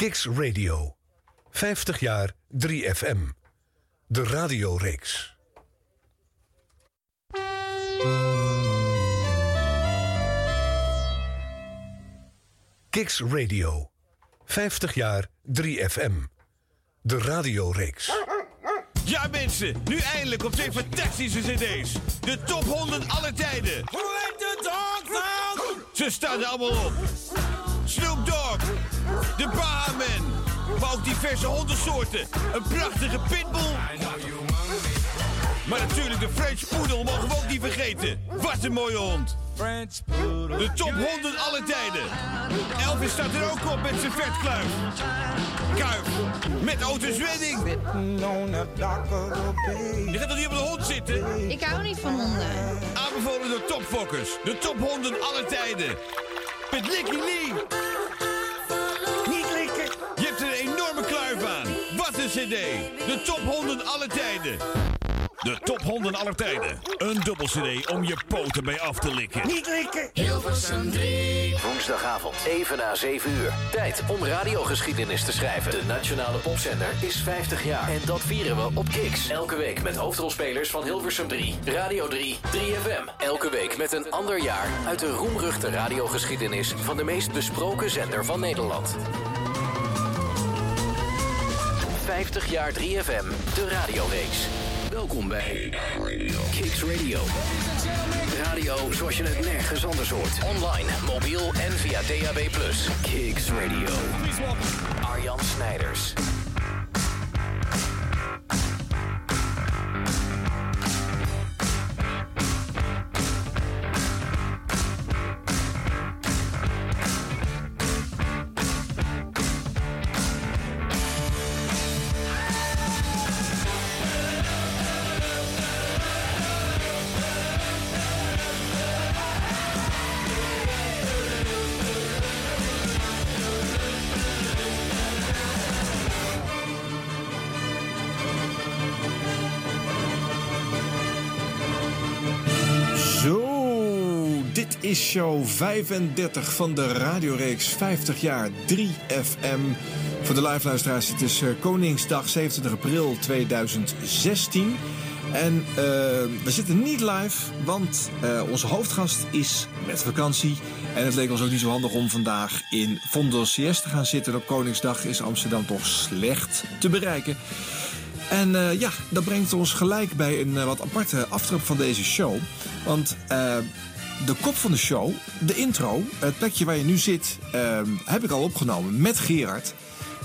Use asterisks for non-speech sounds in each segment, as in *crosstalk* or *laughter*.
Kicks Radio. 50 jaar 3FM. De radioreeks. Kicks Radio. 50 jaar 3FM. De radioreeks. Ja mensen, nu eindelijk op twee fantastische cd's. De top 100 aller tijden. Ze staan er allemaal op. Snoop Dogg, de Bahaman, maar ook diverse hondensoorten. Een prachtige pitbull. Maar natuurlijk de French Poodle mogen we ook niet vergeten. Wat een mooie hond. De top 100 aller tijden. Elvis staat er ook op met zijn vetkluif. Kuif, met Otis Redding. Je gaat toch niet op de hond zitten? Ik hou niet van honden. Aanbevolen door topfokkers. De top 100 aller tijden. Met Licky Lee. Cd. De top 100 aller tijden. De top 100 aller tijden. Een dubbel cd om je poten mee af te likken. Niet likken. Hilversum 3. Woensdagavond, even na 7 uur. Tijd om radiogeschiedenis te schrijven. De Nationale Popzender is 50 jaar. En dat vieren we op Kix. Elke week met hoofdrolspelers van Hilversum 3, Radio 3, 3FM. Elke week met een ander jaar uit de roemruchte radiogeschiedenis... van de meest besproken zender van Nederland. 50 jaar 3FM, de radioreeks. Welkom bij Kicks Radio. Radio zoals je het nergens anders hoort. Online, mobiel en via DAB+. Kicks Radio. Arjan Snijders. Is show 35 van de radioreeks 50 jaar 3FM. Voor de live luisteraars, het is eh, Koningsdag 27 april 2016. En eh, we zitten niet live, want eh, onze hoofdgast is met vakantie. En het leek ons ook niet zo handig om vandaag in Vondel CS te gaan zitten. Op Koningsdag is Amsterdam toch slecht te bereiken. En ja, dat brengt ons gelijk bij een wat aparte aftrap van deze show. Want eh, de kop van de show, de intro, het plekje waar je nu zit, eh, heb ik al opgenomen met Gerard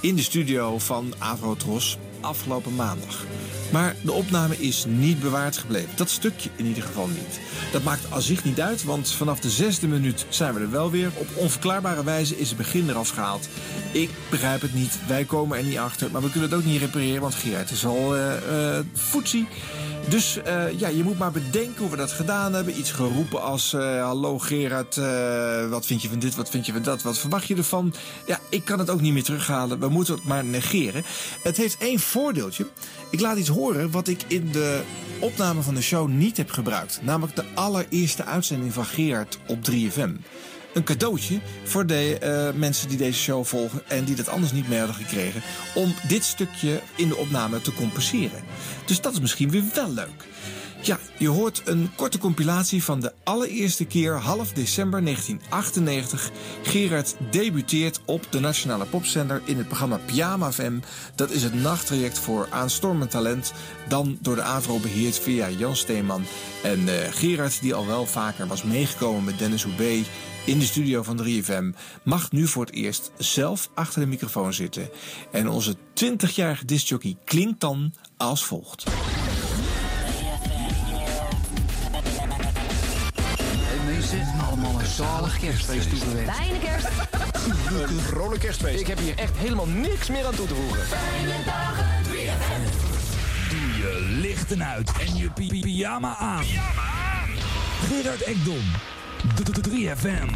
in de studio van Avrotros afgelopen maandag. Maar de opname is niet bewaard gebleven. Dat stukje in ieder geval niet. Dat maakt als zich niet uit, want vanaf de zesde minuut zijn we er wel weer. Op onverklaarbare wijze is het begin eraf gehaald. Ik begrijp het niet, wij komen er niet achter. Maar we kunnen het ook niet repareren, want Gerard is al foetsie. Dus eh, ja, je moet maar bedenken hoe we dat gedaan hebben. Iets geroepen als: Hallo Gerard, wat vind je van dit, wat vind je van dat, wat verwacht je ervan? Ja, ik kan het ook niet meer terughalen. We moeten het maar negeren. Het heeft één voordeeltje. Ik laat iets horen wat ik in de opname van de show niet heb gebruikt. Namelijk de allereerste uitzending van Gerard op 3FM. Een cadeautje voor de eh, mensen die deze show volgen en die dat anders niet meer hadden gekregen. Om dit stukje in de opname te compenseren. Dus dat is misschien weer wel leuk. Ja, je hoort een korte compilatie van de allereerste keer half december 1998. Gerard debuteert op de Nationale Popzender in het programma Pyjama FM. Dat is het nachttraject voor aanstormend talent. Dan door de AVRO beheerd via Jan Steeman. En eh, Gerard, die al wel vaker was meegekomen met Dennis Hoebe in de studio van 3FM, mag nu voor het eerst zelf achter de microfoon zitten. En onze 20-jarige discjockey klinkt dan als volgt. Zalig kerstfeest toegewenst. Fijne kerst. Een vrolijk kerstfeest. Ik heb hier echt helemaal niks meer aan toe te voegen. Doe je lichten uit en je pi- pyjama aan. Gerard Ekdom. 3FM.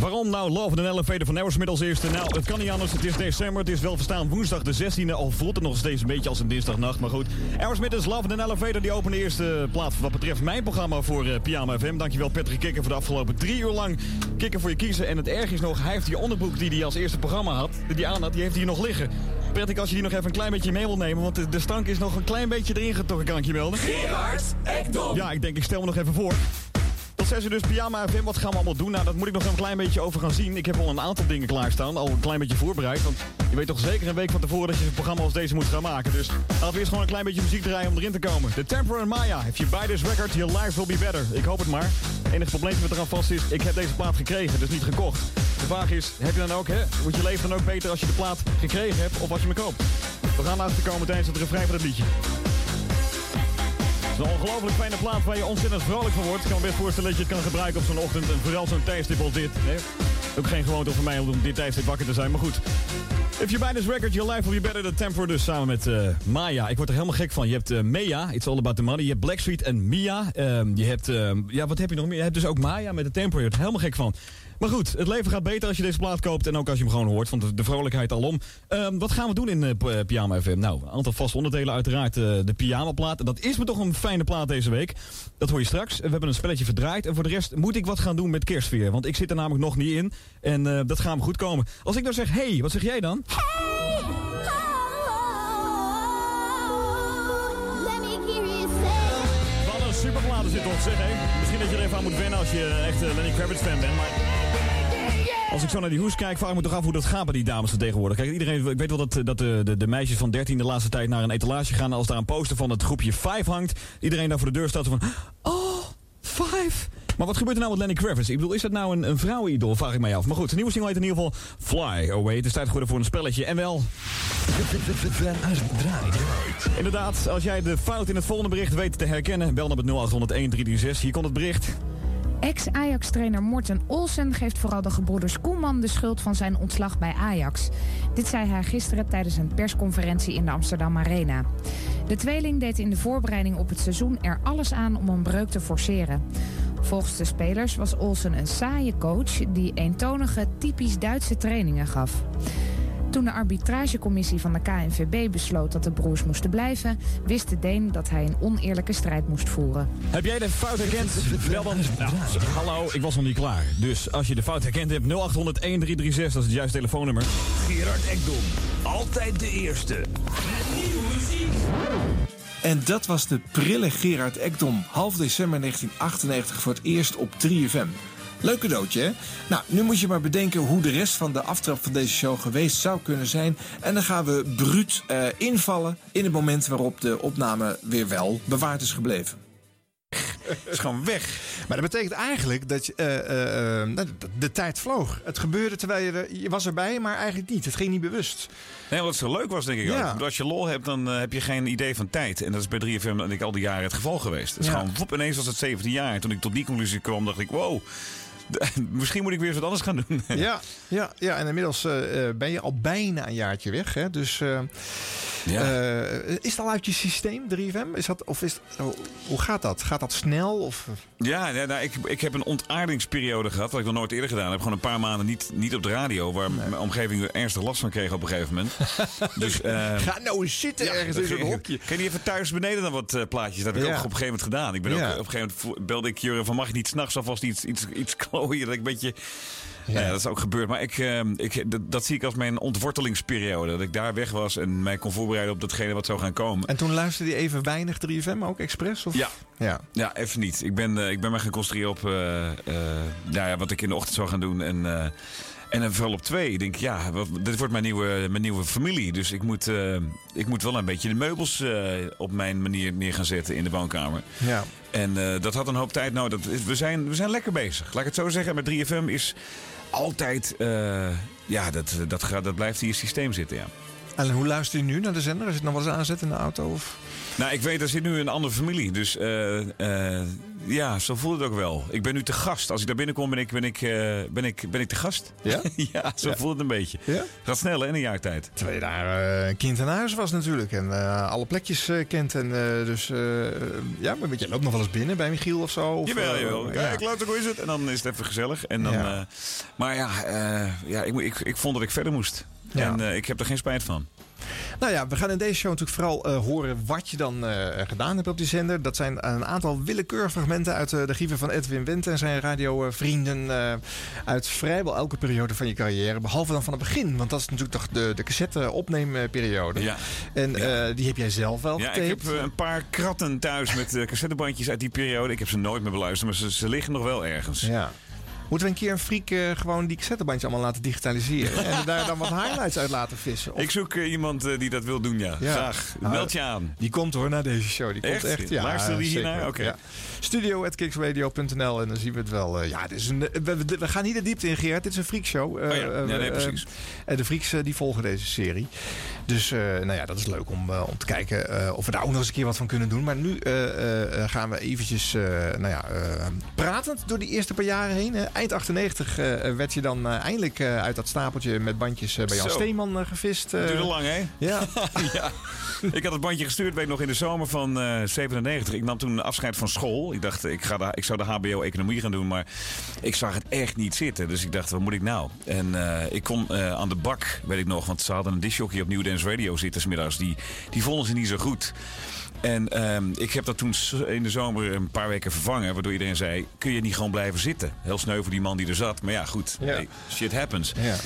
Waarom nou Love in an Elevator van Aerosmith als eerste? Nou, het kan niet anders. Het is december. Het is wel verstaan woensdag de 16e. Al voelt het nog steeds een beetje als een dinsdagnacht. Maar goed. Aerosmith is Love in an Elevator. Die opende de eerste plaats wat betreft mijn programma voor uh, Pyjama FM. Dankjewel Patrick Kikker voor de afgelopen drie uur lang kikker voor je kiezen. En het erg is nog, hij heeft die onderbroek die hij als eerste programma had. Die hij aan had, die heeft hij nog liggen. Patrick, als je die nog even een klein beetje mee wil nemen. Want de, de stank is nog een klein beetje erin getrokken, kan ik je melden. Gerard Ekdom. Ja, ik denk, ik stel me nog even voor. Tot 6 uur dus Pyjama FM. Wat gaan we allemaal doen? Nou, dat moet ik nog een klein beetje over gaan zien. Ik heb al een aantal dingen klaarstaan. Al een klein beetje voorbereid. Want je weet toch zeker een week van tevoren dat je een programma als deze moet gaan maken. Dus laten we eerst gewoon een klein beetje muziek draaien om erin te komen. The Temper and Maya. If you buy this record, your life will be better. Ik hoop het maar. Het enige probleem wat eraan vast is, ik heb deze plaat gekregen, dus niet gekocht. De vraag is, heb je dan ook, hè? Wordt je leven dan ook beter als je de plaat gekregen hebt of als je me koopt? We gaan laten komen tijdens het refrein van het liedje. Een ongelooflijk fijne plaat waar je ontzettend vrolijk van wordt. Ik kan me best voorstellen dat je het kan gebruiken op zo'n ochtend. En vooral zo'n tijdstip als dit. Nee? Ook geen gewoonte voor mij om dit tijdstip wakker te zijn, maar goed. If you buy this record, your life will be better. The Temper dus samen met uh, Maya. Ik word er helemaal gek van. Je hebt uh, Maya, It's All About The Money. Je hebt Blackstreet en Mia. Um, je hebt, uh, ja, wat heb je nog meer? Je hebt dus ook Maya met de Temper. Je wordt er helemaal gek van. Maar goed, het leven gaat beter als je deze plaat koopt en ook als je hem gewoon hoort, want de, vrolijkheid alom. Um, wat gaan we doen in uh, Pyjama FM? Nou, een aantal vaste onderdelen uiteraard uh, de Pyjama plaat. Dat is me toch een fijne plaat deze week. Dat hoor je straks. We hebben een spelletje verdraaid en voor de rest moet ik wat gaan doen met kerstfeer, want ik zit er namelijk nog niet in en uh, dat gaat me goed komen. Als ik nou zeg, hey, wat zeg jij dan? Wat een superplaat is dit toch, zeg hé. Misschien dat je er even aan moet wennen als je echt Lenny Kravitz fan bent, maar... Als ik zo naar die hoes kijk, vraag ik me toch af hoe dat gaat bij die dames er tegenwoordig. Kijk, iedereen, ik weet wel dat, dat de, de, de, meisjes van 13 de laatste tijd naar een etalage gaan. Als daar een poster van het groepje 5 hangt, iedereen daar voor de deur staat van... Oh, 5! Maar wat gebeurt er nou met Lenny Kravitz? Ik bedoel, is dat nou een, een? Vraag ik mij af. Maar goed, de nieuwe single heet in ieder geval Fly Away. Het is tijd geworden voor een spelletje. En wel... Inderdaad, als jij de fout in het volgende bericht weet te herkennen... bel dan met 0800 Hier komt het bericht. Ex-Ajax-trainer Morten Olsen geeft vooral de gebroeders Koeman de schuld van zijn ontslag bij Ajax. Dit zei hij gisteren tijdens een persconferentie in de Amsterdam Arena. De tweeling deed in de voorbereiding op het seizoen er alles aan om een breuk te forceren. Volgens de spelers was Olsen een saaie coach die eentonige, typisch Duitse trainingen gaf. Toen de arbitragecommissie van de KNVB besloot dat de broers moesten blijven, wist de Deen dat hij een oneerlijke strijd moest voeren. Heb jij de fout herkend? Wel dan. Nou, hallo, ik was nog niet klaar. Dus als je de fout herkend hebt, 0800 1336, dat is het juiste telefoonnummer. Gerard Ekdom, altijd de eerste. Nieuwe muziek. En dat was de prille Gerard Ekdom, half december 1998 voor het eerst op 3FM. Leuk cadeautje, hè? Nou, nu moet je maar bedenken hoe de rest van de aftrap van deze show geweest zou kunnen zijn. En dan gaan we bruut uh, invallen in het moment waarop de opname weer wel bewaard is gebleven. is gewoon weg. Maar dat betekent eigenlijk dat je, uh, uh, de, de tijd vloog. Het gebeurde terwijl je er, je was erbij, maar eigenlijk niet. Het ging niet bewust. Nee, wat zo leuk was, denk ik ja. ook. Als je lol hebt, dan uh, heb je geen idee van tijd. En dat is bij 3FM denk ik al die jaren het geval geweest. Het is Ja. gewoon, wop, ineens was het 17 jaar. En toen ik tot die conclusie kwam, dacht ik, wow. *laughs* Misschien moet ik weer eens wat anders gaan doen. *laughs* Ja, ja, ja. en inmiddels eh, eh, ben je al bijna een jaartje weg. Hè? Dus eh, eh, is het al uit je systeem, 3FM? Is dat, of is, oh, hoe gaat dat? Gaat dat snel? Of, Ja, ja nou, ik, ik heb een ontaardingsperiode gehad, wat ik nog nooit eerder gedaan heb. Gewoon een paar maanden niet, niet op de radio, waar mijn omgeving er ernstig last van kreeg op een gegeven moment. *laughs* dus, Ga nou eens zitten ergens in zo'n hokje. Kan je even thuis beneden dan wat plaatjes? Dat heb ik Ja. ook op een gegeven moment gedaan. Ik ben ook Ja. op een gegeven moment belde ik Jurre van mag je niet s'nachts alvast iets, iets, iets klooien? Dat ik een beetje. Ja. dat is ook gebeurd. Maar ik, eh, ik, dat, dat zie ik als mijn ontwortelingsperiode. Dat ik daar weg was en mij kon voorbereiden op datgene wat zou gaan komen. En toen luisterde je even weinig 3FM, ook expres? Of? Ja. ja. Ja, even niet. Ik ben, eh, ik ben me gaan concentreren op eh, nou ja, wat ik in de ochtend zou gaan doen. En, en dan vooral op twee. Ik denk, ja, dit wordt mijn nieuwe, mijn nieuwe familie. Dus ik moet, eh, ik moet wel een beetje de meubels eh, op mijn manier neer gaan zetten in de woonkamer. Ja. En eh, dat had een hoop tijd nodig. We zijn, we zijn lekker bezig. Laat ik het zo zeggen. Met 3FM is altijd... ja, dat, dat, gaat, dat blijft in je systeem zitten, ja. En hoe luister je nu naar de zender? Is het nog wel eens aanzet in de auto? Of? Nou, ik weet, er zit nu een andere familie. Dus ja, zo voelde het ook wel. Ik ben nu te gast. Als ik daar binnenkom, ben ik, ben ik, eh, ben ik, ben ik te gast. Ja? *laughs* ja, zo voelt het een beetje. Ja? Gaat snel hè, in een jaar tijd. Terwijl je daar eh, een kind aan huis was natuurlijk. En eh, alle plekjes eh, kent. En eh, dus eh, ja, maar je, loopt nog wel eens binnen bij Michiel of zo. Of, Jawel, eh, jawel. ja. Kijk, later, hoe is het? En dan is het even gezellig. En dan, Ja. eh, maar ja, eh, ja ik, ik, ik vond dat ik verder moest. Ja. En eh, ik heb er geen spijt van. Nou ja, we gaan in deze show natuurlijk vooral eh, horen wat je dan eh, gedaan hebt op die zender. Dat zijn een aantal willekeurige fragmenten uit eh, de grieven van Edwin Wendt en zijn radiovrienden. uit vrijwel elke periode van je carrière. Behalve dan van het begin, want dat is natuurlijk toch de, de cassette opneemperiode. Ja. En Ja. die heb jij zelf wel Ja, ik heb een paar kratten thuis met cassettebandjes uit die periode. Ik heb ze nooit meer beluisterd, maar ze, ze liggen nog wel ergens. Ja. Moeten we een keer een freak eh, gewoon die cassettebandjes allemaal laten digitaliseren? *laughs* en daar dan wat highlights uit laten vissen? Of- Ik zoek eh, iemand eh, die dat wil doen, ja. Ja. Graag. Nou, Meld je aan. Die komt hoor naar deze show. Die komt Echt? echt. Ja, Luisteren die hiernaar? Oké. Ja. Studio.kicksradio.nl en dan zien we het wel. Ja, dit is een, we, gaan niet de diepte in, Gerard. Dit is een freakshow. Eh, Oh ja. Ja, nee, precies. En de freaks die volgen deze serie. Dus nou ja, dat is leuk om, om te kijken of we daar ook nog eens een keer wat van kunnen doen. Maar nu gaan we eventjes nou ja, pratend door die eerste paar jaren heen. hè. Eind 98 eh, werd je dan eh, eindelijk eh, uit dat stapeltje met bandjes bij Jan Zo. Steeman gevist. Dat duurde lang, hè? Ja. *laughs* ja. Ik had het bandje gestuurd, weet ik nog, in de zomer van eh 97. Ik nam toen afscheid van school. Ik dacht, ik, ga de, ik zou de HBO-economie gaan doen, maar ik zag het echt niet zitten. Dus ik dacht, wat moet ik nou? En ik eh, aan de bak, weet ik nog, want ze hadden een discjockey op New Dance Radio zitten smiddags. Die, die vonden ze niet zo goed. En ehm, ik heb dat toen in de zomer een paar weken vervangen. Waardoor iedereen zei, kun je niet gewoon blijven zitten? Heel sneu voor die man die er zat. Maar ja, goed, Ja. hey, shit happens. Ja.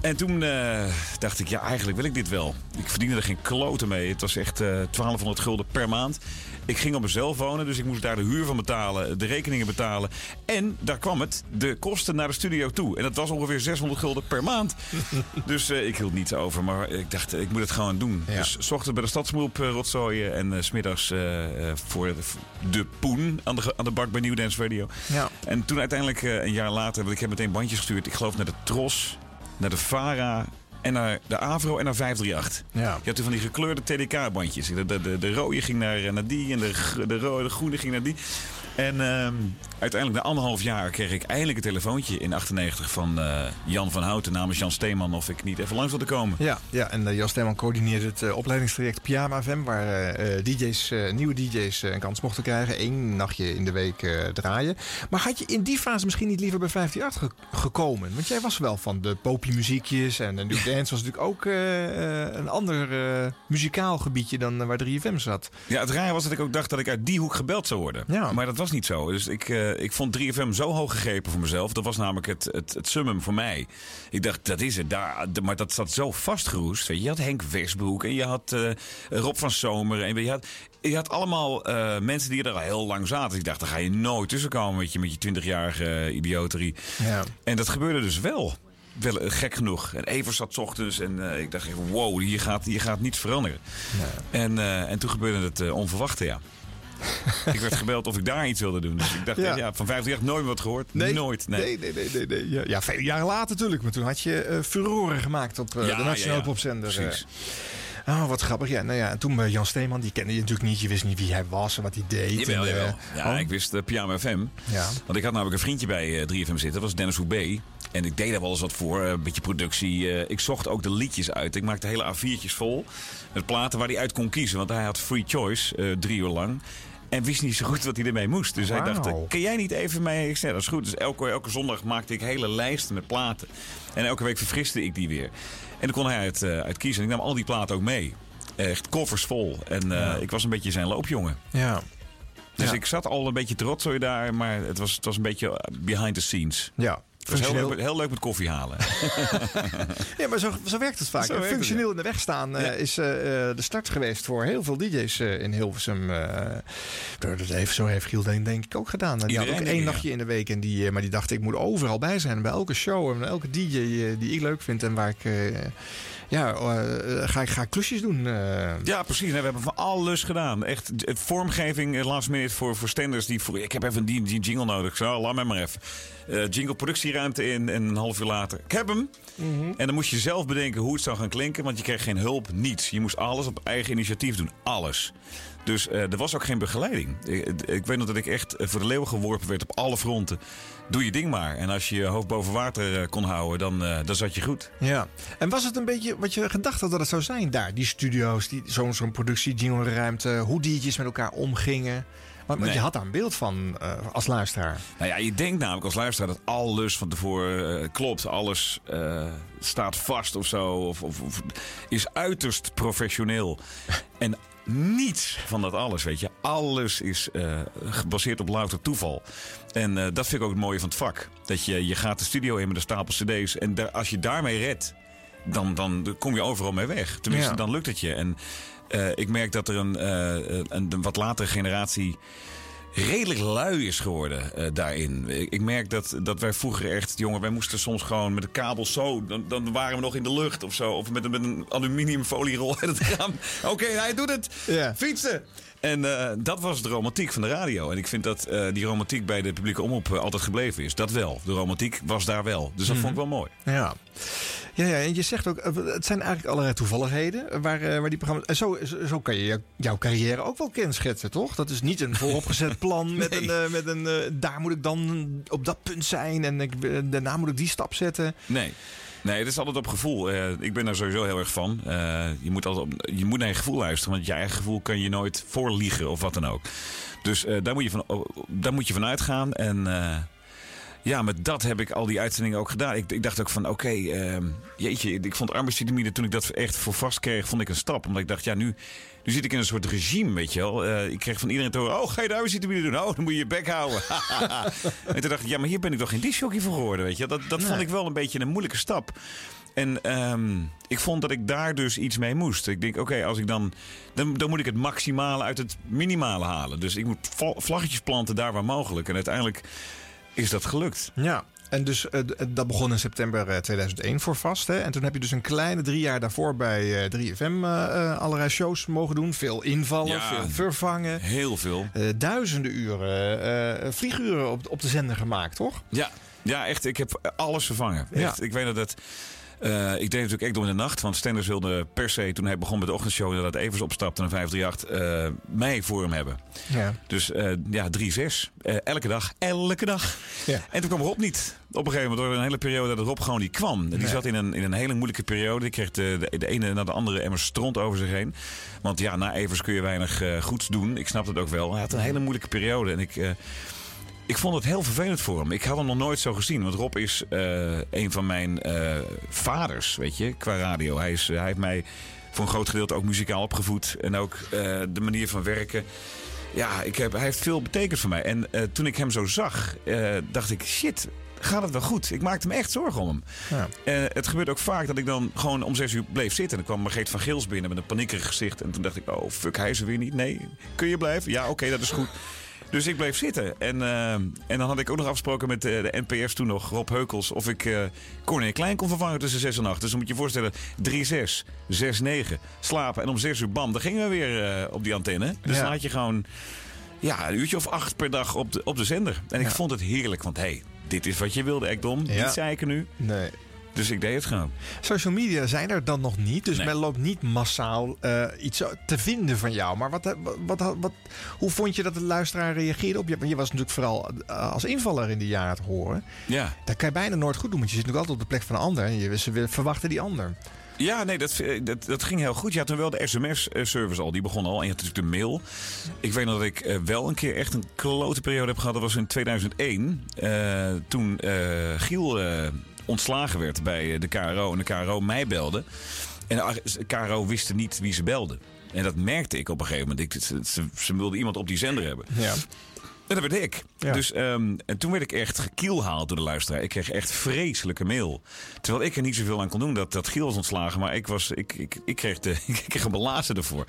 En toen eh, dacht ik, ja, eigenlijk wil ik dit wel. Ik verdiende er geen kloten mee. Het was echt eh 1200 gulden per maand. Ik ging op mezelf wonen, dus ik moest daar de huur van betalen, de rekeningen betalen. En daar kwam het, de kosten naar de studio toe. En dat was ongeveer 600 gulden per maand. *laughs* dus eh, ik hield niets over, maar ik dacht, ik moet het gewoon doen. Ja. Dus 's ochtends bij de stadsmoep uh, rotzooien en eh, s smiddags eh, eh, voor de, de poen aan de, aan de bak bij New Dance Radio. Ja. En toen uiteindelijk eh, een jaar later, want ik heb meteen bandjes gestuurd. Ik geloof naar de Tros, naar de Vara en naar de Avro en naar 538. Ja. Je had toen van die gekleurde TDK-bandjes. De, de, de, de rode ging naar, eh, naar die en de, de, rode, de groene ging naar die. En ehm, uiteindelijk na anderhalf jaar kreeg ik eindelijk een telefoontje in 98 van eh, Jan van Houten namens Jan Steeman of ik niet even langs wilde komen. Ja, ja en eh, Jan Steeman coördineert het eh, opleidingstraject Pyjama FM... waar DJ's, nieuwe DJ's een kans mochten krijgen. Eén nachtje in de week draaien. Maar had je in die fase misschien niet liever bij 538 ge- gekomen? Want jij was wel van de popie muziekjes en de New *laughs* Dance was natuurlijk ook een ander muzikaal gebiedje dan waar 3FM zat. Ja, het raar was dat ik ook dacht dat ik uit die hoek gebeld zou worden. Ja. Maar dat was niet zo. Dus ik, eh, ik vond 3FM zo hoog gegrepen voor mezelf. Dat was namelijk het, het, het summum voor mij. Ik dacht, dat is het. Daar, maar dat zat zo vastgeroest. Je, had Henk Westbroek en je had eh, Rob van Zomer. En je had, je had allemaal eh, mensen die er al heel lang zaten. Ik dacht, daar ga je nooit tussenkomen met je, met je 20-jarige eh, idioterie. Ja. En dat gebeurde dus wel. Wel gek genoeg. En Evers zat 's ochtends en ik dacht even, wow, hier gaat, hier gaat niets veranderen. En, eh, en toen gebeurde het eh, onverwachte, ja. *laughs* ik werd gebeld of ik daar iets wilde doen. Dus ik dacht, Ja. ja. van 50 nooit meer wat gehoord. Nooit, nee. Nee, nee, nee. nee, nee. Ja, ja, vele jaren later natuurlijk. Maar toen had je eh furoren gemaakt op eh, Ja, de Nationale. Popzender. Precies. Oh, wat grappig. Ja, nou ja, en toen bij Jan Steeman, die kende je natuurlijk niet. Je wist niet wie hij was en wat hij deed. Jawel, en, eh, jawel. Ja, oh, ik wist uh, Pyjama FM. Ja. Want ik had namelijk een vriendje bij eh, 3FM zitten. Dat was Dennis Hoebe. En ik deed daar wel eens wat voor. eh, Een beetje productie. eh, ik zocht ook de liedjes uit. Ik maakte hele A4'tjes vol. Met platen waar hij uit kon kiezen. Want hij had free choice. eh, drie uur lang. En wist niet zo goed wat hij ermee moest. Dus hij dacht, kan jij niet even mee? Ik zei, dat is goed. Dus elke, elke zondag maakte ik hele lijsten met platen. En elke week verfriste ik die weer. En dan kon hij uit, eh, uit kiezen. En ik nam al die platen ook mee. Echt koffers vol. En eh, ik was een beetje zijn loopjongen. Ja. Dus Ja. ik zat al een beetje trots daar, maar het was, het was een beetje eh, behind the scenes. Ja. Het was heel leuk, heel leuk met koffie halen. *laughs* Ja, maar zo, zo werkt het vaak. Het, Functioneel in de weg staan eh, Ja. is eh, eh, de start geweest voor heel veel DJ's in Hilversum. dat heeft, zo heeft Giel denk, denk ik ook gedaan. Die had ook één ik, ja. nachtje in de week. En die, maar die dacht, ik moet overal bij zijn. Bij elke show en elke DJ die ik leuk vind. En waar ik... ja, eh, ga, ik, ga klusjes doen. eh. ja, precies. We hebben van alles gedaan. Echt vormgeving, last minute voor, voor standers die voor. Ik heb even die, die jingle nodig. Zo, laat mij maar even. Jingle productieruimte in en een half uur later. Ik heb hem. En dan moest je zelf bedenken hoe het zou gaan klinken, want je kreeg geen hulp, niets. Je moest alles op eigen initiatief doen. Alles. Dus er was ook geen begeleiding. Ik, ik weet nog dat ik echt voor de leeuw geworpen werd op alle fronten. Doe je ding maar. En als je je hoofd boven water eh, kon houden, dan, eh, dan zat je goed. Ja. En was het een beetje wat je gedacht had dat het zou zijn daar? Die studio's, die, zo'n zo'n productie, ruimte, hoe diertjes met elkaar omgingen. Want, Nee. je had daar een beeld van eh, als luisteraar. Nou ja, je denkt namelijk als luisteraar dat alles van tevoren klopt. Alles staat vast of zo. Of, of, of is uiterst professioneel. *laughs* en niets van dat alles, weet je. Alles is eh, gebaseerd op louter toeval. En eh, dat vind ik ook het mooie van het vak. Dat je, je gaat de studio in met een stapel cd's. En daar, als je daarmee redt, dan, dan kom je overal mee weg. Tenminste, Ja. dan lukt het je. En eh, ik merk dat er een, een, een wat latere generatie redelijk lui is geworden eh, daarin. Ik, merk dat, dat wij vroeger echt, jongen, wij moesten soms gewoon met de kabel zo, dan, dan waren we nog in de lucht of zo. Of met, een- met een aluminiumfolierol *laughs* uit het raam. Oké, hij doet het. Fietsen. En eh, dat was de romantiek van de radio. En ik vind dat eh, die romantiek bij de publieke omroep altijd gebleven is. Dat wel. De romantiek was daar wel. Dus dat vond ik wel mooi. Ja. Ja, ja, en je zegt ook, eh, het zijn eigenlijk allerlei toevalligheden waar, eh, waar die programma's. En zo, zo- kan je jou- jouw carrière ook wel kenschetsen, toch? Dat is niet een vooropgezet *laughs* plan met Nee. een, eh, met een daar moet ik dan op dat punt zijn en ik, daarna moet ik die stap zetten. Nee. Nee, het is altijd op gevoel. Ik ben daar sowieso heel erg van. Je, moet altijd op, je moet naar je gevoel luisteren, want je eigen gevoel kan je nooit voorliegen of wat dan ook. Dus daar, moet je van, daar moet je van uitgaan. En ja, met dat heb ik al die uitzendingen ook gedaan. Ik, ik dacht ook van, oké, ehm, jeetje, ik vond arbeidsvitamine toen ik dat echt voor vast kreeg, vond ik een stap. Omdat ik dacht, ja, nu, nu zit ik in een soort regime, weet je wel. Eh, ik kreeg van iedereen te horen, oh, ga je de arbeidsvitamine doen? Oh, dan moet je je bek houden. *laughs* en toen dacht ik, ja, maar hier ben ik toch geen disjockey voor geworden, weet je. Dat, dat vond ik wel een beetje een moeilijke stap. En ehm, ik vond dat ik daar dus iets mee moest. Ik denk, oké, als ik dan, dan. Dan moet ik het maximale uit het minimale halen. Dus ik moet vla- vlaggetjes planten daar waar mogelijk. En uiteindelijk is dat gelukt. Ja. En dus eh, dat begon in september eh, 2001 voor vast. Hè? En toen heb je dus een kleine drie jaar daarvoor bij eh, 3FM eh, eh, allerlei shows mogen doen. Veel invallen, Ja. veel vervangen. Heel veel. Eh, duizenden uren, eh, eh, vlieguren op, op de zender gemaakt, toch? Ja, ja, echt. Ik heb alles vervangen. Ja. Echt, ik weet dat het. Eh, ik deed natuurlijk echt door in de nacht. Want Stenders wilde per se, toen hij begon met de ochtendshow... dat Evers opstapte naar 538, eh mij voor hem hebben. Ja. Dus eh, ja, 3-6. Eh, elke dag, elke dag. Ja. En toen kwam Rob niet. Op een gegeven moment, door een hele periode dat Rob gewoon niet kwam. Die Nee. zat in een, in een hele moeilijke periode. Die kreeg de, de, de ene na de andere emmer stront over zich heen. Want ja, na Evers kun je weinig goeds doen. Ik snap het ook wel. Hij had een hele moeilijke periode. En ik... ik vond het heel vervelend voor hem. Ik had hem nog nooit zo gezien. Want Rob is eh, een van mijn eh, vaders, weet je, qua radio. Hij, is, hij heeft mij voor een groot gedeelte ook muzikaal opgevoed. En ook eh, de manier van werken. Ja, ik heb, hij heeft veel betekend voor mij. En toen ik hem zo zag, dacht ik, shit, gaat het wel goed? Ik maakte me echt zorgen om hem. Ja. Het gebeurt ook vaak dat ik dan gewoon om zes uur bleef zitten. En dan kwam Margreet van Geels binnen met een paniekerig gezicht. En toen dacht ik, oh fuck, hij is er weer niet. Nee, kun je blijven? Ja, oké, dat is goed. Dus ik bleef zitten. En, eh, en dan had ik ook nog afgesproken met eh, de NPS toen nog, Rob Heukels, of ik eh Corné Klein kon vervangen tussen 6 en 8. Dus dan moet je je voorstellen, 3-6, 6-9, slapen. En om 6 uur, bam, dan gingen we weer eh, op die antenne. Dus Ja. dan had je gewoon ja, een uurtje of acht per dag op de, op de zender. En ik Ja. vond het heerlijk, want hé, hey, dit is wat je wilde, Ekdom. Ja. Niet zeiken nu. Nee. Dus ik deed het gewoon. Social media zijn er dan nog niet. Dus Nee. men loopt niet massaal eh, iets te vinden van jou. Maar wat, wat, wat, wat, hoe vond je dat de luisteraar reageerde op je? Want je was natuurlijk vooral eh, als invaller in die jaren te horen. Ja. Dat kan je bijna nooit goed doen. Want je zit natuurlijk altijd op de plek van een ander. En je, ze verwachten die ander. Ja, nee, dat, dat, dat ging heel goed. Je had toen wel de sms-service al, die begon al. En je had natuurlijk de mail. Ik weet nog dat ik eh, wel een keer echt een klote periode heb gehad. Dat was in 2001. eh, toen eh, Giel eh, ontslagen werd bij de KRO. En de KRO mij belde. En de KRO wist niet wie ze belde. En dat merkte ik op een gegeven moment. Ik, ze, ze, ze wilden iemand op die zender hebben. Ja. En dat werd ik. Ja. Dus, ehm, en toen werd ik echt gekielhaald door de luisteraar. Ik kreeg echt vreselijke mail. Terwijl ik er niet zoveel aan kon doen dat, dat Giel was ontslagen. Maar ik, was, ik, ik, ik, kreeg, de, *laughs* ik kreeg een belazen ervoor.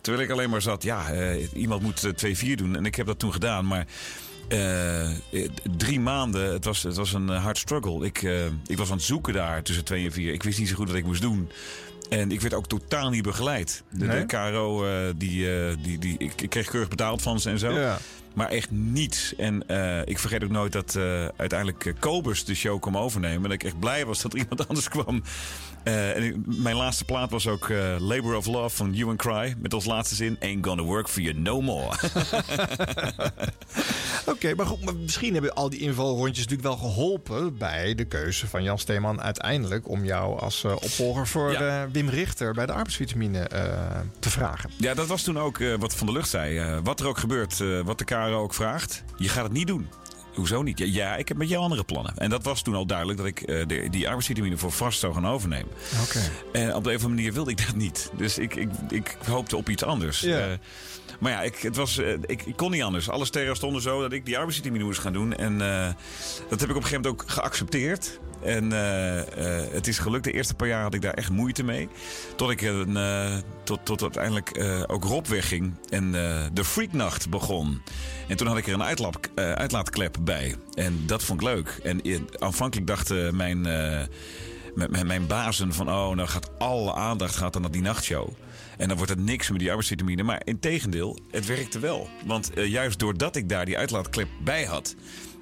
Terwijl ik alleen maar zat, ja, eh, iemand moet eh, 2-4 doen. En ik heb dat toen gedaan. Maar eh, eh, drie maanden, het was, het was een eh, hard struggle. Ik, ik was aan het zoeken daar tussen 2 en 4. Ik wist niet zo goed wat ik moest doen. En ik werd ook totaal niet begeleid. De, Nee? de KRO, die, die, die, ik, ik kreeg keurig betaald van ze en zo. Ja. Maar echt niets. En eh, ik vergeet ook nooit dat eh, uiteindelijk eh, Kobus de show kwam overnemen. En ik echt blij was dat er *laughs* iemand anders kwam. En ik- mijn laatste plaat was ook Labor of Love van You and Cry. Met als laatste zin: Ain't gonna work for you no more. *laughs* *laughs* Oké, maar goed, maar misschien hebben al die invalrondjes natuurlijk wel geholpen bij de keuze van Jan Steeman uiteindelijk om jou als opvolger voor Ja. Wim Richter bij de arbeidsvitamine te vragen. ja, dat was toen ook wat Van der Lucht zei. Wat er ook gebeurt, wat de Ook vraagt, je gaat het niet doen. Hoezo niet? Ja, ja, ik heb met jou andere plannen. En dat was toen al duidelijk dat ik eh, de, die arbeidsvitamine voor vast zou gaan overnemen. Oké. En op de een of andere manier wilde ik dat niet. Dus ik, ik, ik hoopte op iets anders. Ja. Eh, maar ja, ik, het was, eh, ik, ik kon niet anders. Alle sterren stonden zo dat ik die arbeidsvitamine moest gaan doen. En dat heb ik op een gegeven moment ook geaccepteerd. En eh, eh, het is gelukt. De eerste paar jaar had ik daar echt moeite mee. Tot ik een, eh, tot, tot uiteindelijk ook Rob wegging. En de Freaknacht begon. En toen had ik er een uitlaat, uitlaatklep bij. En dat vond ik leuk. En aanvankelijk dachten mijn... mijn, mijn bazen van... oh, nou gaat alle aandacht gaat dan naar die nachtshow. En dan wordt het niks met die arbeidsvitamine. Maar in tegendeel, het werkte wel. Want juist doordat ik daar die uitlaatklep bij had...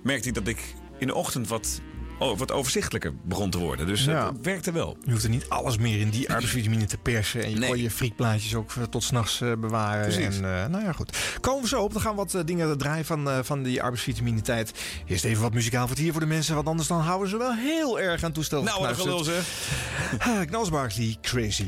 merkte ik dat ik in de ochtend wat, oh, wat overzichtelijker begon te worden. Dus Ja. het werkte wel. Je hoeft er niet alles meer in die arbeidsvitamine te persen. En je Nee. kon je friekplaatjes ook eh, tot s'nachts eh bewaren. Precies. En, eh, nou ja, goed. Komen we zo op. Dan gaan we wat eh, dingen draaien van, eh, van die arbeidsvitamine tijd. Eerst even wat muzikaal vertier voor de mensen. Want anders dan houden ze wel heel erg aan toestel. Nou, wat gelul zeg. *laughs* Ah, Knals Barkley, Crazy.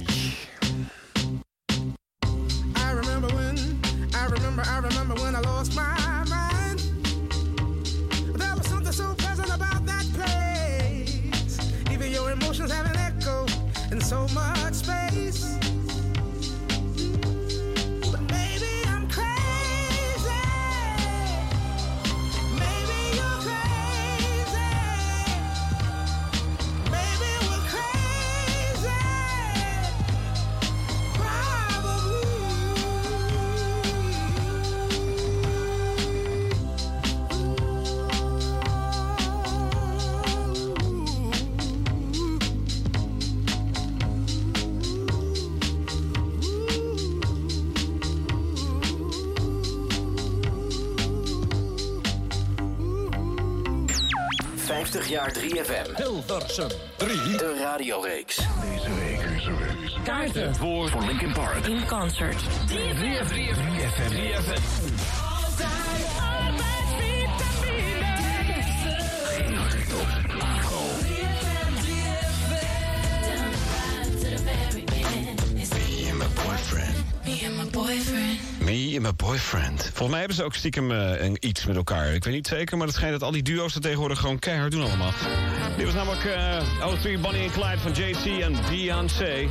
Hilversum 3. De radioreeks. Deze week. Deze week. Kaarten voor, voor Linkin Park. In concert. 3FM. Boyfriend. Me and my boyfriend. Volgens mij hebben ze ook stiekem een, iets met elkaar. Ik weet niet zeker, maar het schijnt dat al die duo's dat tegenwoordig gewoon keihard doen allemaal. Dit was namelijk eh O3 Bonnie en Clyde van JC en Beyoncé.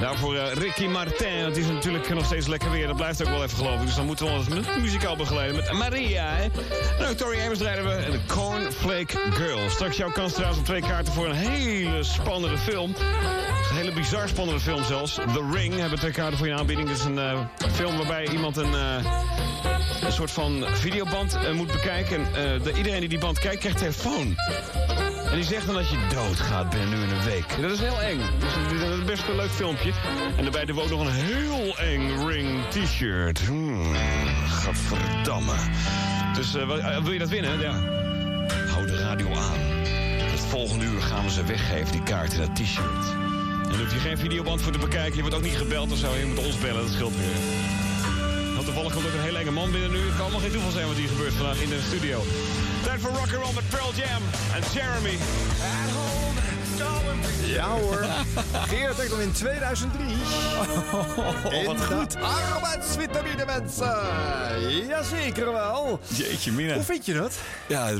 Daarvoor eh, Ricky Martin. Het is natuurlijk nog steeds lekker weer. Dat blijft ook wel even geloof ik. Dus dan moeten we ons mu- muzikaal begeleiden met Maria. Hè? Ook Tori Amos rijden we. De Cornflake Girl. Straks jouw kans trouwens op twee kaarten voor een hele spannende film. Een hele bizar spannende film zelfs. The Ring hebben twee kaarten voor je aanbieding. Het is een eh, film waarbij iemand een, eh, een soort van videoband moet bekijken. En de, iedereen die die band kijkt, krijgt telefoon. En die zegt dan dat je doodgaat binnen nu in een week. Dat is heel eng. Het is een best een leuk filmpje. En daarbij we ook nog een heel eng Ring t-shirt. Hmm, gadverdamme. Dus eh, wil, eh, wil je dat winnen? Ja. Hou de radio aan. Het volgende uur gaan we ze weggeven, die kaarten, dat t-shirt. En daar hoef je geen videoband voor te bekijken. Je wordt ook niet gebeld of zo. Je moet ons bellen, dat scheelt weer. Toevallig komt ook een hele enge man binnen nu. Het kan allemaal geen toeval zijn wat hier gebeurt vandaag in de studio. Tijd voor rock and roll met Pearl Jam en Jeremy. Ja hoor. *laughs* Geert Ekdom in 2003. Oh, wat goed. Arbeidsvitamine mensen. Jazeker wel. Jeetje, Mina. Hoe vind je dat? Ja,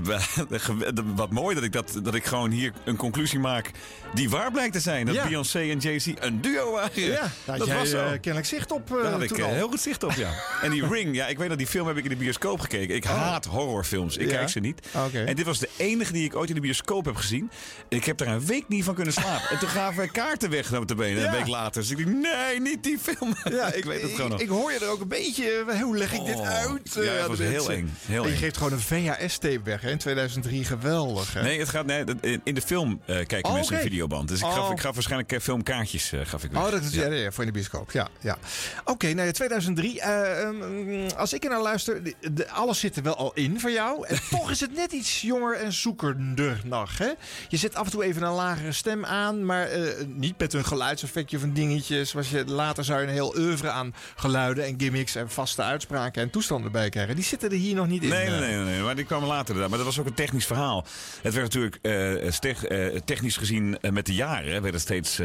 *laughs* wat mooi dat ik, dat, dat ik gewoon hier een conclusie maak die waar blijkt te zijn. Dat Ja. Beyoncé en Jay-Z een duo waren. Ja, dat jij was zo. eh, kennelijk zicht op. eh, Daar had ik eh, heel goed zicht op, ja. *laughs* En die Ring, ja, ik weet dat die film heb ik in de bioscoop gekeken. Ik haat horrorfilms. Ik Ja? kijk ze niet. En dit was de enige die ik ooit in de bioscoop heb gezien. En ik heb daar een week week niet van kunnen slapen. En toen gaven wij kaarten weg naar de benen, Ja. een week later. Dus ik dacht, nee, niet die film. Ja, *laughs* ik weet het gewoon nog. Ik hoor je er ook een beetje. eh, Hoe leg ik dit Oh. uit? Ja, eh, het was heel eng, heel en je eng. geeft gewoon een VHS-tape weg hè, in 2003. Geweldig. Hè? Nee, het gaat, nee, in- de film eh, kijken Oh, mensen een videoband. Dus ik gaf, Oh. ik gaf waarschijnlijk filmkaartjes eh, gaf ik weg. Oh, dat is ja. Ja, voor in de bioscoop. Ja, ja. Oké, nou ja, 2003. eh, ehm, als ik er naar luister, de, de- alles zit er wel al in voor jou. En *laughs* toch is het net iets jonger en zoekender nog. Hè? Je zet af en toe even een lagere stem aan, maar eh, niet met een geluidseffectje of een dingetje. Zoals je later zou je een heel oeuvre aan geluiden en gimmicks en vaste uitspraken en toestanden bij krijgen. Die zitten er hier nog niet in. Nee, nee, eh. nee, nee, nee, maar die kwamen later. Maar dat was ook een technisch verhaal. Het werd natuurlijk eh, technisch gezien met de jaren werd het steeds,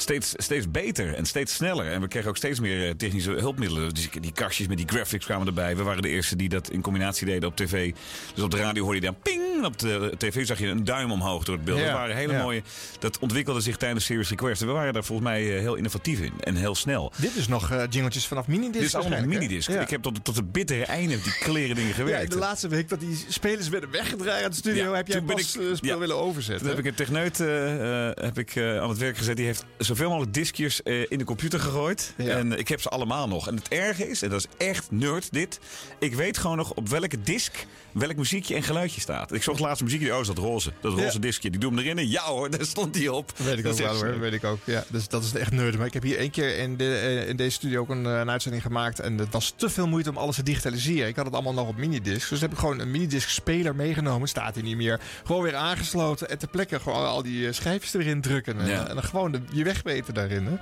steeds, steeds beter en steeds sneller. En we kregen ook steeds meer eh, technische hulpmiddelen. Dus die, kastjes met die graphics kwamen erbij. We waren de eerste die dat in combinatie deden op tv. Dus op de radio hoorde je dan ping. En op de tv zag je een duim omhoog door het beeld. Ja, Dat waren hele ja. mooie. Dat ontwikkelde zich tijdens Series Request. En we waren daar volgens mij eh, heel innovatief in. En heel snel. Dit is nog eh jingeltjes vanaf minidisc. Dit is allemaal minidisc. Ja. Ik heb tot, tot het bittere einde die kleren dingen gewerkt. de laatste week dat die spelers werden weggedraaid uit de studio, heb jij pas ik- ja. willen overzetten. Toen heb ik een techneut heb ik, aan het werk gezet. Die heeft zoveel mogelijk diskjes eh, in de computer gegooid. Ja. En ik heb ze allemaal nog. En het erge is, en dat is echt nerd dit. Ik weet gewoon nog op welke disk welk muziekje en geluidje staat. Ik zocht laatst muziekje. Oh, is dat roze. Dat roze Ja. diskje. Die doe hem erin. En ja hoor, *laughs* daar stond die op. Weet ik Dat ook wel hoor, weet ik ook. Ja, dus dat is echt nerd. Maar ik heb hier één keer in, de, eh, in deze studio ook een, eh, een uitzending gemaakt. En het was te veel moeite om alles te digitaliseren. Ik had het allemaal nog op minidisc. Dus heb ik gewoon een minidisc speler meegenomen. Staat hier niet meer. Gewoon weer aangesloten. En ter plekke gewoon al die schijfjes erin drukken. En, Ja. en dan gewoon de, je weg weten daarin. Hè.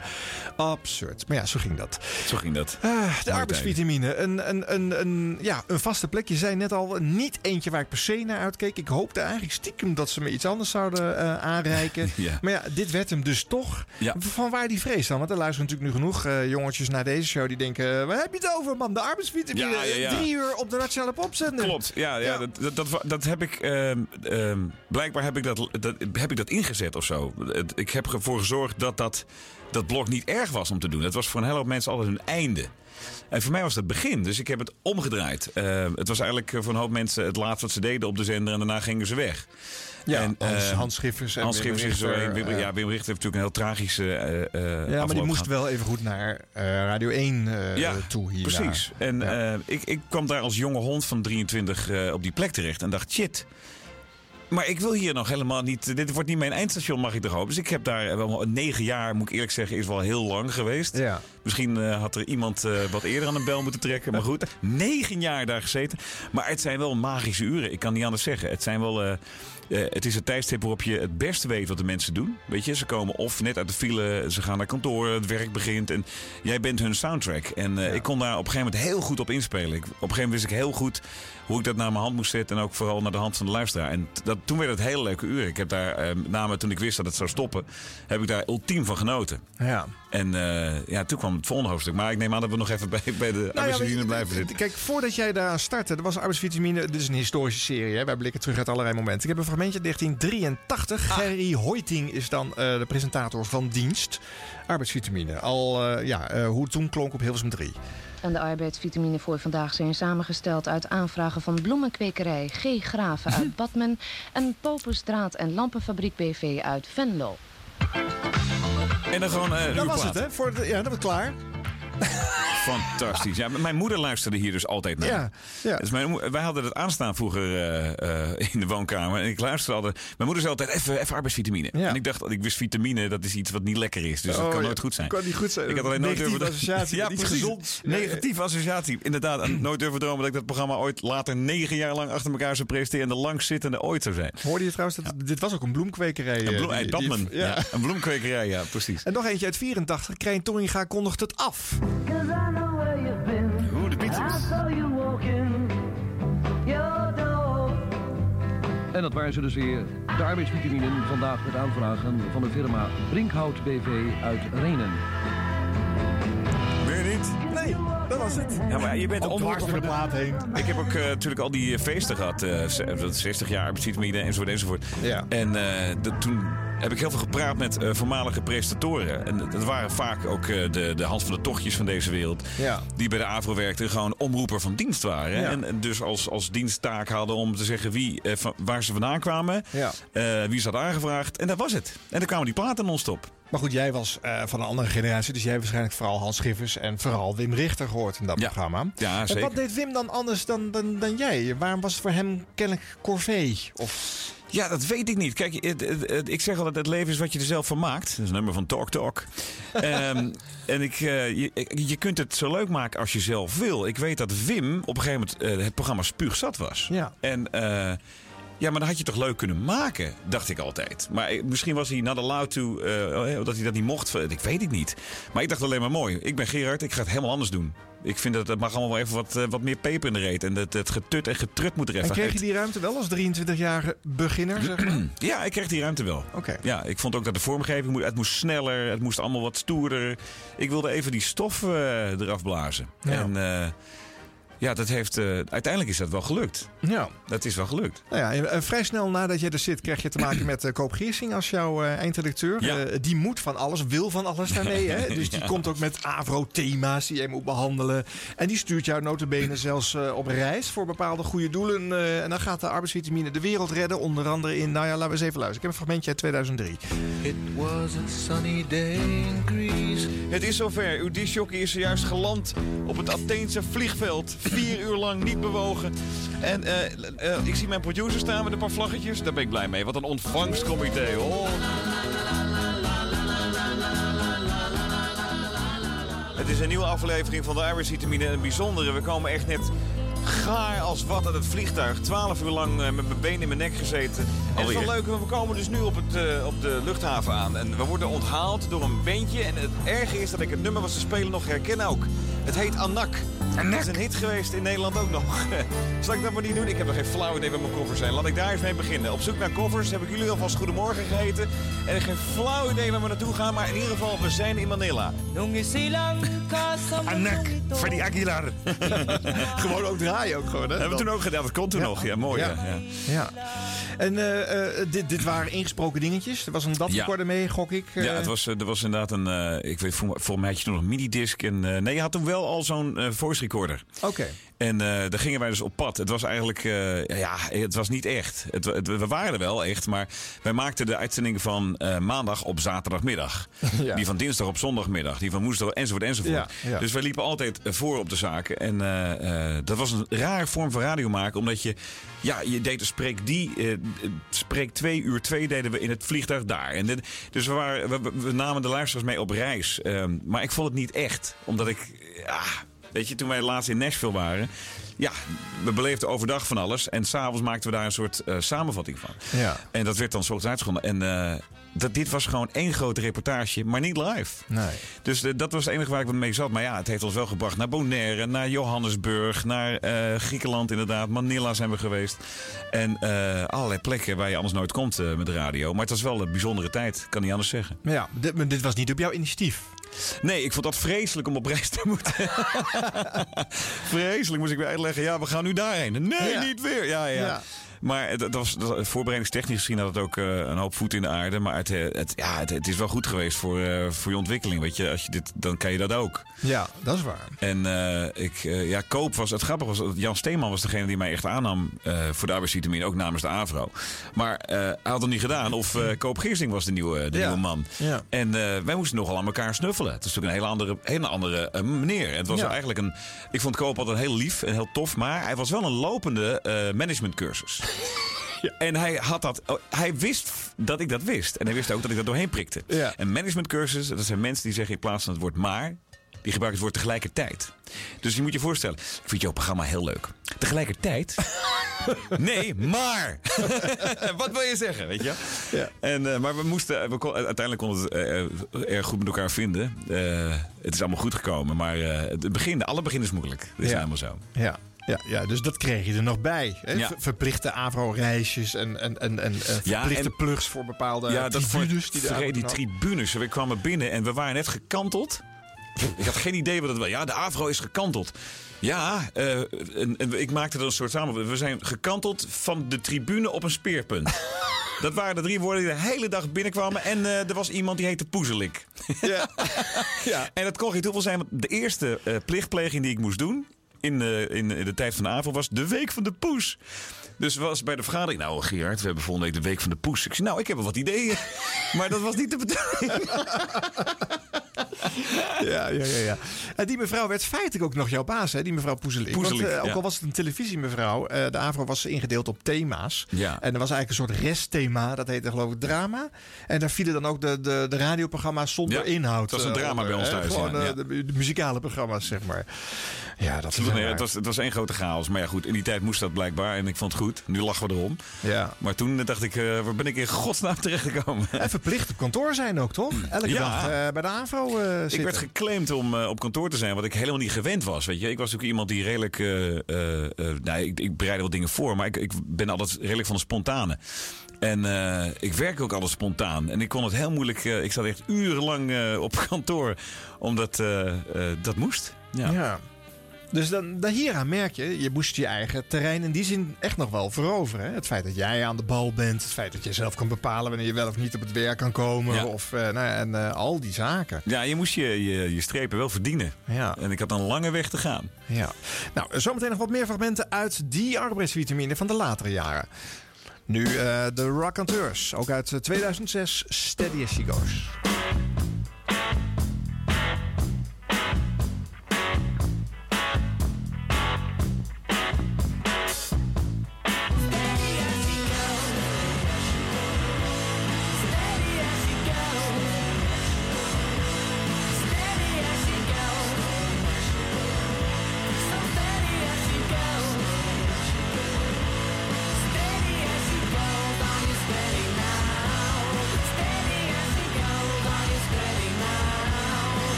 Absurd. Maar ja, zo ging dat. Zo ging dat. Ah, de arbeidsvitamine. Een, een, een, een, ja, een vaste plek. Je zei net al, niet eentje waar ik per se naar uitkeek. Ik hoopte eigenlijk stiekem dat ze me iets anders zouden eh, aanreiken. *laughs* Ja. Maar ja, dit werd hem dus toch. Ja. Van waar die vrees dan? Want er luisteren natuurlijk nu genoeg eh, jongetjes naar deze show die denken... Waar heb je het over, man? De arbeidsvitamine. Ja. Drie uur op de Nationale Popzender. Klopt, ja, ja. Dat, dat, dat, dat heb ik. ehm, ehm, blijkbaar heb ik dat, dat, heb ik dat ingezet of zo. Ik heb ervoor gezorgd dat dat, dat blok niet erg was om te doen. Het was voor een hele hoop mensen altijd hun einde. En voor mij was het het begin, dus ik heb het omgedraaid. Ehm, het was eigenlijk eh, voor een hoop mensen het laatste wat ze deden op de zender en daarna gingen ze weg. Ja, En, Hans, eh, Hans Schiffers en Hans Wim Schiffers is zo Richter, een. Wim, eh, ja, Wim Richter heeft natuurlijk een heel tragische. eh, eh, Ja, maar die moest wel even goed naar eh, Radio 1 eh, Ja, toe hier. Precies. En Ja. eh, ik, ik kwam daar als jonge hond van 23 eh, op die plek terecht en dacht, shit. Maar ik wil hier nog helemaal niet. Dit wordt niet mijn eindstation, mag ik toch hopen. Dus ik heb daar wel negen jaar, moet ik eerlijk zeggen, is wel heel lang geweest. Ja. Misschien eh, had er iemand eh, wat eerder aan de bel moeten trekken. Maar goed, *laughs* negen jaar daar gezeten. Maar het zijn wel magische uren. Ik kan niet anders zeggen. Het zijn wel. eh, eh, het is het tijdstip waarop je het beste weet wat de mensen doen. Weet je, ze komen of net uit de file, ze gaan naar kantoor, het werk begint. En jij bent hun soundtrack. En eh, ik kon daar op een gegeven moment heel goed op inspelen. Ik, op een gegeven moment wist ik heel goed hoe ik dat naar mijn hand moest zetten. En ook vooral naar de hand van de luisteraar. En dat, toen werd het hele leuke uren. Ik heb daar, met name toen ik wist dat het zou stoppen, heb ik daar ultiem van genoten. Ja. En ja, toen kwam het volgende hoofdstuk. Maar ik neem aan dat we nog even bij, bij de Nou arbeidsvitamine blijven zitten. Kijk, voordat jij daar startte, er was arbeidsvitamine. Dit is een historische serie. Hè? Wij blikken terug uit allerlei momenten. Ik heb een fragmentje 1983. Ah. Gerry Hoiting is dan eh, de presentator van dienst. Arbeidsvitamine. Al eh, ja, eh, hoe het toen klonk op Hilversum 3. En de arbeidsvitamine voor vandaag zijn samengesteld uit aanvragen van bloemenkwekerij G. Graven uit *laughs* Badmen en Popus Draad- en Lampenfabriek BV uit Venlo. En dan gewoon. eh Dat was plaat. het, hè? Voor de, ja, dat was klaar. Fantastisch. Ja, mijn moeder luisterde hier dus altijd naar. Ja, ja. Dus mijn, wij hadden het aanstaan vroeger eh, eh, in de woonkamer. En ik luisterde altijd. Mijn moeder zei altijd: even, even arbeidsvitamine. Ja. En ik dacht, ik wist vitamine, dat is iets wat niet lekker is. Dus dat Oh, kan ja. nooit goed zijn. Kan niet goed zijn. Ik had alleen nooit durven associatie, *laughs* Ja, niet precies. gezond. Negatieve associatie. Inderdaad. Nooit durven dromen dat ik dat programma ooit later negen jaar lang achter elkaar zou presenteren. En de langzittende ooit zou zijn. Hoorde je trouwens, dat, dit was ook een bloemkwekerij. Een eh, bloem, die- die-. Ja. Een bloemkwekerij, ja, precies. En nog eentje uit 84. Krijn Torringa kondigt het af. De. En dat waren ze dus weer. De arbeidsvitaminen vandaag met aanvragen van de firma Brinkhout BV uit Renen. Meer niet? Nee, dat was het. Ja, maar je bent Ook onder dwars door de plaat heen. Ik heb ook eh, natuurlijk al die eh, feesten gehad. eh, z- 60 jaar arbeidsvitamine enzovoort enzovoort. Ja. En eh, dat toen heb ik heel veel gepraat met eh, voormalige presentatoren. En dat waren vaak ook eh, de, de Hans van de Tochtjes van deze wereld. Ja. Die bij de AVRO werkten, gewoon omroeper van dienst waren. Ja. En, en dus als, als diensttaak hadden om te zeggen wie, eh, van, waar ze vandaan kwamen. Ja. wie ze hadden aangevraagd. En dat was het. En dan kwamen die platen non-stop. Maar goed, jij was van een andere generatie, dus jij hebt waarschijnlijk vooral Hans Schiffers en vooral Wim Richter gehoord in dat programma. Ja, En zeker. wat deed Wim dan anders dan, dan, dan jij? Waarom was het voor hem kennelijk corvée? Of... Ja, dat weet ik niet. Kijk, het- het- het- ik zeg altijd, het leven is wat je er zelf van maakt. Dat is een nummer van Talk Talk. *laughs* Ehm, en ik, eh, je, je kunt het zo leuk maken als je zelf wil. Ik weet dat Wim op een gegeven moment eh, het programma spuugzat was. Ja. En eh, ja, maar dan had je toch leuk kunnen maken, dacht ik altijd. Maar misschien was hij not allowed to, eh, dat hij dat niet mocht. Ik weet het niet. Maar ik dacht alleen maar mooi. Ik ben Gerard, ik ga het helemaal anders doen. Ik vind dat het mag allemaal wel even wat, eh, wat meer peper in de reet. En het, het getut en getrut moet er even En kreeg je die ruimte wel als 23-jarige beginner, zeg maar? *clears throat* Ja, ik kreeg die ruimte wel. Oké. Ja, ik vond ook dat de vormgeving, moest- het moest sneller, het moest allemaal wat stoerder. Ik wilde even die stof eh, eraf blazen. Ja. En eh, ja, dat heeft, eh, uiteindelijk is dat wel gelukt. Ja. Dat is wel gelukt. Nou ja, en, eh, vrij snel nadat je er zit, krijg je te maken *coughs* met eh, Koop Giersing als jouw eh, eindredacteur. Ja. Eh, die moet van alles, wil van alles daarmee. Hè? *laughs* Dus die Ja. komt ook met Avro-thema's die jij moet behandelen. En die stuurt jou notabene zelfs eh, op reis voor bepaalde goede doelen. eh, en dan gaat de arbeidsvitamine de wereld redden. Onder andere in, nou ja, laten we eens even luisteren. Ik heb een fragmentje uit 2003. It was a sunny day in Greece. Het is zover. Uw disjockey is zojuist geland op het Atheense vliegveld. Vier uur lang niet bewogen. En eh, eh, ik zie mijn producer staan met een paar vlaggetjes. Daar ben ik blij mee. Wat een ontvangstcomité. Oh. Het is een nieuwe aflevering van de Arbeidsvitamine. Een bijzondere. We komen echt net gaar als wat uit het vliegtuig. Twaalf uur lang eh, met mijn been in mijn nek gezeten. En het is wel leuk, want we komen dus nu op, het, eh, op de luchthaven aan. En we worden onthaald door een bandje. En het erge is dat ik het nummer wat ze spelen nog herken ook. Het heet Anak. En dat is een hit geweest in Nederland ook nog. *laughs* Zal ik dat maar niet doen? Ik heb nog geen flauw idee wat mijn koffers zijn. Laat ik daar eens mee beginnen. Op zoek naar koffers heb ik jullie alvast goedemorgen geheten. En ik heb geen flauw idee waar we naartoe gaan. Maar in ieder geval, we zijn in Manila. Anak, Freddy Aguilar. *laughs* gewoon ook draaien ook gewoon, hè? hebben we toen ook gedaan. Dat kon toen nog. Ja, mooi. Ja. Ja. Ja. En eh, eh, dit, dit waren ingesproken dingetjes. Er was een DAT-recorder mee, gok ik. Ja, eh. het was, er was inderdaad een. ik weet, voor, volgens mij had je toen nog een minidisc. En, nee, je had toen wel al zo'n voice recorder. Oké. En daar gingen wij dus op pad. Het was eigenlijk, ja, het was niet echt. Het, het- we waren er wel echt, maar wij maakten de uitzending van maandag op zaterdagmiddag. *laughs* Ja. Die van dinsdag op zondagmiddag. Die van woensdag enzovoort enzovoort. Ja, ja. Dus wij liepen altijd voor op de zaken. En dat was een rare vorm van radio maken, omdat je, ja, je deed de spreek die, eh, spreek twee uur twee deden we in het vliegtuig daar. En dus we, waren, we, namen de luisteraars mee op reis. Ehm, maar ik vond het niet echt, omdat ik, weet je, toen wij laatst in Nashville waren. Ja, we beleefden overdag van alles. En s'avonds maakten we daar een soort eh, samenvatting van. Ja. En dat werd dan soms uitgezonden. En eh, dat, dit was gewoon één grote reportage, maar niet live. Nee. Dus eh, dat was het enige waar ik mee zat. Maar ja, het heeft ons wel gebracht naar Bonaire, naar Johannesburg, naar Griekenland inderdaad. Manila zijn we geweest. En allerlei plekken waar je anders nooit komt met de radio. Maar het was wel een bijzondere tijd, kan niet anders zeggen. Maar ja, dit, maar dit was niet op jouw initiatief. Nee, ik vond dat vreselijk om op reis te moeten. *laughs* vreselijk moest ik weer uitleggen. Ja, we gaan nu daarheen. Nee, Ja. niet weer. Ja, ja. Ja. Maar het, dat was, dat, voorbereidingstechnisch gezien had het ook eh, een hoop voet in de aarde. Maar het, eh, het, ja, het, het is wel goed geweest voor, eh, voor je ontwikkeling. Weet je, als je dit, dan kan je dat ook. Ja, dat is waar. En ik, ja, Koop was, het grappige was, dat Jan Steeman was degene die mij echt aannam voor de arbeidsvitamine, ook namens de AVRO. Maar hij had het niet gedaan. Of eh, Koop Geersing was de nieuwe, de Ja. nieuwe man. Ja. En wij moesten nogal aan elkaar snuffelen. Het is natuurlijk een hele andere, hele andere meneer. Het was Ja. eigenlijk een, ik vond Koop altijd heel lief en heel tof, maar hij was wel een lopende eh, *laughs* En hij, had dat, oh, hij wist dat ik dat wist. En hij wist ook dat ik dat doorheen prikte. Ja. En managementcursus, dat zijn mensen die zeggen in plaats van het woord maar, die gebruiken het woord tegelijkertijd. Dus je moet je voorstellen, ik vind jouw programma heel leuk. Tegelijkertijd? *laughs* nee, maar. *laughs* Wat wil je zeggen, weet je? Ja. En, eh, maar we moesten, we kon, uiteindelijk konden we het eh, erg goed met elkaar vinden. Eh, het is allemaal goed gekomen, maar eh, het begin, alle begin is moeilijk. Dat is Ja. helemaal zo. Ja. Ja, ja, dus dat kreeg je er nog bij. Hè? Ja. Ver- Verplichte AVRO-reisjes en, en, en, en eh, Ja, verplichte en- plugs voor bepaalde ja, dat voor, tribunes. Die, vergeet die tribunes. We kwamen binnen en we waren net gekanteld. Ik had geen idee wat het was. Ja, de Avro is gekanteld. Ja, eh, en, en ik maakte er een soort samen. We zijn gekanteld van de tribune op een speerpunt. *laughs* Dat waren de drie woorden die de hele dag binnenkwamen. En eh, er was iemand die heette Poezelik. Ja. *laughs* ja. En dat kon geen toeval zijn, want de eerste plichtpleging die ik moest doen... In, de in de tijd van de avond was de Week van de Poes. Dus was bij de vergadering... Nou, Gerard, we hebben volgende week de Week van de Poes. Ik zei, nou, ik heb wel wat ideeën. *laughs* maar dat was niet de bedoeling. *laughs* Ja, ja, ja, ja. En die mevrouw werd feitelijk ook nog jouw baas, hè? die mevrouw Poezelik. Poezelik, Want, eh, ook ja. al was het een televisiemevrouw, eh de AVRO was ingedeeld op thema's. Ja. En er was eigenlijk een soort restthema, dat heette geloof ik drama. En daar vielen dan ook de, de, de radioprogramma's zonder Ja, inhoud. het was een eh, drama onder, bij ons hè? thuis, Gewoon eh, ja. De, de muzikale programma's, zeg maar. Ja, dat is Nee, het, was, het was één grote chaos. Maar ja, goed, in die tijd moest dat blijkbaar. En ik vond het goed. Nu lachen we erom. Ja. Maar toen dacht ik, eh, waar ben ik in godsnaam *laughs* terechtgekomen? En verplicht op kantoor zijn ook, toch? Elke Ja. dag eh, bij de AVRO eh Ik werd geclaimd om op kantoor te zijn, wat ik helemaal niet gewend was. Weet je? Ik was ook iemand die redelijk. nou, ik, ik bereidde wel dingen voor, maar ik, ik ben altijd redelijk van de spontane. En ik werk ook altijd spontaan. En ik kon het heel moeilijk. ik zat echt urenlang op *laughs* kantoor, omdat dat moest. Ja. Ja. Dus dan, dan hieraan merk je, je moest je eigen terrein in die zin echt nog wel veroveren. Hè? Het feit dat jij aan de bal bent, het feit dat je zelf kan bepalen wanneer je wel of niet op het werk kan komen. Ja. Of, eh, nou, en eh, al die zaken. Ja, je moest je, je, je strepen wel verdienen. Ja. En ik had een lange weg te gaan. Ja. Nou, zometeen nog wat meer fragmenten uit die arbeidsvitamine van de latere jaren. Nu eh, de Rockanteurs, ook uit eh, 2006, Steady as She Goes.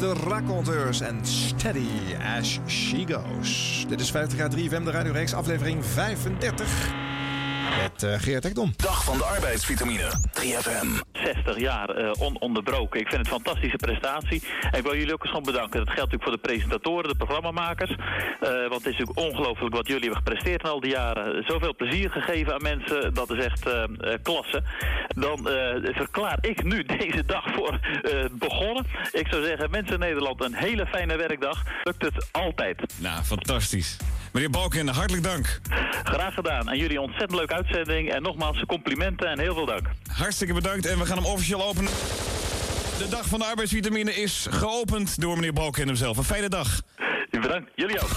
De Raconteurs en Steady as She Goes. Dit is 50 jaar 3FM, de Radio Reeks, aflevering 35. Met eh Geert Ekdom. Dag van de arbeidsvitamine. 3FM. 60 jaar eh, ononderbroken. Ik vind het een fantastische prestatie. En ik wil jullie ook eens gewoon bedanken. Dat geldt natuurlijk voor de presentatoren, de programmamakers. Eh, want het is natuurlijk ongelooflijk wat jullie hebben gepresteerd in al die jaren. Zoveel plezier gegeven aan mensen, dat is echt eh, eh, klasse. Dan eh, verklaar ik nu *laughs* deze dag voor eh, begonnen. Ik zou zeggen, mensen in Nederland, een hele fijne werkdag. Lukt het altijd. Nou, fantastisch. Meneer Balken, hartelijk dank. Graag gedaan. En jullie een ontzettend leuke uitzending. En nogmaals complimenten en heel veel dank. Hartstikke bedankt en we gaan hem officieel openen. De dag van de arbeidsvitamine is geopend door meneer Balken hemzelf. Een fijne dag. Bedankt. Jullie ook.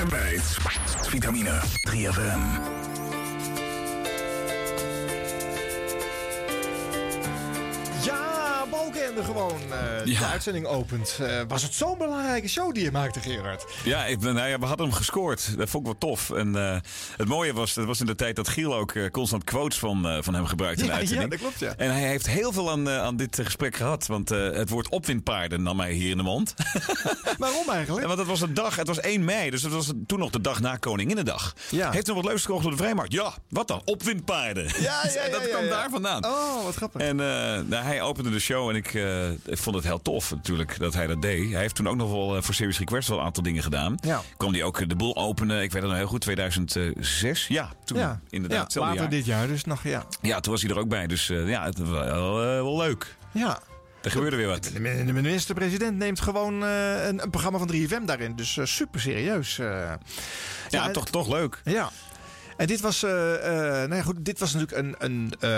Arbeidsvitamine. 3FM. Balkende gewoon eh, de uitzending opent. Eh, was het zo'n belangrijke show die je maakte, Gerard? Ja, ik, nou ja, we hadden hem gescoord. Dat vond ik wel tof. En eh, het mooie was, dat was in de tijd dat Giel ook constant quotes van, van hem gebruikte in de Ja, uitzending. ja, dat klopt, ja. En hij heeft heel veel aan, aan dit gesprek gehad. Want het woord opwindpaarden nam hij hier in de mond. *laughs* Waarom eigenlijk? Want het was een dag, het was 1 mei, dus het was toen nog de dag na Koninginnedag. Ja. Heeft nog wat leuks gekocht op de Vrijmarkt? Ja, wat dan? Opwindpaarden. Ja, ja, *laughs* ja, dat kwam daar vandaan. Oh, wat grappig. En nou, hij opende de show en ik, eh, ik vond het heel tof natuurlijk dat hij dat deed. Hij heeft toen ook nog wel eh, voor Series Request wel een aantal dingen gedaan. Ja. Kwam hij ook eh, de boel openen. Ik weet het nog heel goed, 2006. Ja, toen ja, inderdaad. ja, later jaar. dit jaar, dus nog ja. Ja, toen was hij er ook bij. Dus ja, het was wel, wel leuk. Ja. Er gebeurde weer wat. De de minister-president neemt gewoon een, een programma van 3FM daarin. Dus super serieus. Ja, en- toch, toch leuk. Ja. En dit was, eh, nou ja, goed, dit was natuurlijk een, een, eh,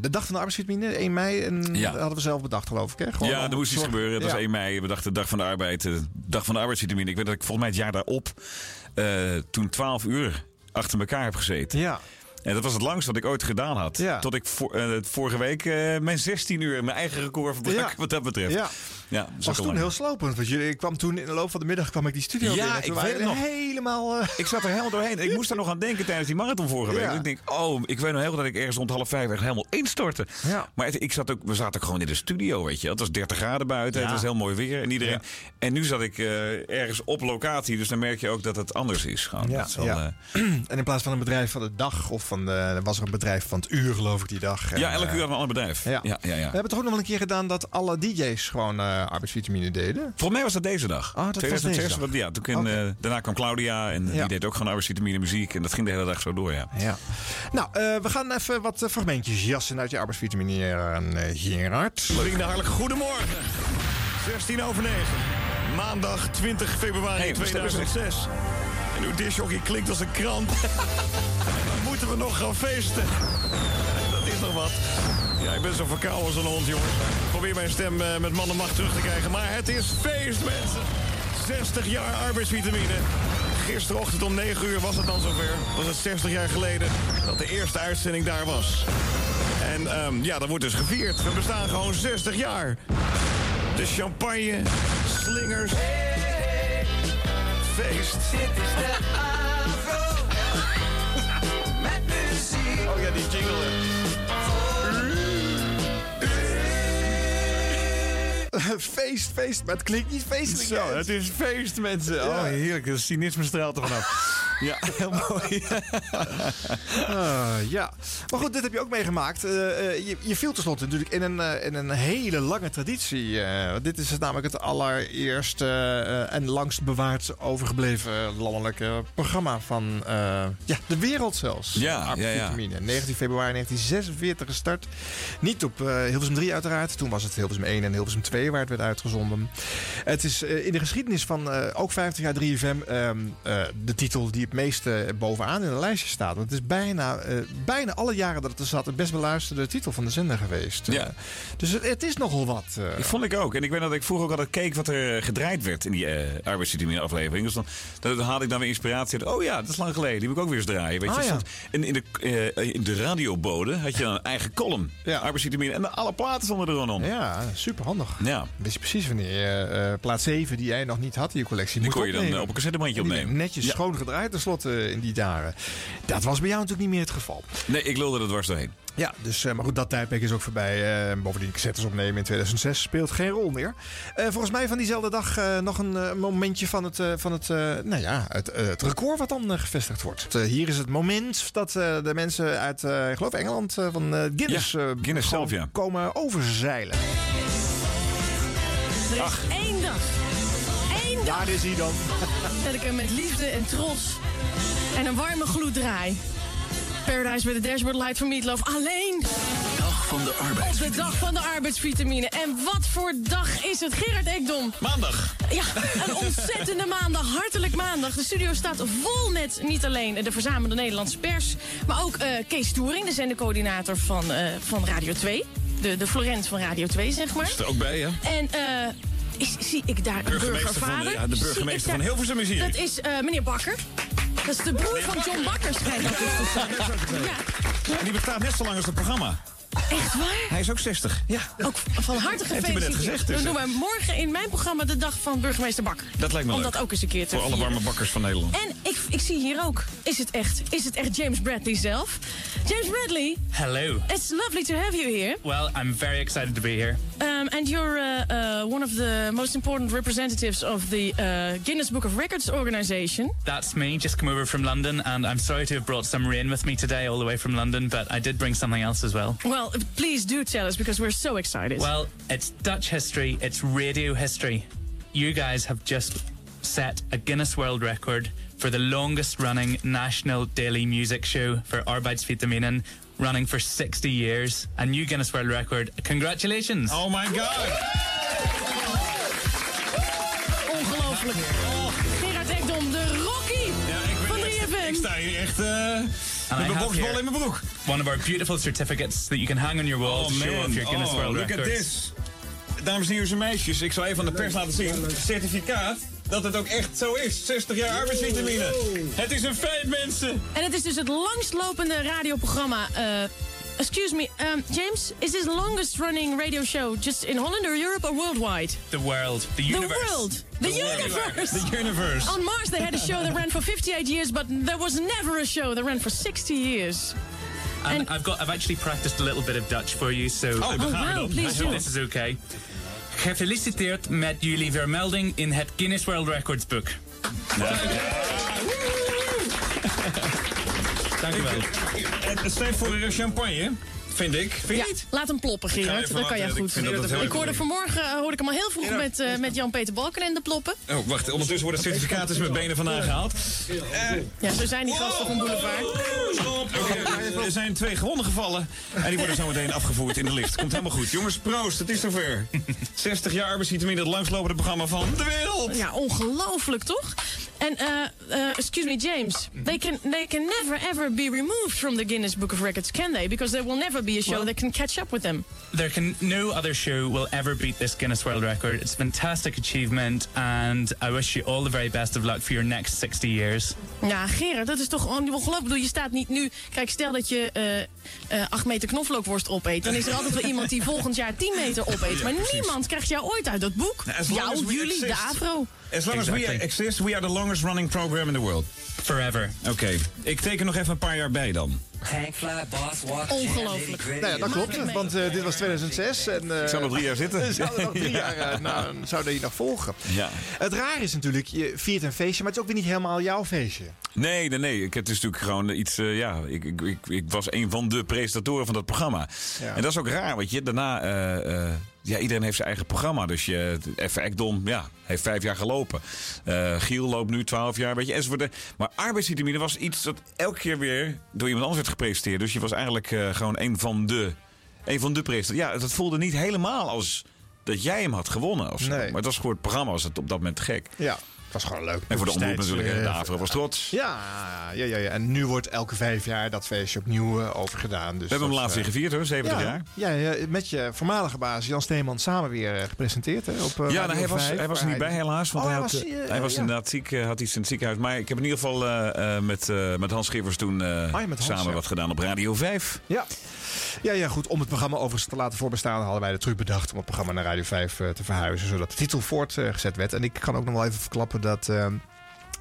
de dag van de arbeidsvitamine, 1 mei. En Ja. dat hadden we zelf bedacht, geloof ik. Hè? Gewoon ja, er moest iets gebeuren. Het Ja. was 1 mei. We dachten de dag van de arbeid. De dag van de arbeidsvitamine. Ik weet dat ik volgens mij het jaar daarop toen 12 uur achter elkaar heb gezeten. Ja. En dat was het langst wat ik ooit gedaan had. Ja. Tot ik voor, vorige week mijn 16 uur, mijn eigen record verbrak Ja. wat dat betreft. Ja. Ja was toen lang. heel slopend. Want jullie, ik kwam toen in de loop van de middag kwam ik die studio Ja, binnen. Ik weet nog. helemaal... eh, *laughs* Ik zat er helemaal doorheen. Ik moest er nog aan denken tijdens die marathon vorige week. Ja. Ik denk, oh, ik weet nog heel goed dat ik ergens rond half vijf echt helemaal instortte. Ja. Maar het- ik zat ook, we zaten ook gewoon in de studio, weet je. Het was 30 graden buiten, het was heel mooi weer en iedereen. En nu zat ik eh, ergens op locatie, dus dan merk je ook dat het anders is. Gewoon. Ja, eh, en in plaats van een bedrijf van de dag of van eh, was er een bedrijf van het uur, geloof ik, die dag. En, Ja, elke eh, uur een ander bedrijf. Ja. ja, ja. ja. We hebben toch ook nog wel een keer gedaan dat alle DJ's gewoon eh, arbeidsvitamine deden? Volgens mij was dat deze dag. Oh, dat was 2006, deze dag. want Ja, toen eh, daarna kwam Claudia en die deed ook gewoon arbeidsvitamine muziek. En dat ging de hele dag zo door, ja. Ja. Nou, eh, we gaan even wat fragmentjes jassen uit je arbeidsvitamine, eh, Gerard. Vrienden, hartelijk goedemorgen. 16 over 9. Maandag 20 februari Hey, wat stem is het? 2006. En uw disjockey klinkt als een krant. *laughs* Moeten we nog gaan feesten. Dat is nog wat. Ja, ik ben zo verkouden als een hond, jongens. Ik probeer mijn stem eh, met man en macht terug te krijgen. Maar het is feest, mensen. 60 jaar arbeidsvitamine. Gisterochtend om 9 uur was het dan zover. Was het 60 jaar geleden dat de eerste uitzending daar was. En ehm, ja, dat wordt dus gevierd. We bestaan gewoon 60 jaar. De champagne, slingers, feest. Dit is de *laughs* Met muziek. Oh ja, die jingle. *laughs* feest, feest, maar het klinkt niet feestelijk. Zo, het is feest, mensen. Oh, heerlijk. De cynisme straalt er vanaf. *laughs* Ja, *laughs* heel mooi. *laughs* Ah, ja, maar goed, dit heb je ook meegemaakt. Eh, eh, je, je viel tenslotte natuurlijk in een, eh, in een hele lange traditie. Dit is namelijk het allereerste en langst bewaard overgebleven landelijke programma van ja, de wereld zelfs. Ja, ja, ja. Vitamine. 19 februari 1946 gestart. Niet op Hilversum 3 uiteraard. Toen was het Hilversum 1 en Hilversum 2 waar het werd uitgezonden. Het is in de geschiedenis van ook 50 jaar 3FM ehm, eh, de titel die het meeste bovenaan in de lijstje staat. Want het is bijna, eh, bijna alle jaren dat het er zat de best beluisterde titel van de zender geweest. Ja. Eh, dus het, het is nogal wat. eh. Dat vond ik ook. En ik weet dat ik vroeger ook altijd keek wat er gedraaid werd in die eh arbeidsvitamine aflevering. Dus dan, dan haalde ik dan weer inspiratie uit. Oh ja, dat is lang geleden. Die moet ik ook weer eens draaien. Weet je? Ah, ja. En in de, eh, in de radiobode had je dan een eigen column. Arbeidsvitamine. En alle platen stonden er gewoon om. Ja, super handig. Ja. Wist je precies wanneer je eh, plaat 7 die jij nog niet had in je collectie Die moet kon je dan opnemen. eh, op een cassettebandje opnemen. Netjes Ja. schoon gedraaid tenslotte in die dagen. Dat was bij jou natuurlijk niet meer het geval. Nee, ik lulde er dwars doorheen. Ja, dus, eh, maar goed, dat tijdperk is ook voorbij. Eh, bovendien, cassettes opnemen in 2006 speelt geen rol meer. Eh, volgens mij van diezelfde dag eh, nog een eh, momentje van het, eh, van het, eh, nou ja, het, eh, het record wat dan eh, gevestigd wordt. Eh, hier is het moment dat eh, de mensen uit, eh, ik geloof Engeland, eh, van eh, Guinness, Ja, eh, Guinness zelf, ja. komen overzeilen. Er is Ach. één dag. Daar is hij dan. *laughs* Dat ik hem met liefde en trots en een warme gloed draai. Paradise with a Dashboard Light van Meatloaf. Alleen Dag van de arbeid. op de dag van de arbeidsvitamine. En wat voor dag is het, Gerard Ekdom? Maandag. Ja, een *laughs* ontzettende maandag. Hartelijk maandag. De studio staat vol met niet alleen de verzamelde Nederlandse pers... maar ook eh, Kees Toering, de zendercoördinator van, eh, van Radio 2. De, de Florent van Radio 2, zeg maar. Is er ook bij, ja? En eh, is, zie ik daar een Burgemeester van de- burgervader? ja, burgemeester van Hilversum is hier. Dat is eh, meneer Bakker. Dat is de broer van John Bakker, schijnt dat dus te zijn. Ja, En die bestaat net zo lang als het programma. Echt waar? Hij is ook 60. Ja. Ook van harte gefeliciteerd. gezegd, dus, Dan doen wij morgen in mijn programma de dag van burgemeester Bakker. Dat lijkt me Om leuk. dat ook eens een keer te Voor alle warme bakkers van Nederland. En ik, ik zie hier ook, is het echt? Is het echt James Bradley zelf? James Bradley, Hello. it's lovely to have you here. Well, I'm very excited to be here. Um, and you're uh, uh, one of the most important representatives of the uh, Guinness Book of Records organization. That's me, just come over from London, and I'm sorry to have brought some rain with me today all the way from London, but I did bring something else as well. Well, please do tell us because we're so excited. Well, it's Dutch history, it's radio history. You guys have just set a Guinness World Record for the longest running national daily music show for Arbeidsvitaminen, running for 60 years. A new Guinness World Record. Congratulations! Oh my god! Ongelooflijk. Gerard Ekdom, de Rocky van 3FM. Ik sta hier echt eh And met I here in mijn broek. One of our beautiful certificates that you can hang on your wall Oh to show off your Guinness oh, World look at Records. this. Dames en heren, meisjes, ik zal even aan de pers laten zien. Certificaat dat het ook echt zo is. 60 jaar arbeidsvitamine. Het is een feit, mensen. En het is dus het langstlopende radioprogramma. eh, excuse me, um, James, is this longest running radio show just in Holland or Europe or worldwide? The world, the universe. The universe. world, the, universe. The universe. On Mars, they had a show that ran for 58 years, but there was never a show that ran for 60 years. And, I've got I've actually practiced a little bit of Dutch for you, so Oh, Oh, daar gaan we wow, please I hope do. this is okay. Gefeliciteerd met jullie vermelding in het Guinness World Records book. Dank u wel. Het is tijd voor een champagne, vind ik. Vind je Ja, niet? laat hem ploppen, Gerard. Dat kan jij goed. Ik dat Ik hoorde vanmorgen uh, hoorde ik hem al heel vroeg met, uh, met Jan-Peter Balkenende ploppen. Oh, wacht. Ondertussen worden certificaten met benen vandaan gehaald. Uh, ja, zo zijn die gasten van Boulevard. Okay, er zijn twee gewonnen gevallen. En die worden zo meteen afgevoerd in de lift. Komt helemaal goed. Jongens, proost. Het is zover. *laughs* 60 jaar arbeidsvitamine, het langslopende programma van de wereld. Ja, ongelooflijk toch? En, uh, uh, excuse me, James. They can, they can never ever be removed from the Guinness Book of Records, can they? Because there will never be a show Well- that can catch up with them. There can no other show will ever beat this Guinness World Record. It's a fantastic achievement, and I wish you all the very best of luck for your next 60 years. Ja, Gerard, dat is toch ongelooflijk. Bedoel, je staat niet nu... Kijk, stel dat je uh, uh, 8 meter knoflookworst opeet. Dan is er altijd wel *laughs* iemand die volgend jaar 10 meter opeet. Ja, maar precies. niemand krijgt jou ooit uit dat boek. As jou, jullie, de afro. As long as we exist, we are the longest running program in the world. Forever. Oké, ik teken nog even een paar jaar bij dan. Ongelooflijk. Nou ja, dat klopt. Want eh, dit was 2006. En, eh, Ik zou nog drie jaar zitten. *laughs* Zou er nog drie *laughs* jaar eh, nou, zouden die nog volgen. Ja. Het raar is natuurlijk, je viert een feestje, maar het is ook weer niet helemaal jouw feestje. Nee, nee, nee. Ik heb dus natuurlijk gewoon iets. eh, ja, ik, ik, ik, ik was een van de presentatoren van dat programma. Ja. En dat is ook raar, want je daarna. Ja, iedereen heeft zijn eigen programma. Dus je, even Ekdom, ja, heeft vijf jaar gelopen. Eh, Giel loopt nu twaalf jaar, weet je, enzovoort. Maar arbeidsvitamine was iets dat elke keer weer door iemand anders werd gepresenteerd. Dus je was eigenlijk eh, gewoon een van de, een van de presentatoren. Ja, dat voelde niet helemaal als dat jij hem had gewonnen of zo. Nee. Maar het was gewoon het programma, was het op dat moment gek. Ja, was gewoon leuk. En voor de omroep natuurlijk, de Avro was trots. Ja, ja, ja, ja, en nu wordt elke vijf jaar dat feestje opnieuw eh, overgedaan. Dus We hebben hem laatst weer eh, gevierd hoor, 70 ja, jaar. Ja, met je voormalige baas Jan Steeman samen weer eh, gepresenteerd hè, op Ja, nou, hij, was, 5, hij was er niet bij helaas. Want Oh, hij, had, was, hij was inderdaad ziek, had iets in het ziekenhuis. Maar ik heb in ieder geval met, met Hans Schippers toen Ah, ja, met Hans, samen wat gedaan op Radio 5. Ja. Ja, ja, goed. Om het programma overigens te laten voorbestaan... hadden wij de truc bedacht om het programma naar Radio 5 eh, te verhuizen... zodat de titel voortgezet werd. En ik kan ook nog wel even verklappen dat... eh,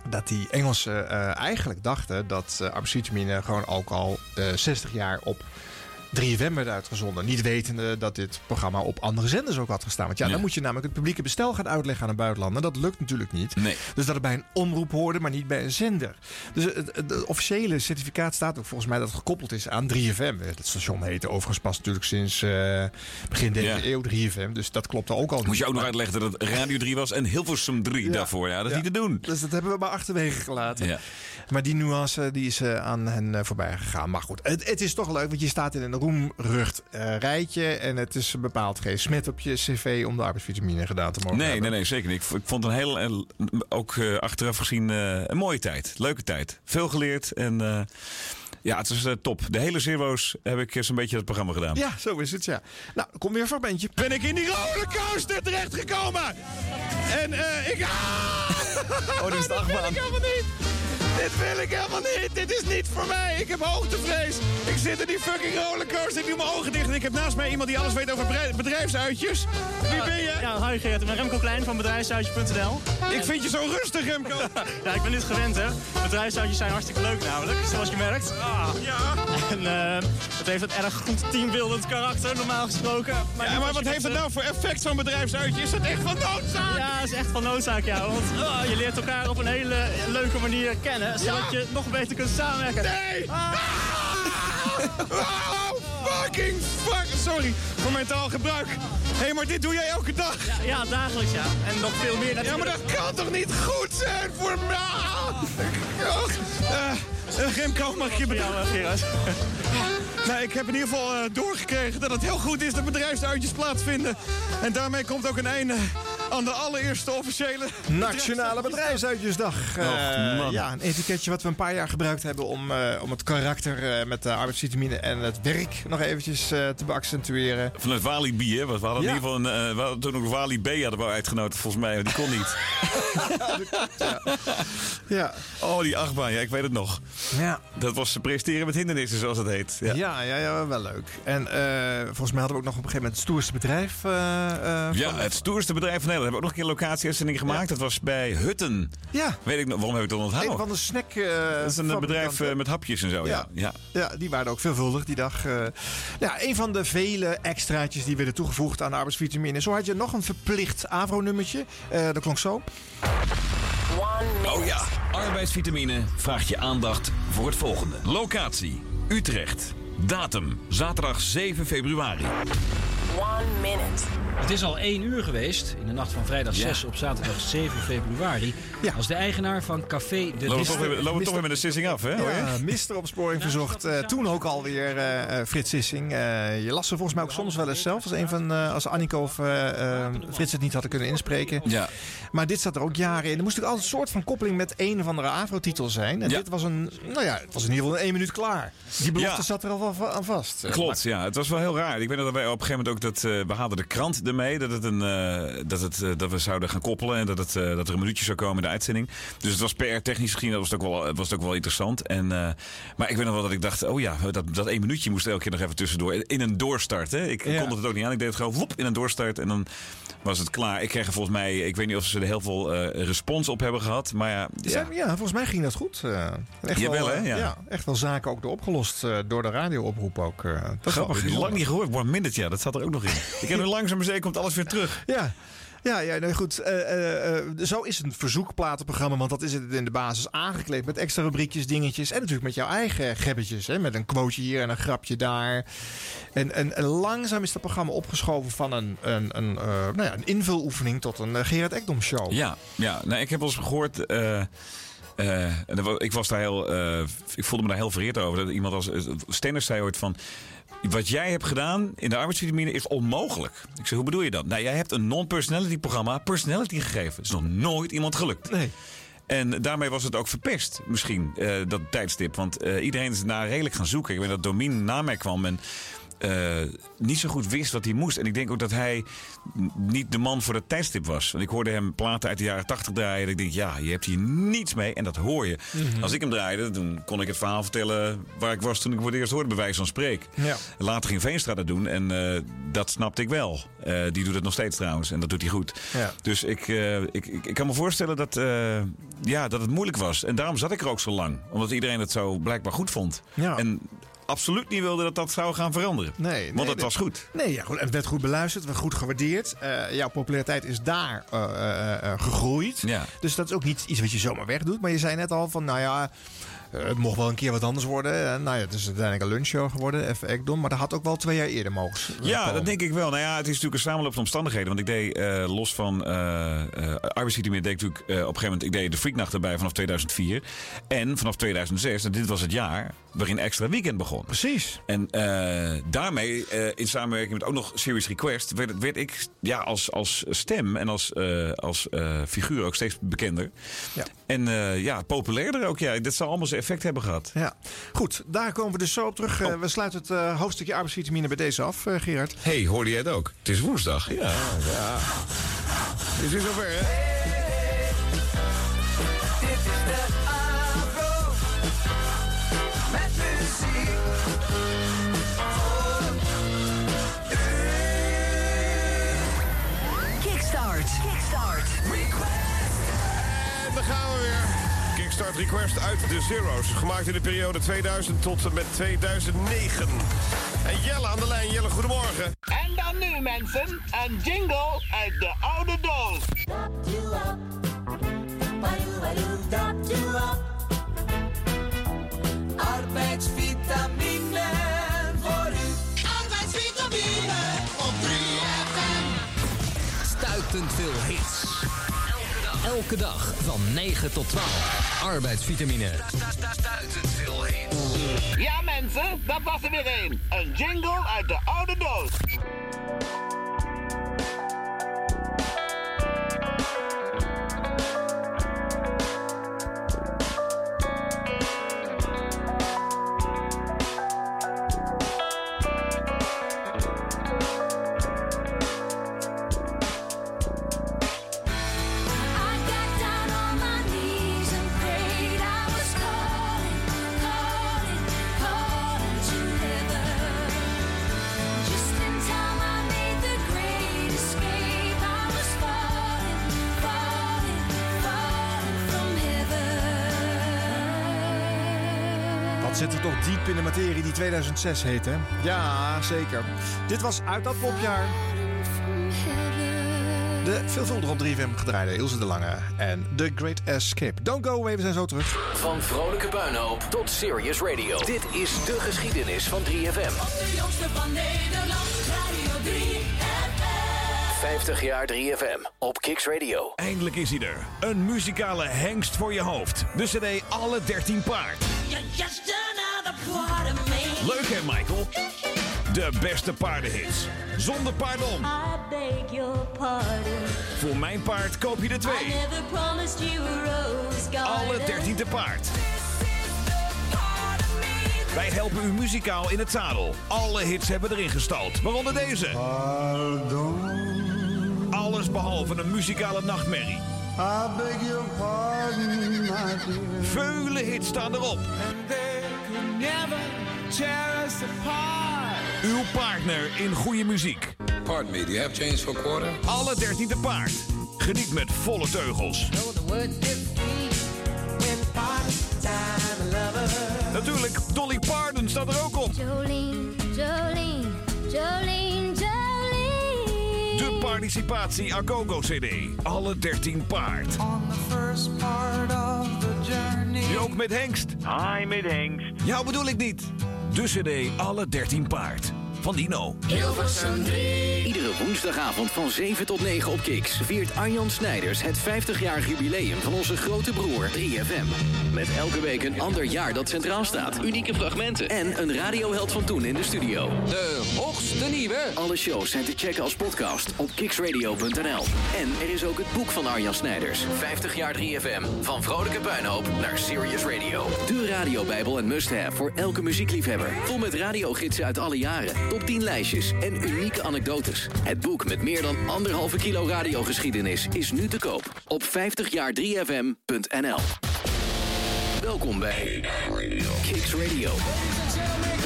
dat die Engelsen eh, eigenlijk dachten dat uh, gewoon ook al eh, 60 jaar op 3FM werd uitgezonden. Niet wetende dat dit programma op andere zenders ook had gestaan. Want ja, Ja. dan moet je namelijk het publieke bestel gaan uitleggen aan een buitenlander. Dat lukt natuurlijk niet. Nee. Dus dat het bij een omroep hoorde, maar niet bij een zender. Dus het, officiële certificaat staat ook volgens mij dat het gekoppeld is aan 3FM. Het station heette overigens pas natuurlijk sinds eh, begin deze Ja. eeuw 3FM. Dus dat klopte ook al. Moet niet. je ook nog uitleggen dat het Radio 3 was en Hilversum 3 daarvoor. Ja, dat is niet te doen. Dus dat hebben we maar achterwege gelaten. Ja. Maar die nuance die is eh, aan hen eh, voorbij gegaan. Maar goed, het, het is toch leuk, want je staat in een roemrucht eh, rijtje. En het is bepaald geen smet op je cv om de arbeidsvitamine gedaan te mogen Nee, hebben. nee, nee, zeker niet. Ik Ik vond het een heel, eh, ook eh, achteraf gezien, eh, een mooie tijd. Leuke tijd. Veel geleerd en eh, ja, het is top. De hele Zero's heb ik eh, zo'n beetje het programma gedaan. Ja, zo is het, ja. Nou, kom weer een fragmentje. Ben ik in die rollercoaster terechtgekomen? En eh, ik... Oh, dit is de achtbaan. ik helemaal niet. Dit wil ik helemaal niet. Dit is niet voor mij. Ik heb hoogtevrees. Ik zit in die fucking rollercoaster. Ik doe mijn ogen dicht. En ik heb naast mij iemand die alles weet over bedrijf- bedrijfsuitjes. Wie ben je? Ja, hi Geert, ik ben Remco Klein van bedrijfsuitje.nl. Ik vind je zo rustig, Remco. *laughs* ja, ik ben dit gewend, hè. Bedrijfsuitjes zijn hartstikke leuk namelijk, zoals je merkt. Ah. Ja. En eh, het heeft een erg goed teambeeldend karakter, normaal gesproken. Ja, nu maar wat heeft het nou voor effect zo'n bedrijfsuitje? Is dat echt van noodzaak? Ja, dat is echt van noodzaak, ja. Want ah, je leert elkaar op een hele leuke manier kennen, zodat je nog beter kunt samenwerken. Nee! Ah. Oh, fucking fuck. Sorry voor mijn taalgebruik. Hé, hey, maar dit doe jij elke dag. Ja, ja, dagelijks, ja. En nog veel meer Ja, maar dat kan toch niet goed zijn voor mij? Eh, eh, Remco, mag ik je bedanken? Gerard. *laughs* Nou, ik heb in ieder geval eh, doorgekregen dat het heel goed is dat bedrijfsuitjes plaatsvinden. En daarmee komt ook een einde aan de allereerste officiële... *laughs* Nationale Bedrijfsuitjesdag. Eh, Och, ja, een etiketje wat we een paar jaar gebruikt hebben om, eh, om het karakter eh, met de arbeidsvitamine en het werk nog eventjes eh, te beaccentueren. Vanuit Walibi, hè? Want we hadden Ja. in ieder geval een, we hadden toen ook Wali B hadden we uitgenodigd, volgens mij. maar Die kon niet. *laughs* Ja. Oh, die achtbaan. Ja, ik weet het nog. Ja. Dat was presteren met hindernissen, zoals het heet. Ja. Ja, ja, ja, wel leuk. En eh, volgens mij hadden we ook nog op een gegeven moment het stoerste bedrijf. eh, Ja, van- het stoerste bedrijf van Nederland. Hebben we ook nog een keer locatieuitzending gemaakt. Dat was bij Hutten. Ja. Weet ik nog, waarom heb ik dat onthouden? Een van de snack. dat is een bedrijf met hapjes en zo. Ja. Ja. Ja, die waren ook veelvuldig die dag. ja, een van de vele extraatjes die werden toegevoegd aan de arbeidsvitamine. Zo had je nog een verplicht AVRO-nummertje. Dat klonk zo. Oh ja, arbeidsvitamine vraagt je aandacht voor het volgende. Locatie, Utrecht. Datum, zaterdag 7 februari. One minute. Het is al 1 uur geweest, in de nacht van vrijdag 6 op zaterdag 7 februari. Als de eigenaar van Café de Lopen we Dis- toch weer- lopen we toch weer met de sissing af, hè? Ja, mister opsporing verzocht. Eh, toen ook alweer eh eh, Frits Sissing. Eh, je las ze volgens mij ook soms wel eens zelf. Als, een van, eh, als Anniko of Frits het niet hadden kunnen inspreken. Ja. Maar dit zat er ook jaren in. Er moest natuurlijk altijd een soort van koppeling met een of andere AVRO-titel zijn. En Ja. dit was een, nou ja, het was in ieder geval in één minuut klaar. Die belofte Ja. zat er al va- aan vast. Klopt, ja. Het was wel heel raar. Ik weet dat wij op een gegeven moment ook dat eh, we haalden de krant ermee dat het een eh, dat het eh, dat we zouden gaan koppelen en dat het dat er een minuutje zou komen in de uitzending. Dus het was PR technisch gezien dat was het ook wel was het ook wel interessant. En maar ik weet nog wel dat ik dacht, oh ja, dat dat één minuutje moest elke keer nog even tussendoor in een doorstart. Hè. Ik Ja. kon het ook niet aan. Ik deed het gewoon woep, in een doorstart en dan was het klaar. Ik kreeg er volgens mij, ik weet niet of ze er heel veel respons op hebben gehad, maar ja, Ja. volgens mij ging dat goed. Echt Jawel, wel, hè? Ja. echt wel zaken ook door opgelost door de radiooproep ook. dat Grappig, lang niet gehoord. One minute, ja, dat zat er ook nog in. *laughs* Ik heb nu langzaam maar zeker komt alles weer terug. Ja. Ja, ja nee, goed. Eh, eh, eh, zo is een verzoekplatenprogramma, want dat is het in de basis aangekleed met extra rubriekjes, dingetjes. En natuurlijk met jouw eigen gebbetjes, hè, met een quoteje hier en een grapje daar. En, en, en langzaam is dat programma opgeschoven van een, een, een, nou ja, een invuloefening tot een Gerard Ekdom show. Ja, ja. Nou, ik heb wel eens gehoord. ik was daar heel. ik voelde me daar heel vereerd over. Dat iemand als. Stenners zei ooit van. Wat jij hebt gedaan in de arbeidsvitamine is onmogelijk. Ik zei, hoe bedoel je dat? Nou, jij hebt een non-personality programma personality gegeven. Het is nog nooit iemand gelukt. Nee. En daarmee was het ook verpest, misschien, eh, dat tijdstip. Want eh, iedereen is daar redelijk gaan zoeken. Ik weet dat Domien na mij kwam en eh, niet zo goed wist wat hij moest. En ik denk ook dat hij niet de man voor dat tijdstip was. Want ik hoorde hem platen uit de jaren tachtig draaien. En ik denk, ja, je hebt hier niets mee. En dat hoor je. Mhm. Als ik hem draaide, dan kon ik het verhaal vertellen... waar ik was toen ik voor het eerst hoorde, bij wijze van spreek. Ja. Later ging Veenstra dat doen. En eh, dat snapte ik wel. Eh, die doet het nog steeds trouwens. En dat doet hij goed. Ja. Dus ik, ik, ik, kan me voorstellen dat, ja, dat het moeilijk was. En daarom zat ik er ook zo lang. Omdat iedereen het zo blijkbaar goed vond. Ja. En absoluut niet wilde dat dat zou gaan veranderen. Nee, Want nee. was goed. Nee, ja, goed. Het werd goed beluisterd, werd goed gewaardeerd. Eh, jouw populariteit is daar eh, eh, gegroeid. Ja. Dus dat is ook niet iets wat je zomaar wegdoet. Maar je zei net al van, nou ja, het mocht wel een keer wat anders worden. Eh, nou ja, het is uiteindelijk een lunchshow geworden, even Ekdom. Maar dat had ook wel twee jaar eerder mogen Ja, komen. dat denk ik wel. Nou ja, het is natuurlijk een samenloop van omstandigheden. Want ik deed eh, los van eh eh arbeidsvitamine, deed ik natuurlijk eh, op een gegeven moment ik deed de Freaknacht erbij vanaf 2004. En vanaf 2006, en dit was het jaar waarin Extra Weekend begon. Precies. En eh, daarmee, eh, in samenwerking met ook nog Series Request, werd, werd ik ja, als, als stem en als, eh, als eh, figuur ook steeds bekender. Ja. En eh, ja, populairder ook. Ja. Dat zal allemaal zijn effect hebben gehad. Ja, goed. Daar komen we dus zo op terug. Eh, we sluiten het eh, hoofdstukje arbeidsvitamine bij deze af, eh, Gerard. hey, hoorde jij het ook? Het is woensdag. Ja, ja. Het is zover, hè? Kickstart Request uit de Zero's. Gemaakt in de periode 2000 tot en met 2009. En Jelle aan de lijn. Jelle, goedemorgen. En dan nu mensen, een jingle uit de oude doos. Arbeidsvitamine voor u. Arbeidsvitamine op 3FM. Stuitend veel hits. Elke dag van 9 tot 12. Arbeidsvitamine. Ja mensen, dat was er weer een. Een jingle uit de oude doos. 2006 heet, hè? Ja, zeker. Dit was uit dat popjaar. De veelvuldig op 3FM gedraaide Ilse de Lange en The Great Escape. Don't go away, we zijn zo terug. Van vrolijke puinhoop tot serious radio. Dit is de geschiedenis van 3FM. De jongste van Nederland, Radio 3FM. 50 jaar 3FM op Kicks Radio. Eindelijk is hij er. Een muzikale hengst voor je hoofd. De cd Alle 13 Paard. You're just another part of me. Leuk hè, Michael? De beste paardenhits. Zonder pardon. I beg your pardon. Voor mijn paard koop je de I twee. never promised you a rose garden. Alle 13 te paard. Wij helpen u muzikaal in het zadel. Alle hits hebben erin gestald, waaronder deze. Alles behalve een muzikale nachtmerrie. I beg your pardon, my dear. Vele hits staan erop. Never tear us apart. Uw partner in goede muziek. Pardon me, do you have change for a quarter? Alle 13 te paard. Geniet met volle teugels. Natuurlijk, Dolly Parton staat er ook op. Jolene, Jolene, Jolene, Jolene. De participatie Agogo CD. Alle 13 paard. On the first part of the journey. Nu ook met Hengst. Hi, met Hengst. Jou bedoel ik niet. De CD Alle 13 paard. Van Dino. Hilversum 3. Iedere woensdagavond van 7 tot 9 op Kiks viert Arjan Snijders het 50-jarig jubileum van onze grote broer 3FM. Met elke week een ander jaar dat centraal staat, unieke fragmenten en een radioheld van toen in de studio. De hoogste nieuwe. Alle shows zijn te checken als podcast op kiksradio.nl. En er is ook het boek van Arjan Snijders. 50 jaar 3FM. Van vrolijke puinhoop naar serious radio. De radiobijbel en must-have voor elke muziekliefhebber. Vol met radiogidsen uit alle jaren. Top 10 lijstjes en unieke anekdotes. Het boek met meer dan anderhalve kilo radiogeschiedenis is nu te koop op 50jaar3fm.nl. Welkom bij Kicks Radio.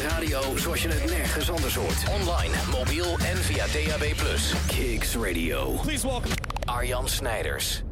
Radio zoals je het nergens anders hoort. Online, mobiel en via DAB+. Kicks Radio. Please welcome Arjan Snijders.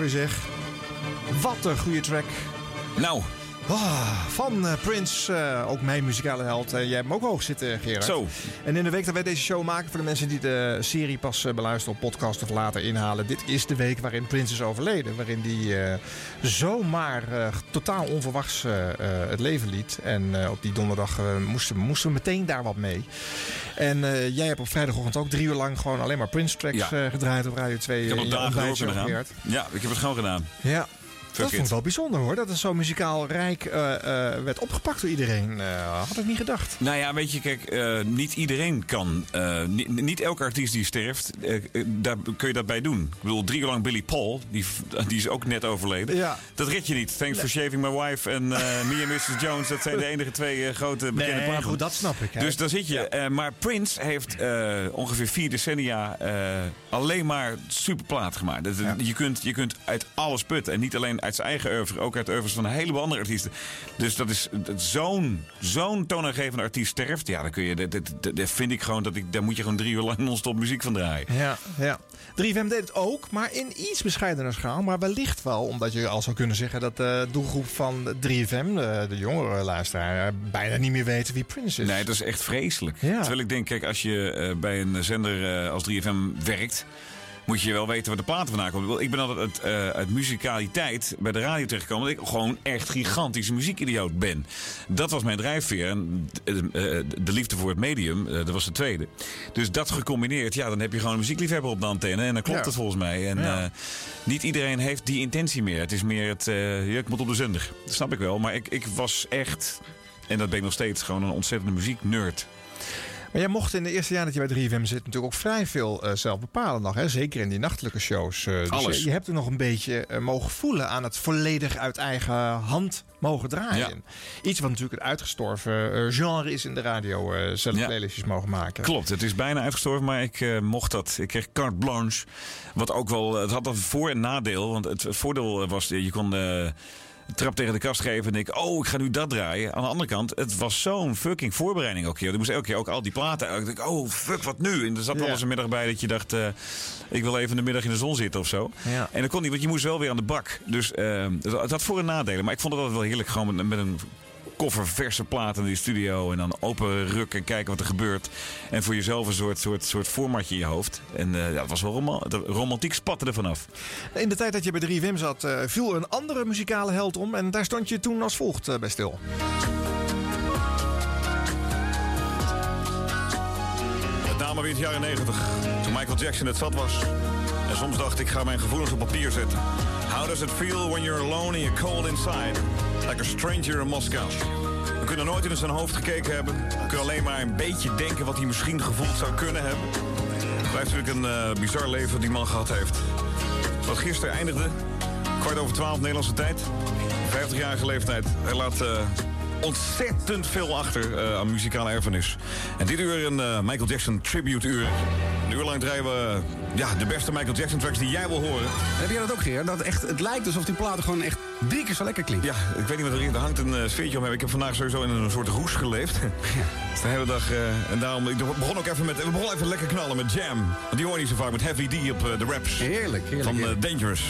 Potverdorie zeg. Wat een goede track. Nou. Ah, van eh, Prince, eh, ook mijn muzikale held. Eh, jij hebt hem ook hoog zitten, Gerard. Zo. En in de week dat wij deze show maken, voor de mensen die de serie pas beluisteren op podcast of later inhalen. Dit is de week waarin Prince is overleden. Waarin hij eh, zomaar totaal onverwachts het leven liet. En op die donderdag moesten, moesten we meteen daar wat mee. En jij hebt op vrijdagochtend ook drie uur lang gewoon alleen maar Prince tracks Ja. gedraaid op Radio 2. Ik heb op dagen. Ja, ik heb het gewoon gedaan. Ja. Dat vond ik wel bijzonder hoor. Dat het zo muzikaal rijk eh, eh, werd opgepakt door iedereen. Eh, had ik niet gedacht. Nou ja, weet je, kijk, niet iedereen kan. niet, niet elke artiest die sterft, daar kun je dat bij doen. Ik bedoel, drie uur lang Billy Paul, die, die is ook net overleden. Ja. Dat red je niet. Thanks for Shaving My Wife en *laughs* Me and Mrs. Jones. Dat zijn de enige twee grote bekende Nee, platen. goed, dat snap ik, hè. Dus daar zit je. Maar Prince heeft ongeveer vier decennia alleen maar superplaat gemaakt. Dat, je, kunt, je kunt uit alles putten. En niet alleen uit zijn eigen oeuvre, ook uit oeuvres van een heleboel andere artiesten. Dus dat is zo'n zo'n toonaangevende artiest sterft. Ja, dan kun je, dat, dat, dat- vind ik gewoon dat ik, daar moet je gewoon drie uur lang *laughs* non-stop muziek van draaien. Ja, ja. 3FM deed het ook, maar in iets bescheidener schaal. Maar wellicht wel, omdat je al zou kunnen zeggen dat de doelgroep van 3FM, de, de jongere luisteraar, eh, bijna niet meer weten wie Prince is. Nee, dat is echt vreselijk. Ja. Terwijl ik denk, kijk, als je eh, bij een zender eh, als 3FM werkt... moet je wel weten waar de platen vandaan komen. Ik ben altijd uit, eh, uit muzikaliteit bij de radio terechtgekomen... dat ik gewoon echt gigantische muziekidioot ben. Dat was mijn drijfveer. En eh, eh, de liefde voor het medium, dat was de tweede. Dus dat gecombineerd, ja, dan heb je gewoon een muziekliefhebber op de antenne. En dan klopt Ja. het volgens mij. En Ja. niet iedereen heeft die intentie meer. Het is meer het, ja, ik moet op de zender. Dat snap ik wel. Maar ik, ik was echt... En dat ben ik nog steeds gewoon een ontzettende muzieknerd. Maar jij mocht in de eerste jaar dat je bij 3FM zit natuurlijk ook vrij veel eh, zelf bepalen nog. Hè? Zeker in die nachtelijke shows. eh, dus. Je, je hebt er nog een beetje eh, mogen voelen aan het volledig uit eigen hand mogen draaien. Iets wat natuurlijk het uitgestorven genre is in de radio. zelf Ja. playlistjes mogen maken. Klopt, het is bijna uitgestorven, maar ik mocht dat. Ik kreeg carte blanche. Wat ook wel, het had een voor- en nadeel. Want het, voordeel was, je kon de trap tegen de kast geven en denk oh, ik ga nu dat draaien. Aan de andere kant, het was zo'n fucking voorbereiding ook. Er moest elke keer ook al die platen uit. Ik dacht, oh, fuck, wat nu? En er zat wel Ja. eens een middag bij dat je dacht, eh, ik wil even de middag in de zon zitten of zo. Ja. En dat kon niet, want je moest wel weer aan de bak. Dus eh, het, het had voor- en nadelen. Maar ik vond het altijd wel heerlijk, gewoon met, met een koffer verse platen in die studio. En dan open ruk en kijken wat er gebeurt. En voor jezelf een soort, soort, soort formatje in je hoofd. En eh, ja, het was wel romantiek spatte er vanaf. In de tijd dat je bij 3FM zat, eh, viel een andere muzikale held om. En daar stond je toen als volgt eh, bij stil. Met name weer in de jaren 90, toen Michael Jackson het zat was. En soms dacht ik, ga mijn gevoelens op papier zetten. How does it feel when you're alone and you're cold inside? Like a stranger in Moscow. We kunnen nooit in zijn hoofd gekeken hebben. We kunnen alleen maar een beetje denken wat hij misschien gevoeld zou kunnen hebben. Het blijft natuurlijk een eh, bizar leven die man gehad heeft. Wat gisteren eindigde, kwart over twaalf Nederlandse tijd. 50-jarige leeftijd. Hij laat eh, ontzettend veel achter eh, aan muzikale erfenis. En dit uur een eh, Michael Jackson tribute uur. Een uur lang draaien we ja, de beste Michael Jackson tracks die jij wil horen. Heb jij dat ook, Geer? Dat echt, het lijkt alsof die platen gewoon echt drie keer zo lekker klinkt. Ja, ik weet niet wat erin. Er hangt een eh, sfeertje omheen. Ik heb vandaag sowieso in een soort roes geleefd. *laughs* Dus de hele dag. en daarom, ik begon ook even met. We begonnen even lekker knallen met Jam. Want die hoor je niet zo vaak met Heavy D op de raps. Heerlijk, heerlijk. Van heerlijk. Dangerous.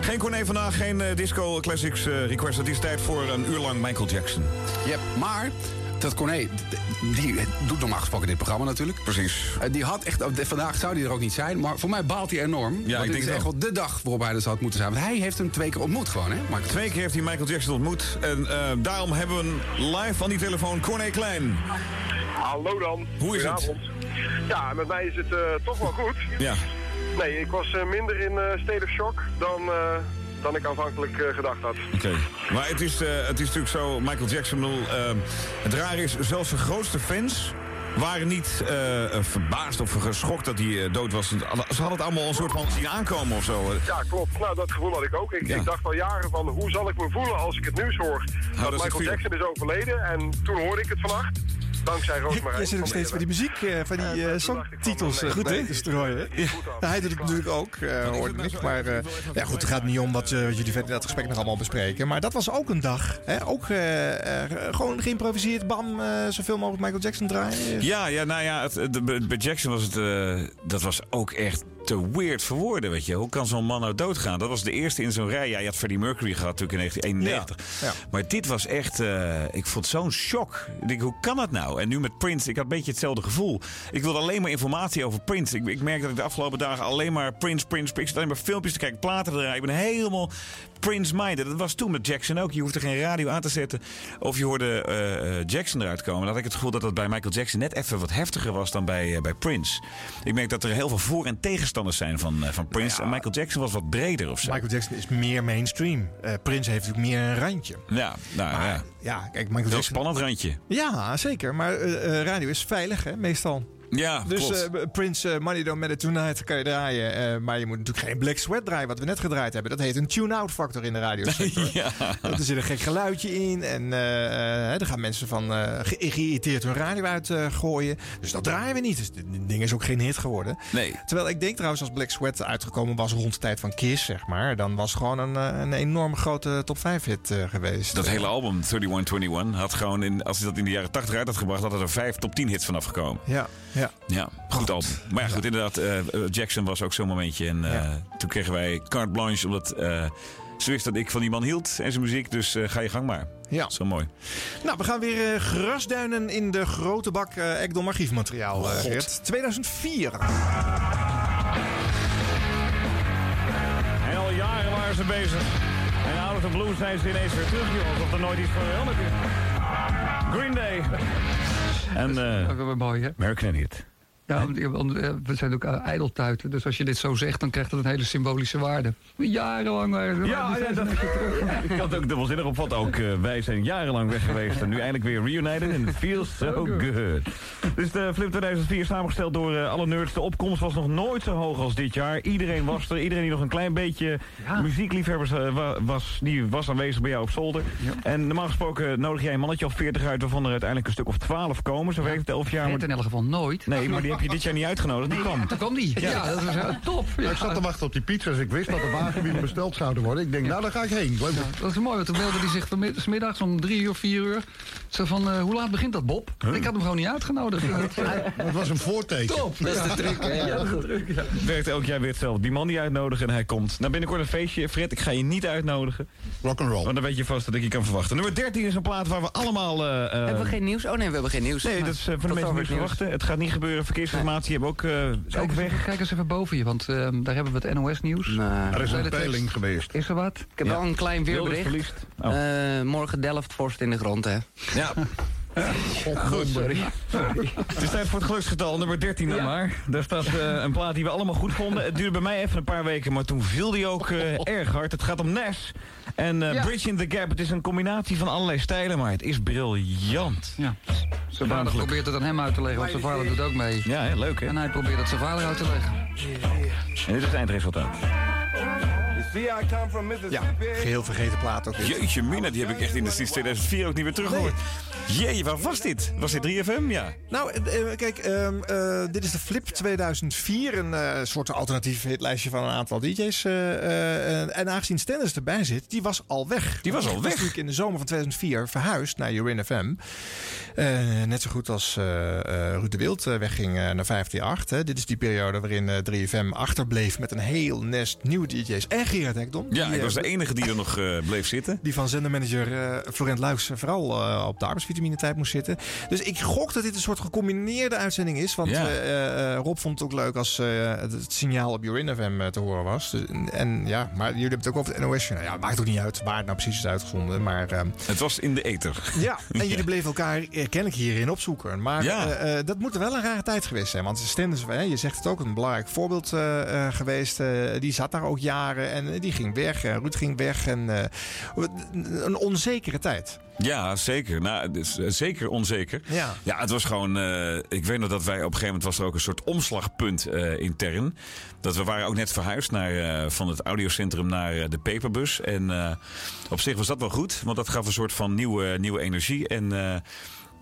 Geen Corné vandaag, geen disco classics request. Het is tijd voor een uur lang Michael Jackson. Yep, maar dat Corné, die doet normaal gesproken dit programma natuurlijk. Precies. Eh, die had echt, vandaag zou die er ook niet zijn, maar voor mij baalt hij enorm. Ja, want ik dit is denk echt wel. de dag waarop hij er zou moeten zijn. Want hij heeft hem twee keer ontmoet gewoon, hè? Michael Twee keer heeft hij Michael Jackson ontmoet. En eh, daarom hebben we een live aan die telefoon Corné Klein. Hallo dan. Hoe is het? Goedenavond. Ja, met mij is het eh, toch wel goed. Ja. Nee, ik was eh, minder in eh, state of shock dan, eh, dan ik aanvankelijk eh, gedacht had. Oké. Maar het is, eh, het is natuurlijk zo, Michael Jackson, ik bedoel, eh, het rare is, zelfs zijn grootste fans waren niet eh, verbaasd of geschokt dat hij dood was. Ze hadden het allemaal een soort van zien aankomen of zo. Ja, klopt. Nou, dat gevoel had ik ook. Ik, Ja. ik dacht al jaren van, hoe zal ik me voelen als ik het nieuws hoor? dat dat Michael Jackson is overleden en toen hoorde ik het vannacht. Dankzij Roosmarijn. Jij zit ook steeds van die muziek, eh, van die eh, songtitels eh, goed te strooien. Ja. Hij doet het natuurlijk ook, eh hoorde ik. Maar eh, ja, goed, het gaat niet om wat, eh, wat jullie verder in dat gesprek nog allemaal bespreken. Maar dat was ook een dag. Hè? Ook eh, eh, gewoon geïmproviseerd, bam, eh, zoveel mogelijk Michael Jackson draaien. Ja, ja, nou ja, het, het- bij bij Jackson was het, eh, dat was ook echt te weird voor woorden, weet je. Hoe kan zo'n man nou doodgaan? Dat was de eerste in zo'n rij. Ja, je had Freddie Mercury gehad natuurlijk in 1991. Ja, Maar dit was echt, eh, ik vond zo'n shock. Ik denk, hoe kan dat nou? En nu met Prince, ik had een beetje hetzelfde gevoel. Ik wilde alleen maar informatie over Prince. Ik, ik merk dat ik de afgelopen dagen alleen maar Prince, Prince, Prince... Ik zat alleen maar filmpjes te kijken, platen te draaien. Ik ben helemaal Prince-minded. Dat was toen met Jackson ook. Je hoefde geen radio aan te zetten of je hoorde eh, eh, Jackson eruit komen. Dan had ik het gevoel dat dat bij Michael Jackson net even wat heftiger was dan bij, eh, bij Prince. Ik merk dat er heel veel voor- en tegenstanders zijn van, eh, van Prince. En Michael Jackson was wat breder of zo. Michael Jackson is meer mainstream. Prince heeft natuurlijk meer een randje. Ja, nou ja. Ja, kijk, Michael Heel Jackson... spannend randje. Ja, zeker. Maar radio is veilig, hè, meestal. Ja, Dus eh, Prince eh, Money Don't Matter Tonight kan je draaien. eh, maar je moet natuurlijk geen Black Sweat draaien, wat we net gedraaid hebben. Dat heet een tune-out factor in de radio. *laughs* ja. Er zit een gek geluidje in. En er gaan mensen van ge- geïrriteerd hun radio uitgooien. dus dat draaien we niet. Dus dit ding is ook geen hit geworden. Nee. Terwijl ik denk trouwens als Black Sweat uitgekomen was rond de tijd van Kiss, zeg maar. Dan was het gewoon een, een enorme grote top 5 hit geweest. Dat hele album, 3121, had gewoon in, als hij dat in de jaren 80 uit had gebracht, had er vijf top 10 hits vanaf gekomen. Ja, ja. Ja, goed album. Maar ja, goed, inderdaad, eh, eh, Jackson was ook zo'n momentje. En eh, toen kregen wij carte blanche, omdat eh, ze wist dat ik van die man hield en zijn muziek. Dus eh, ga je gang maar. Ja. Zo mooi. Nou, we gaan weer eh, grasduinen in de grote bak eh Ekdom archiefmateriaal, eh, God. Geert. 2004. En al jaren waren ze bezig. En out of the blue zijn ze ineens weer terug, joh. Alsof er nooit iets veranderd is. Green Day. En eh Ook wel mooi, hè? American Idiot. Ja, want- eh, we zijn ook uh, ijdeltuiten. Dus als je dit zo zegt, dan krijgt het een hele symbolische waarde. Jarenlang waren ze Ja, *laughs* ja, dat, ik het ook dubbelzinnig opvatten. Ook eh, wij zijn jarenlang weg geweest en nu eindelijk weer reunited and it feels so good. Dus de Flip 2004 samengesteld door eh, alle nerds. De opkomst was nog nooit zo hoog als dit jaar. Iedereen was er. Iedereen die nog een klein beetje muziekliefhebbers eh, wa- was, die was aanwezig bij jou op zolder. En normaal gesproken nodig jij een mannetje of 40 uit, waarvan er uiteindelijk een stuk of 12 komen. Zo werkt het 11 jaar. Het in elk geval nooit. Nee, maar die je dit jaar niet uitgenodigd. Die kwam. Toen kwam die. Ja, dat was eh, *laughs* top. Ja. Ik zat te wachten op die pizza's. Ik wist dat de wagenwielen besteld zouden worden. Ik denk, nou, daar ga ik heen. Leuk. Dat is mooi, want toen meldde hij zich vanmid- 's middags om drie uur, vier uur. Zo van, eh, hoe laat begint dat, Bob? Ik had hem gewoon niet uitgenodigd. Het was een voorteken. Top. Dat is de truc, hè? Ja, dat is de truc, ja. werkt elk jaar weer hetzelfde. Die man die uitnodigen en hij komt. Nou, binnenkort een feestje. Fred, ik ga je niet uitnodigen. Rock and roll. Want dan weet je vast dat ik je kan verwachten. Nummer 13 is een plaat waar we allemaal... eh, eh, Hebben we geen nieuws? Oh nee, we hebben geen nieuws. Nee, dat is eh, voor de mensen die het verwachten. Het gaat niet gebeuren. Verkeersinformatie hebben ook, eh, is ook Kijk eens, weg. kijk eens even boven je, want ehm, daar hebben we het NOS-nieuws. Er is een peiling geweest. Is er wat? Ik heb wel een klein weerbericht. verliest. Oh. Eh, morgen Delft vorst in de grond, hè? Ja. Goed, sorry. Het is tijd voor het geluksgetal, nummer 13 dan maar. Daar staat eh, een plaat die we allemaal goed vonden. Het duurde bij mij even een paar weken, maar toen viel die ook eh, *laughs* erg hard. Het gaat om Nes en Ja. Bridge in the Gap. Het is een combinatie van allerlei stijlen, maar het is briljant. Ja. Zijn vader probeert het aan hem uit te leggen, want zijn vader doet ook mee. Ja, leuk hè? En hij probeert het zijn vader uit te leggen. En dit is het eindresultaat. Ja, geheel vergeten plaat ook. dit. Jeetje mina, die heb ik echt in de sinds 2004 ook niet meer teruggehoord. Jee, waar was dit? Was dit 3FM? Ja. Nou, eh, eh, kijk, ehm, eh, dit is de Flip 2004. Een soort alternatief hitlijstje van een aantal DJ's. en- en aangezien Stennis erbij zit, die was al weg. Die was al weg? natuurlijk in de zomer van 2004 verhuisd naar Urin FM. Eh, net zo goed als eh, eh, Ruud de Wild wegging naar 158. Hè. Dit is die periode waarin eh, 3FM achterbleef met een heel nest nieuwe DJ's. En Gerard Ekdom. Ja, die, ik was de enige die er nog bleef zitten. die van zendermanager Florent Luijs vooral op de arbeidsvitamine tijd moest zitten. Dus ik gok dat dit een soort gecombineerde uitzending is. Want Ja. Rob vond het ook leuk als het, signaal op Urin FM te horen was. Dus, en ja, maar jullie hebben het ook over het NOS. Nou ja, maakt ook niet uit waar het nou precies is uitgezonden. Maar eh, Het was in de ether. ja, en *laughs* jullie bleven elkaar kennelijk hierin opzoeken. Maar Ja. eh, eh, dat moet wel een rare tijd geweest zijn. Want Stenders, je zegt het ook, een belangrijk voorbeeld eh, geweest. Die zat daar ook jaren en die ging weg. En Ruud ging weg. En een onzekere tijd. Ja, zeker. Nou, eh, zeker onzeker. Ja. Ja, het was gewoon. ik weet nog dat wij op een gegeven moment was er ook een soort omslagpunt intern. Dat we waren ook net verhuisd naar, van het audiocentrum naar de Paperbus. En op zich was dat wel goed, want dat gaf een soort van nieuwe, nieuwe energie. En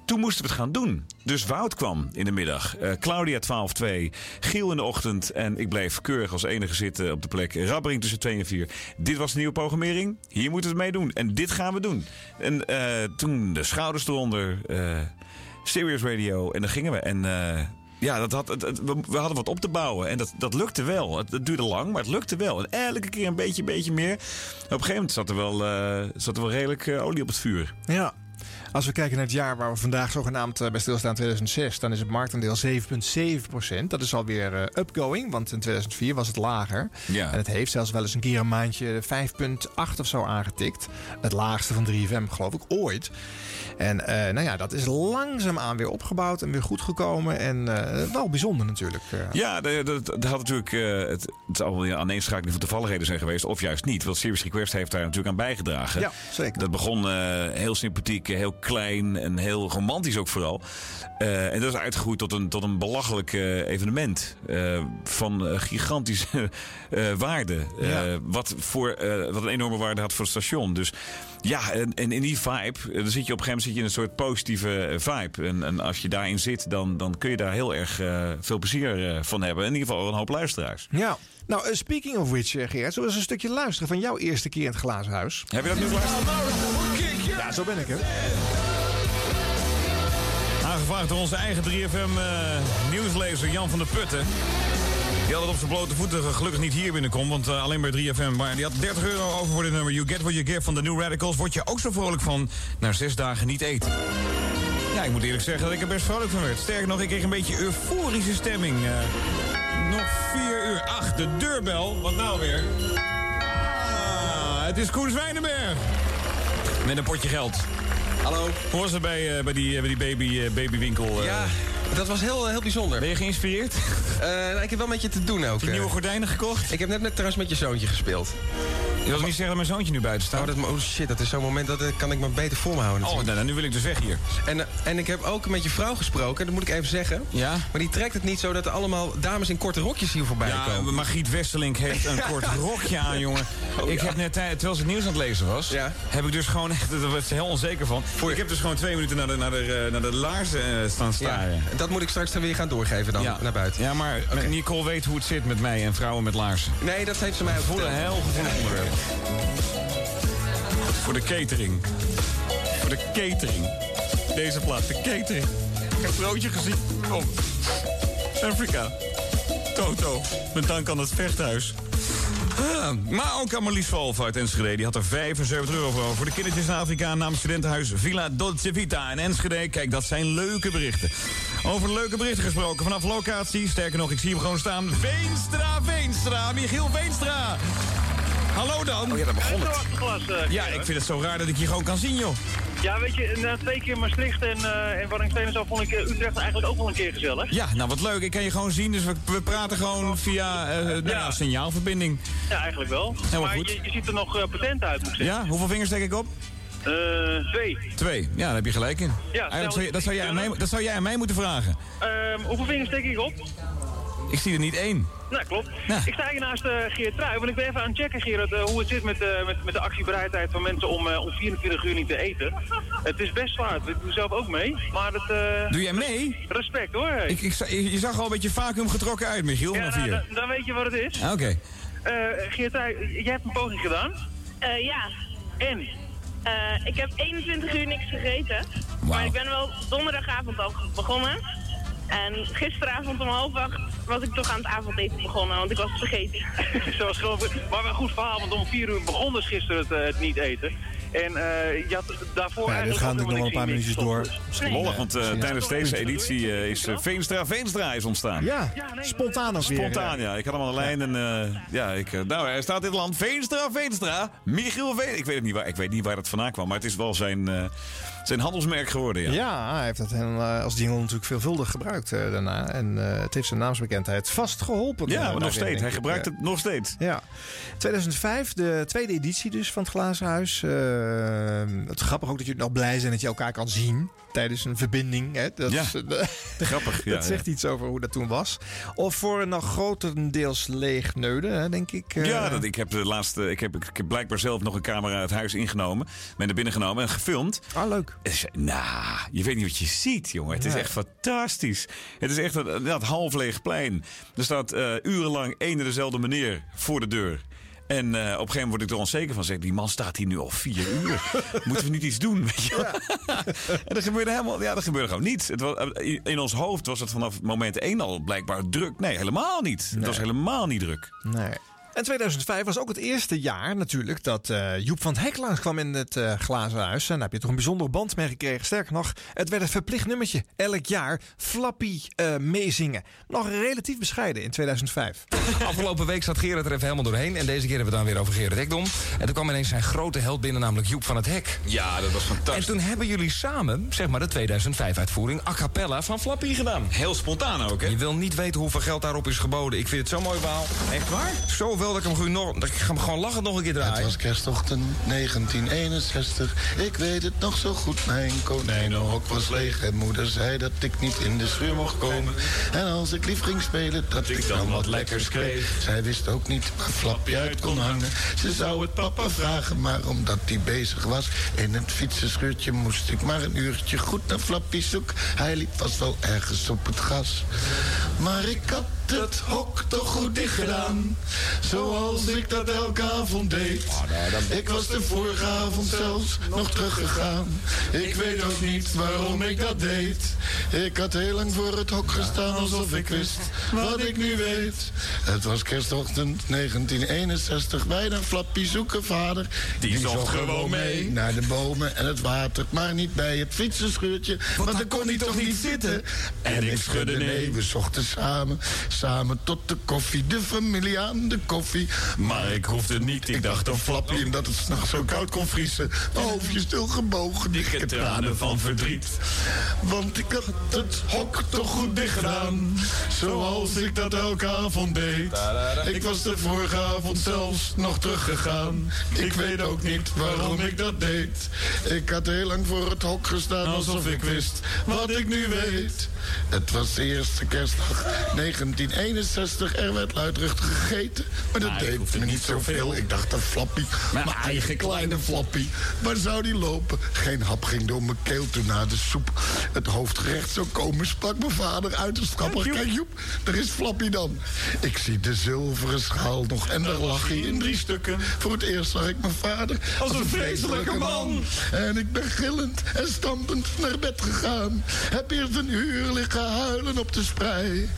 toen moesten we het gaan doen. Dus Wout kwam in de middag. Eh, Claudia 12-2. Giel in de ochtend. En ik bleef keurig als enige zitten op de plek. Rabbering tussen 2 en 4. Dit was de nieuwe programmering. Hier moeten we het mee doen. En dit gaan we doen. En eh, toen de schouders eronder. eh Serious Radio. En dan gingen we. En... ja, dat had, we hadden wat op te bouwen. En dat, dat lukte wel. Het, duurde lang, maar het lukte wel. En elke keer een beetje, beetje meer. Op een gegeven moment zat er wel, zat er wel redelijk olie op het vuur. Ja. Als we kijken naar het jaar waar we vandaag zogenaamd eh, bij stilstaan 2006, dan is het marktaandeel 7,7% Dat is alweer eh, upgoing, want in 2004 was het lager. Ja. En het heeft zelfs wel eens een keer een maandje 5,8 of zo aangetikt. Het laagste van 3FM, geloof ik, ooit. En eh, nou ja, dat is langzaamaan weer opgebouwd en weer goed gekomen. En wel bijzonder natuurlijk. Ja, dat, dat, dat had natuurlijk. het, het zal wel een aaneenschakeling van toevalligheden zijn geweest, of juist niet. Want Serious Request heeft daar natuurlijk aan bijgedragen. Ja, zeker. Dat begon heel sympathiek, heel klein en heel romantisch ook vooral. Eh, en dat is uitgegroeid tot een, tot een belachelijk eh, evenement. eh, van gigantische *laughs* waarde. Ja. wat, voor, wat een enorme waarde had voor het station. Dus ja, en, en in die vibe, dan zit je op een gegeven moment zit je in een soort positieve vibe. En, en als je daarin zit, dan, dan kun je daar heel erg veel plezier van hebben. In ieder geval een hoop luisteraars. Ja. Nou, speaking of which, we eens een stukje luisteren van jouw eerste keer in het glazen huis? Heb je dat nu geluisterd? Ja, zo ben ik, hè? Aangevraagd door onze eigen 3FM-nieuwslezer Jan van der Putten. Die had het op zijn blote voeten gelukkig niet hier binnenkomen, want eh, alleen bij 3FM. Maar die had 30 euro over voor dit nummer. You get what you give van de New Radicals. Word je ook zo vrolijk van na zes dagen niet eten. Ja, ik moet eerlijk zeggen dat ik er best vrolijk van werd. Sterker nog, ik kreeg een beetje euforische stemming. Eh, nog vier uur. Ach, de deurbel. Wat nou weer? Ah, het is Koen Zwijnenberg. Met een potje geld. Hallo. Hoe was het bij, eh, bij die, eh, bij die baby, eh, babywinkel? Ja, Dat was heel, heel bijzonder. Ben je geïnspireerd? Eh, nou, ik heb wel met je te doen ook. Heb je eh. nieuwe gordijnen gekocht? Ik heb net, net trouwens met je zoontje gespeeld. Je wil niet zeggen dat mijn zoontje nu buiten staat? Oh, dat, oh shit, dat is zo'n moment dat eh, kan ik me beter voor me houden. Oh, natuurlijk. nou, nu wil ik dus weg hier. En, en ik heb ook met je vrouw gesproken, dat moet ik even zeggen. Ja? Maar die trekt het niet zo dat er allemaal dames in korte rokjes hier voorbij Ja, komen. Margriet Westerlink heeft een *laughs* kort rokje aan, jongen. Oh, ik ja. heb net, terwijl ze het nieuws aan het lezen was... Ja. heb ik dus gewoon echt, *laughs* daar was ze heel onzeker van... Ik heb dus gewoon twee minuten naar de, naar de, naar de laarzen staan Ja, staren. Dat moet ik straks dan weer gaan doorgeven dan, Ja. naar buiten. Ja, maar Nicole weet hoe het zit met mij en vrouwen met laarzen. Nee, dat heeft ze mij ook Voor een heel gevoelig onderwerp. Voor de catering. Voor de catering. Deze plaat, de catering. Ik heb een broodje gezien. Kom. Afrika. Toto. Met dank aan het vechthuis. Ah, maar ook aan Marlies Valve uit Enschede. Die had er 75 euro voor. Voor de kindertjes in Afrika namens studentenhuis Villa Dolce Vita in Enschede. Kijk, dat zijn leuke berichten. Over leuke berichten gesproken vanaf locatie. Sterker nog, ik zie hem gewoon staan. Veenstra, Veenstra, Michiel Veenstra. Hallo dan. Oh ja, daar begon het. Eh, Ja, ik vind het zo raar dat ik je gewoon kan zien, joh. Ja, weet je, na twee keer Maastricht en, eh en Waddinxveen en zo vond ik eh, Utrecht eigenlijk ook wel een keer gezellig. Ja, nou wat leuk. Ik kan je gewoon zien. Dus we, we praten gewoon via eh nou ja, signaalverbinding. Ja, eigenlijk wel. Helemaal maar goed. Je, je ziet er nog eh, patent uit, moet ik zeggen. Ja, hoeveel vingers steek ik op? Eh, twee. Twee. Ja, daar heb je gelijk in. Ja, Eigenlijk stel- zou je- dat, zou jij aan mij, dat zou jij aan mij moeten vragen. Ehm, hoeveel vingers steek ik op? Ik zie er niet één. Nou, klopt. Ja. Ik sta hier naast eh Geert Trui, want ik ben even aan het checken, Gerard, eh, hoe het zit met, eh, met, met de actiebereidheid van mensen om, eh, om 24 uur niet te eten. Het is best zwaar, ik doe zelf ook mee, maar het... eh, Doe jij mee? Respect hoor. Ik, ik, je zag al een beetje vacuüm getrokken uit, Michiel, ja, van nou, vier. dan, dan weet je wat het is. Ah, Oké. Eh Geert Trui, jij hebt een poging gedaan. Eh, ja. En? Eh, ik heb 21 uur niks gegeten. Maar ik ben wel donderdagavond al begonnen. En gisteravond om half acht was ik toch aan het avondeten begonnen, want ik was het vergeten. *laughs* Zo was maar wel een goed verhaal, want om 4 uur begon dus gisteren het, eh, het niet eten. En eh, je had daarvoor Ja, eigenlijk gaan nog wel een paar minuutjes niks door. Lollig, eh, want eh, misschien- tijdens deze editie eh, is eh, Veenstra Veenstra is ontstaan. Ja, spontaan ook weer. Spontaan, ja. Ik had hem aan de lijn en eh, ja, ik, eh, nou, hij staat in het land. Veenstra, Veenstra, Michiel Veen. Ik weet, het niet waar, ik weet niet waar het vandaan kwam, maar het is wel zijn, eh, zijn handelsmerk geworden, ja. Ja, hij heeft dat eh, als jingle natuurlijk veelvuldig gebruikt eh, daarna. En eh, het heeft zijn naamsbekendheid vast geholpen. Ja, maar nog steeds. Hij ik. gebruikt het nog steeds. Ja. 2005, de tweede editie dus van het Glazen Huis. Het is grappig ook dat jullie nog blij zijn dat je elkaar kan zien tijdens een verbinding. Hè? Dat, Ja, is, *laughs* grappig, ja, *laughs* dat zegt iets over hoe dat toen was. Of voor een nog grotendeels leeg neuden, hè, denk ik. Ja, dat, ik, heb de laatste, ik, heb, ik heb blijkbaar zelf nog een camera het huis ingenomen. Ben er binnen genomen en gefilmd. Ah, leuk. Nou, je weet niet wat je ziet, jongen. Het is echt fantastisch. Het is echt een, dat half leeg plein. Er staat eh, urenlang één en dezelfde meneer voor de deur. En eh, op een gegeven moment word ik er onzeker van. Zeg, die man staat hier nu al vier uur. *laughs* Moeten we niet iets doen? Weet je? *laughs* en er gebeurde helemaal, ja, er gebeurde gewoon niets. Het was, in- in ons hoofd was het vanaf moment één al blijkbaar druk. Nee, helemaal niet. Het was helemaal niet druk. Nee. En 2005 was ook het eerste jaar natuurlijk dat eh, Joep van het Hek langskwam in het eh, glazen huis. En daar heb je toch een bijzondere band mee gekregen. Sterker nog, het werd een verplicht nummertje. Elk jaar Flappy eh, meezingen. Nog relatief bescheiden in 2005. Afgelopen week zat Gerard er even helemaal doorheen. En deze keer hebben we het dan weer over Gerard Ekdom. En toen kwam ineens zijn grote held binnen, namelijk Joep van het Hek. Ja, dat was fantastisch. En toen hebben jullie samen, zeg maar, de 2005-uitvoering a cappella van Flappy gedaan. Heel spontaan ook, hè? Je wil niet weten hoeveel geld daarop is geboden. Ik vind het zo'n mooi verhaal. Echt waar? Dat ik hem gewoon, nog, dat ik ga hem gewoon lachend nog een keer draaien. Het was kerstochtend 1961. Ik weet het nog zo goed. Mijn konijnenhok was leeg. En moeder zei dat ik niet in de schuur mocht komen. En als ik lief ging spelen, dat ik dan wat lekkers kreeg. Zij wist ook niet waar Flappy uit kon hangen. Ze zou het papa vragen, maar omdat hij bezig was in het fietsenschuurtje, moest ik maar een uurtje goed naar Flappy zoeken. Hij liep vast wel ergens op het gas. Maar ik had het hok toch goed dicht gedaan. Zoals ik dat elke avond deed. Ik was de vorige avond zelfs nog teruggegaan. Ik weet ook niet waarom ik dat deed. Ik had heel lang voor het hok gestaan alsof ik wist wat ik nu weet. Het was kerstochtend 1961. Wij naar Flappy zoeken vader. Die zocht gewoon mee. Naar de bomen en het water. Maar niet bij het fietsenscheurtje. Want dan kon hij toch niet zitten. En ik schudde nee. We zochten samen. Samen tot de koffie. De familie aan de koffie. Maar ik hoefde niet, ik dacht een flappie. Dat het s'nachts zo koud kon vriezen. Mijn hoofdje stil gebogen, dikke tranen van verdriet. Want ik had het hok toch goed dicht gedaan. Zoals ik dat elke avond deed. Ik was de vorige avond zelfs nog teruggegaan. Ik weet ook niet waarom ik dat deed. Ik had heel lang voor het hok gestaan alsof ik wist wat ik nu weet. Het was de eerste kerstdag 1961. Er werd luidruchtig gegeten. Maar dat deed me niet zoveel. Ik dacht een flappie. Mijn eigen kleine flappie. Waar zou die lopen? Geen hap ging door mijn keel toen na de soep. Het hoofdgerecht zou komen, sprak mijn vader uit de schapper. Kijk Joep, daar is Flappie dan. Ik zie de zilveren schaal nog en daar lag hij in drie stukken. Voor het eerst zag ik mijn vader als een vreselijke man. En ik ben gillend en stampend naar bed gegaan. Heb eerst een uur liggen huilen op de sprei.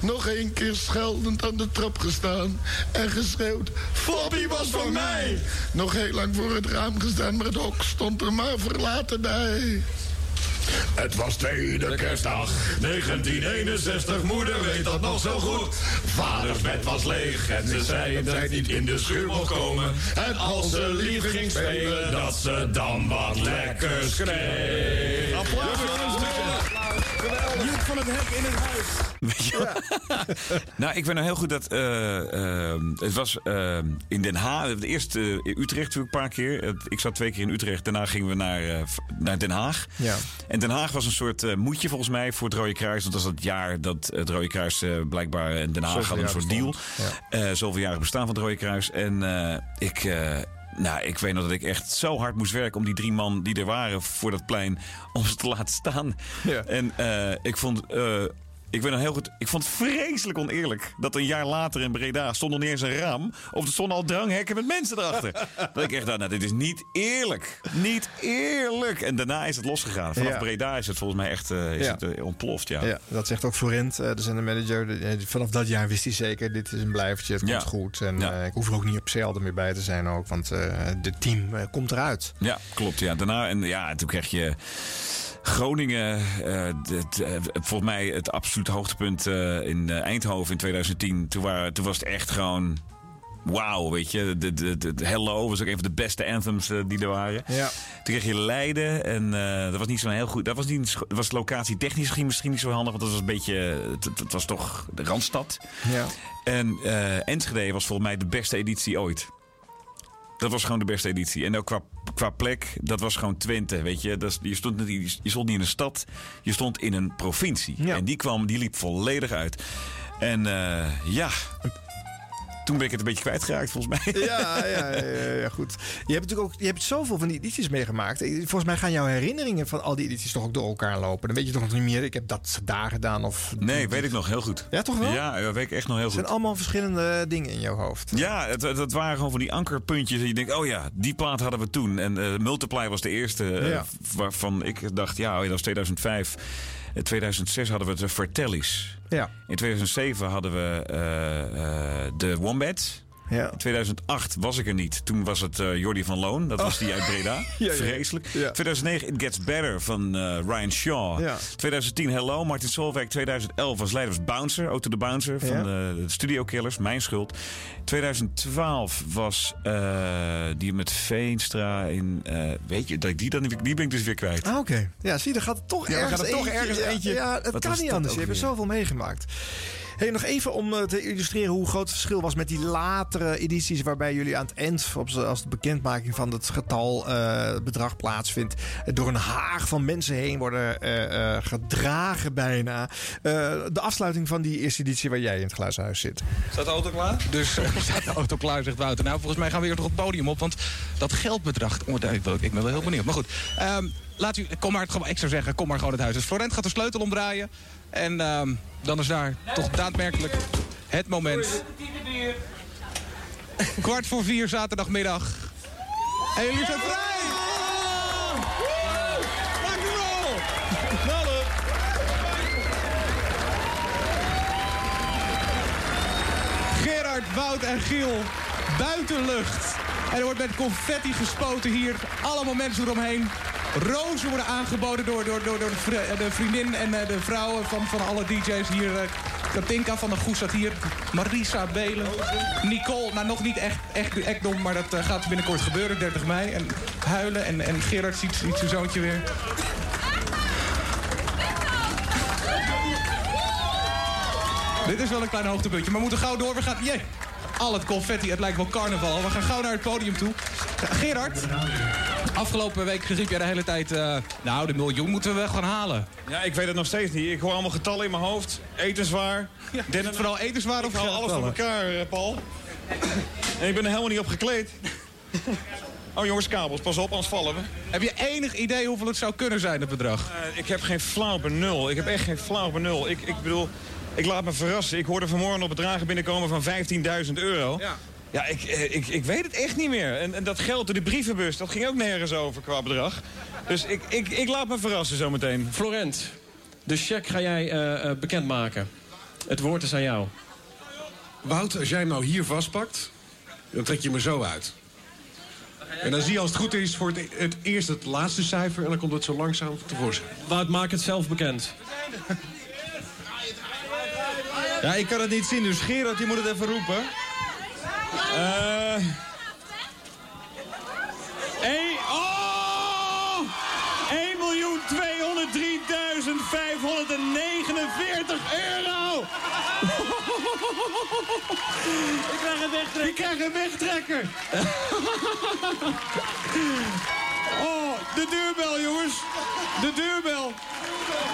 Nog één keer scheldend aan de trap gestaan. En geschreeuwd, Flappie was voor mij. Nog heel lang voor het raam gestaan, maar het hok stond er maar verlaten bij. Het was tweede kerstdag, 1961, moeder weet dat nog zo goed. Vaders bed was leeg en ze zei dat hij niet in de schuur mocht komen. En als ze lief ging spelen, dat ze dan wat lekkers kreeg. Applaus Joep van het Hek in het huis. Weet je wel? *laughs* nou, ik weet nog heel goed dat... eh, eh, het was eh, in Den Haag. De eerste in Utrecht natuurlijk een paar keer. Ik zat twee keer in Utrecht. Daarna gingen we naar, eh, naar Den Haag. Ja. En Den Haag was een soort eh, moedje volgens mij voor het Rode Kruis. Want dat was het jaar dat het Rode Kruis eh, blijkbaar in Den Haag Zoveel hadden een soort deal. bestond. Eh zoveel jaren bestaan van het Rode Kruis. En eh, ik... eh, nou, ik weet nog dat ik echt zo hard moest werken om die drie man die er waren voor dat plein, om ze te laten staan. Ja. En eh, ik vond. eh, ik weet nog heel goed. Ik vond het vreselijk oneerlijk. Dat een jaar later in Breda stond nog niet eens een raam. Of er stonden al dranghekken met mensen erachter. *laughs* dat ik echt dacht, nou, dit is niet eerlijk. Niet eerlijk. En daarna is het losgegaan. Vanaf Ja. Breda is het volgens mij echt eh, is Ja. het, eh, ontploft. Ja. Ja, dat zegt ook Florent, eh, de zendermanager. De- eh, Vanaf dat jaar wist hij zeker, dit is een blijvertje, het komt goed. En eh, ik hoef er ook niet op zelden meer bij te zijn ook, want eh de team eh, komt eruit. Ja, klopt. Ja. Daarna, en ja, toen kreeg je Groningen. het, eh, volgens mij het absolute hoogtepunt eh, in Eindhoven in 2010. Toen, waren, toen was het echt gewoon. Wauw, weet je. De, de, de, Hello was ook een van de beste anthems die er waren. Ja. Toen kreeg je Leiden. En dat was niet zo heel goed. Dat was, niet, was locatie technisch misschien, niet zo handig. Want dat was een beetje. Het, was toch de randstad. Ja. En eh, Enschede was volgens mij de beste editie ooit. Dat was gewoon de beste editie. En ook qua, qua plek, dat was gewoon Twente, weet je. Dat je, stond niet, je stond niet in een stad, je stond in een provincie. Ja. En die kwam, die liep volledig uit. En eh, ja, toen ben ik het een beetje kwijtgeraakt volgens mij. *laughs* Ja, ja, ja, goed. Je hebt natuurlijk ook je hebt zoveel van die edities meegemaakt. Volgens mij gaan jouw herinneringen van al die edities toch ook door elkaar lopen. Dan weet je toch nog niet meer, ik heb dat daar gedaan of... Nee, weet ik nog heel goed. Ja, toch wel? Ja, dat weet ik echt nog heel Het goed. zijn allemaal verschillende dingen in jouw hoofd. Ja, het, het, het waren gewoon van die ankerpuntjes. En je denkt, oh ja, die plaat hadden we toen. En eh Multiply was de eerste eh, Ja. waarvan ik dacht, ja, oh ja, dat was 2005. In 2006 hadden we de Vertellis. Ja. In 2007 hadden we eh, eh, de Wombats. Ja. In 2008 was ik er niet. Toen was het eh, Jordi van Loon. Dat was Oh. die uit Breda. *laughs* Ja. Vreselijk. Ja. 2009 It Gets Better van eh, Ryan Shaw. Ja. 2010 Hello, Martin Solveig. 2011 was Leiders Bouncer, Auto de Bouncer van de, Studio Killers. Mijn schuld. 2012 was eh, die met Veenstra in... weet je, die, dan, die ben ik dus weer kwijt. Ah, oké. Ja, zie je, er gaat toch ergens gaat er toch eentje- ergens ja, eentje- Ja, het kan niet anders. Je hebt er zoveel meegemaakt. Hey, nog even om eh, te illustreren hoe groot het verschil was met die latere edities... waarbij jullie aan het eind, als de bekendmaking van het getal eh, bedrag plaatsvindt... eh, door een haag van mensen heen worden gedragen bijna. De afsluiting van die eerste editie waar jij in het glazenhuis zit. Staat de auto klaar? Dus *laughs* staat de auto klaar, zegt Wouter. Nou, volgens mij gaan we weer toch het podium op. Want dat geldbedrag... Oh, ik, ben- wel heel benieuwd. Maar goed, ehm, laat u, kom maar, ik zou zeggen, kom maar gewoon het huis. Dus Florent gaat de sleutel omdraaien. En ehm, dan is daar toch daadwerkelijk het moment. Kwart voor vier zaterdagmiddag. En jullie zijn vrij! Gerard, Wout en Giel buitenlucht. En er wordt met confetti gespoten hier. Allemaal mensen eromheen. Rozen worden aangeboden door, door, door, door de, vri- de vriendin en eh, de vrouwen van, van alle DJ's hier. eh, Katinka van der Goes zat hier. Marisa Belen. Nicole, nou nog niet echt, echt Ekdom, maar dat eh, gaat binnenkort gebeuren, 30 mei. En huilen en, en Gerard ziet, zijn zoontje weer. Dit is wel een klein hoogtepuntje, maar we moeten gauw door. We gaan... Al het confetti, het lijkt wel carnaval. We gaan gauw naar het podium toe. Gerard, afgelopen week riep jij de hele tijd... eh, nou, de miljoen moeten we wel gaan halen. Ja, ik weet het nog steeds niet. Ik hoor allemaal getallen in mijn hoofd. Etenswaar. *laughs* Ja, het vooral etenswaar of Ik alles geldtallen? elkaar, eh, Paul. En ik ben er helemaal niet op gekleed. Oh jongens, kabels, pas op, anders vallen we. Heb je enig idee hoeveel het zou kunnen zijn, het bedrag? Eh, ik heb geen flauw benul. Ik heb echt geen flauw benul. Ik, ik bedoel, ik laat me verrassen. Ik hoorde vanmorgen op bedragen binnenkomen van 15.000 euro. Ja. Ja, ik, eh, ik, ik weet het echt niet meer. En, en dat geld door de brievenbus, dat ging ook nergens over qua bedrag. Dus ik, ik, ik laat me verrassen zometeen. Florent, de cheque ga jij eh, eh, bekendmaken. Het woord is aan jou. Wout, als jij hem nou hier vastpakt, dan trek je hem er zo uit. En dan zie je als het goed is voor het, het eerst het laatste cijfer... en dan komt het zo langzaam tevoorschijn. Wout, maak het zelf bekend. Ja, ik kan het niet zien, dus Gerard, die moet het even roepen. Eh... één- oh! 1.203.549 euro! *laughs* Ik krijg een wegtrekker. Ik krijg een wegtrekker. *laughs* Oh, de deurbel, jongens. De deurbel.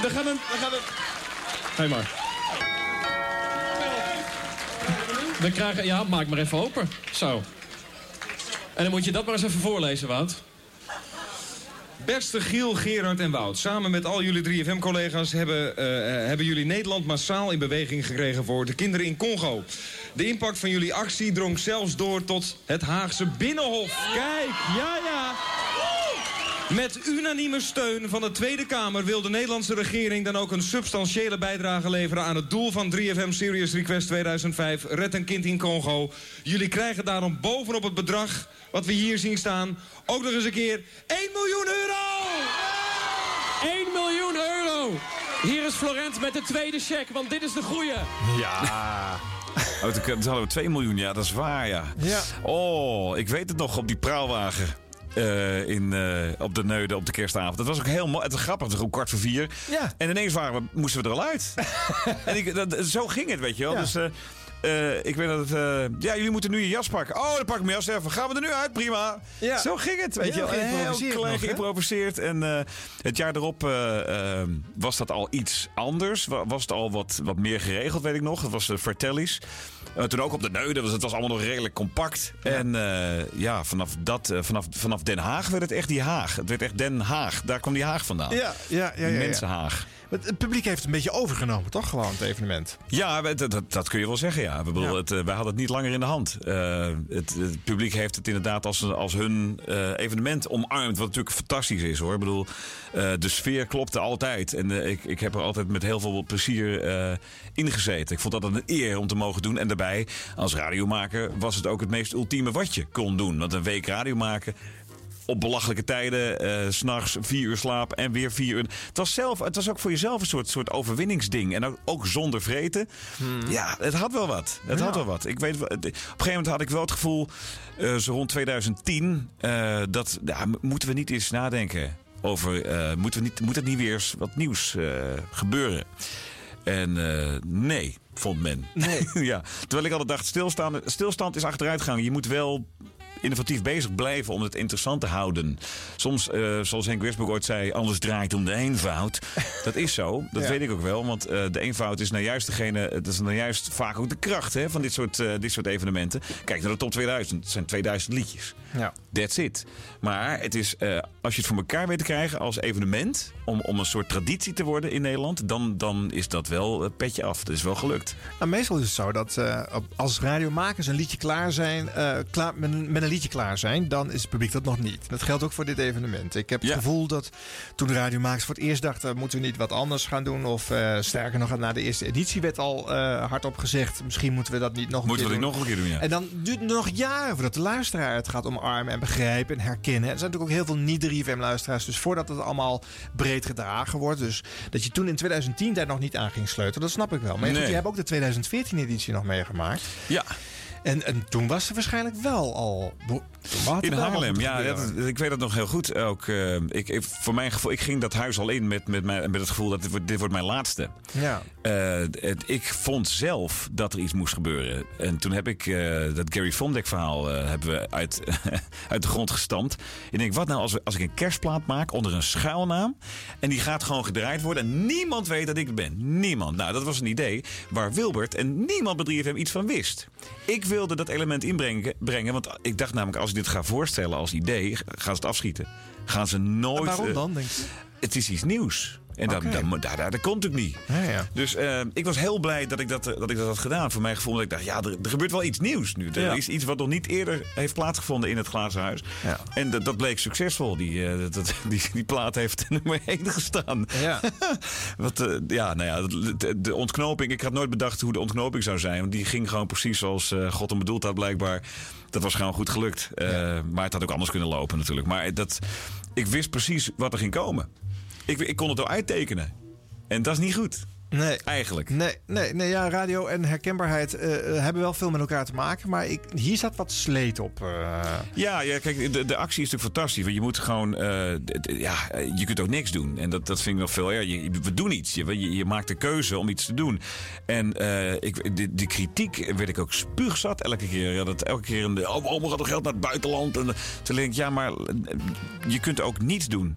Er gaat een... Er gaat een... Hé maar. We krijgen... Ja, maak maar even open. Zo. En dan moet je dat maar eens even voorlezen, Wout. Beste Giel, Gerard en Wout. Samen met al jullie 3FM-collega's hebben, eh, hebben jullie Nederland massaal in beweging gekregen voor de kinderen in Congo. De impact van jullie actie drong zelfs door tot het Haagse Binnenhof. Kijk, ja, ja. Met unanieme steun van de Tweede Kamer wil de Nederlandse regering dan ook een substantiële bijdrage leveren aan het doel van 3FM Serious Request 2005, Red een kind in Congo. Jullie krijgen daarom bovenop het bedrag wat we hier zien staan ook nog eens een keer 1 miljoen euro! 1 miljoen euro! Hier is Florent met de tweede cheque, want dit is de goeie. Ja. Oh, toen hadden we 2 miljoen, ja, dat is waar, ja. Ja. Oh, ik weet het nog, op die praalwagen. Eh, in, eh, op de Neude op de kerstavond. Dat was ook heel mooi. Het was grappig, het was om kwart voor vier. Ja. En ineens waren we, moesten we er al uit. *laughs* en ik, dat, zo ging het, weet je wel. Ja. Dus eh, ik weet dat het... ja, jullie moeten nu je jas pakken. Oh, dan pak ik mijn jas even. Gaan we er nu uit? Prima. Ja. Zo ging het, weet Heel je wel. Heel klein geïmproviseerd. En het jaar erop eh, eh, was dat al iets anders. Wa- Was het al wat, wat meer geregeld, weet ik nog. Het was de Vertellis. Eh, toen ook op de Neude. Was, het was allemaal nog redelijk compact. En eh, ja, vanaf, dat, eh, vanaf, vanaf Den Haag werd het echt die Haag. Het werd echt Den Haag. Daar kwam die Haag vandaan. Ja, ja, ja. ja, ja. Mensenhaag. Het, het publiek heeft het een beetje overgenomen, toch? Gewoon het evenement. Ja, we- dat, dat, dat kun je wel zeggen, ja. Ik bedoel, Ja. Het, eh, wij hadden het niet langer in de hand. Eh, het, het publiek heeft het inderdaad als, als hun eh, evenement omarmd. Wat natuurlijk fantastisch is, hoor. Ik bedoel, de sfeer klopte altijd. En ik, ik heb er altijd met heel veel plezier eh ingezeten. Ik vond dat een eer om te mogen doen. En daarbij, als radiomaker, was het ook het meest ultieme wat je kon doen. Want een week radio maken op belachelijke tijden, eh, s s'nachts vier uur slaap en weer vier uur. Het was, zelf, het was ook voor jezelf een soort, soort overwinningsding. En ook, ook zonder vreten. Ja, het had wel wat. Het had wel wat. Ik weet, wel- op een gegeven moment had ik wel het gevoel, eh, zo rond 2010, eh, dat ja, moeten we niet eens nadenken over, eh, moeten we niet, moet het niet weer eens wat nieuws eh, gebeuren? En eh, nee, vond men. Nee. *laughs* ja. Terwijl ik altijd dacht, stilstaan, stilstand is achteruitgang. Je moet wel innovatief bezig blijven om het interessant te houden. Soms, eh, zoals Henk Westbroek ooit zei, alles draait om de eenvoud. Dat is zo, *laughs* dat Ja. weet ik ook wel. Want eh, de eenvoud is nou juist degene, het is nou juist vaak ook de kracht hè, van dit soort, eh, dit soort evenementen. Kijk naar de top 2000, het zijn 2000 liedjes. Ja. That's it. Maar het is, eh, als je het voor elkaar weet te krijgen als evenement, om, om een soort traditie te worden in Nederland, dan, dan is dat wel het petje af. Dat is wel gelukt. Nou, meestal is het zo dat eh, op- als radiomakers een liedje klaar zijn, eh, klaar, met, een, met een liedje klaar zijn, dan is het publiek dat nog niet. Dat geldt ook voor dit evenement. Ik heb het Ja. gevoel dat toen de radiomakers voor het eerst dachten, moeten we niet wat anders gaan doen? Of eh, sterker nog, na de eerste editie werd al eh, hardop gezegd, misschien moeten we dat niet nog een Moeten we keer dat doen. nog een keer doen, ja. En dan duurt het nog jaren voordat de luisteraar het gaat omarmen. Omarmen en begrijpen en herkennen. Er zijn natuurlijk ook heel veel niet-3FM-luisteraars. Dus voordat het allemaal breed gedragen wordt. Dus dat je toen in 2010 daar nog niet aan ging sleutelen, dat snap ik wel. Maar goed, je hebt ook de 2014-editie nog meegemaakt. Ja. En, en toen was er waarschijnlijk wel al... In Haarlem, moeten ja, dat, ik weet dat nog heel goed. Ook, eh, ik, ik, voor mijn gevoel, ik ging dat huis al in met, met, mijn, met het gevoel dat dit wordt, dit wordt mijn laatste. Ja. Eh, het- ik vond zelf dat er iets moest gebeuren. En toen heb ik eh, dat Gary Vondek verhaal eh, hebben we uit, *laughs* uit de grond gestampt. Ik denk, wat nou als, we, als ik een kerstplaat maak onder een schuilnaam... en die gaat gewoon gedraaid worden en niemand weet dat ik het ben. Niemand. Nou, dat was een idee waar Wilbert en niemand bij 3FM iets van wist. Ik wilde dat element inbrengen, brengen, want ik dacht namelijk... als ik dit ga voorstellen als idee, gaan ze het afschieten. Gaan ze nooit... En waarom dan, denk je? het is iets nieuws. En dat, Oké. dat, dat, dat, dat komt natuurlijk niet. Ja, ja. Dus eh, ik was heel blij dat ik dat, eh, dat ik dat had gedaan. Voor mijn gevoel dat ik dacht, ja, er, er gebeurt wel iets nieuws nu. Er Ja. is iets wat nog niet eerder heeft plaatsgevonden in het glazen huis. Ja. En dat, dat bleek succesvol. Die, eh, dat, *laughs* die, die plaat heeft nummer 1 *laughs* gestaan. Ja. *laughs* Wat, ja, nou ja, de, de ontknoping. Ik had nooit bedacht hoe de ontknoping zou zijn. Want die ging gewoon precies zoals God hem bedoeld had, blijkbaar. Dat was gewoon goed gelukt. Maar het had ook anders kunnen lopen, natuurlijk. Maar dat, ik wist precies wat er ging komen. Ik, ik kon het al uittekenen. En dat is niet goed. Nee. Eigenlijk. Nee, nee, nee ja, radio en herkenbaarheid eh, eh, hebben wel veel met elkaar te maken. Maar ik, hier zat wat sleet op. eh. Ja, ja kijk, de, de actie is natuurlijk fantastisch. Want je moet gewoon... ja, je kunt ook niks doen. En dat, dat vind ik nog veel... Ja, je, we doen iets. Je, je, je maakt de keuze om iets te doen. En ik, die kritiek werd ik ook spuugzat elke keer. Ja, dat elke keer... Een, oh, waarom gaat er geld naar het buitenland? En, toen denk ik, ja, maar je kunt ook niets doen.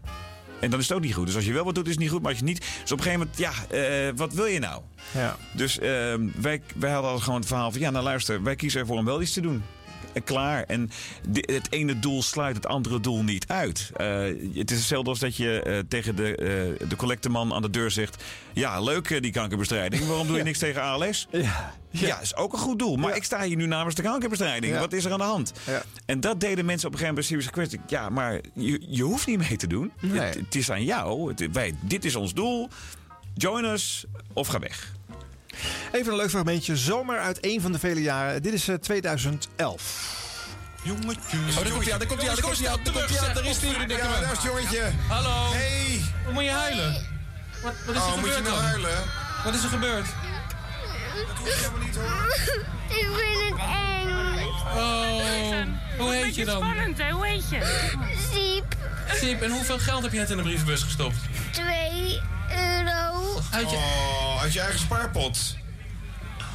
En dan is het ook niet goed. Dus als je wel wat doet, is het niet goed. Maar als je niet... Dus op een gegeven moment, ja, eh, wat wil je nou? Ja. Dus eh, wij, wij hadden al gewoon het verhaal van... ja, nou luister, wij kiezen ervoor om wel iets te doen. En klaar. En het ene doel sluit het andere doel niet uit. Eh, het is hetzelfde als dat je eh, tegen de, eh de collecteman aan de deur zegt... ja, leuk die kankerbestrijding. Waarom doe je *laughs* niks tegen ALS? Ja. Ja, is ook een goed doel. Maar ik sta hier nu namens de kankerbestrijding. Ja. Wat is er aan de hand? Ja. En dat deden mensen op een gegeven moment serieus kwestie. Ja, maar je, je hoeft niet mee te doen. Nee. Het, het is aan jou. Het- wij, dit is ons doel. Join us of ga weg. Even een leuk fragmentje. Zomer uit een van de vele jaren. Dit is eh, 2011. Jongetjes. Oh, daar komt hij aan, daar komt hij aan, daar komt hij aan, daar komt hij aan, daar is hij. Ja, man. daar is het jongetje. Hallo. Hey. Wat moet je huilen? Wat, wat is er Oh, moet je gebeurd nou dan? huilen? Wat is er gebeurd? Ik vind het eng. Oh, hoe heet je dan? Spannend, hè? Hoe heet je? Siep, Siep, en hoeveel geld heb je net in de brievenbus gestopt? 2 euro. Uit je... Oh, uit je eigen spaarpot.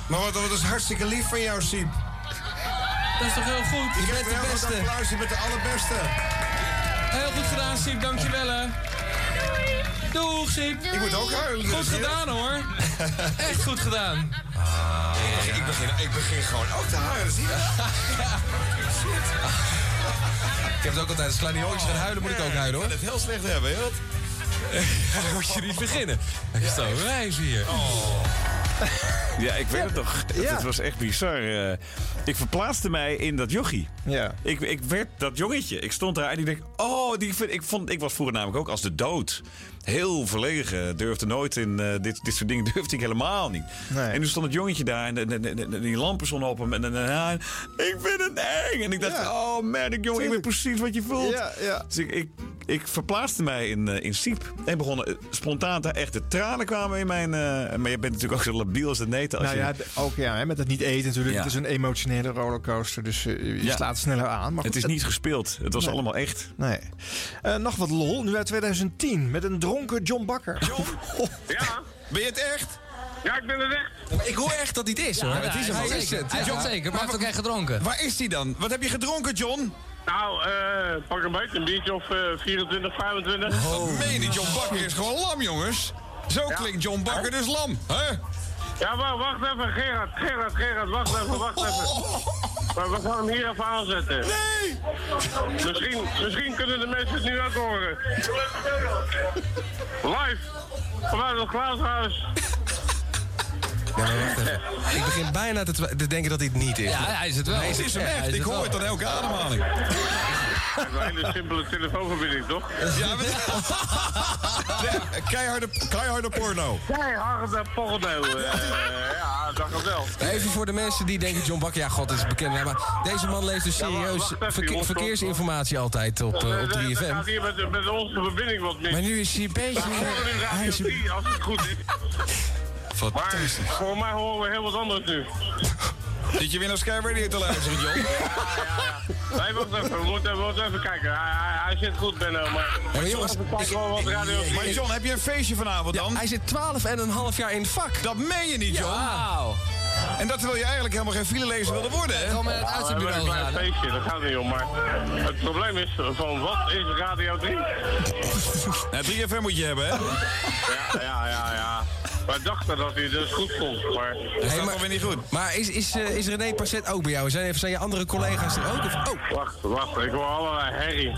Maar wat, wat is hartstikke lief van jou, Siep. Dat is toch heel goed? Je Je bent de beste. applaus, je bent de allerbeste. Heel goed gedaan, Siep. Dankjewel, hè. Doeg, Siep. Ik moet ook huilen. Goed gedaan, hoor. *laughs* Echt goed gedaan. Ik begin, ik begin gewoon ook te huilen, zie je? *laughs* Ik heb het ook altijd. Als kleine jongens gaan huilen, moet ik ook huilen, hoor. Ik kan het heel slecht hebben, heel. *laughs* Dan moet je niet beginnen. Ik sta een wijs hier. Ja, ik weet het nog. Ja. Het was echt bizar. eh. ik verplaatste mij in dat jochie. Ja. Ik, ik werd dat jongetje. Ik stond daar en ik denk, oh, die, vind- ik, vond, ik was vroeger namelijk ook als de dood. Heel verlegen. Durfde nooit in eh, dit, dit soort dingen. *laughs* Durfde ik helemaal niet. Nee. En toen stond het jongetje daar en die lampen stonden op hem. En, ik vind het eng. En ik dacht, Ja. oh man, ik, jongen, ik weet precies wat je voelt. Ja, ja. Dus ik, ik, ik verplaatste mij in, eh, in Siep. En begon eh, spontaan te echt de tranen kwamen in mijn... eh, maar je bent natuurlijk ook zo labiel als het neten. Als Nou je, ja, ook ja, hè, met het niet eten natuurlijk. Het is een emotionele rollercoaster, dus je slaat sneller aan. Maar het goed, is niet gespeeld. Het was Nee. allemaal echt. Nee. Nog wat lol, nu uit 2010, met een dronken John Bakker. *laughs* Ja, Ben je het echt? ja, ik ben er weg. Ik hoor echt dat dit is, hoor. het is hem Hij wel. is het. Hij is Ja. het zeker, maar hij heeft ook echt gedronken. Waar is hij dan? Wat heb je gedronken, John? Nou, eh, pak een beetje, een biertje of eh 24, 25. Oh, meen je, John Bakker is gewoon lam, jongens. Zo klinkt John Bakker dus lam, hè? Ja, wacht, wacht even, Gerard, Gerard, Gerard, wacht even, wacht even. *laughs* Maar we gaan hem hier even aanzetten. Nee! Misschien, misschien kunnen de mensen het nu ook horen. *laughs* Live, vanuit het glaashuis. Ja, maar wacht even. Ik begin bijna te, te denken dat dit niet is. Ja, hij is het wel. Het is hem Ja, hij echt. is Ik het hoor het aan elke ademhaling. Dat is een hele simpele telefoonverbinding, toch? Ja, maar... Ja, keiharde, keiharde porno. Keiharde porno. eh, ja, dat wel. Even voor de mensen die denken, John Bakker, ja god, dat is bekend. Maar deze man leest dus Ja, serieus verke- verkeersinformatie altijd op, eh, op Er 3FM. gaat hier met, met onze verbinding wat mis. Maar nu is hij gewoon in Hij is- 3, als het goed is. Maar voor mij horen we heel wat anders *laughs* nu. Zit je weer naar Sky Radio te luisteren, John? Nee, wacht even. We moeten, we moeten even kijken. Hij, hij, hij zit goed, Benno. Maar, maar jongens, kijken wel wat Radio 3 Maar. John, heb je een feestje vanavond dan? Hij zit 12 en een half jaar in het vak. Dat meen je niet, John. Wauw. En dat terwijl je eigenlijk helemaal geen filelezer wilde worden, hè? Gewoon met het Ja, een uitzendbureau gaan. feestje, dat gaat niet om. Maar het probleem is van wat is Radio 3? Ja, 3FM moet je hebben, hè? Ja, ja, ja, ja. Wij dachten dat hij dus goed vond, maar... Dat is alweer niet goed. Maar is, is, eh, is René Passet ook bij jou? Zijn, zijn je andere collega's er ook? Of, oh. Wacht, wacht. Ik hoor allerlei herrie.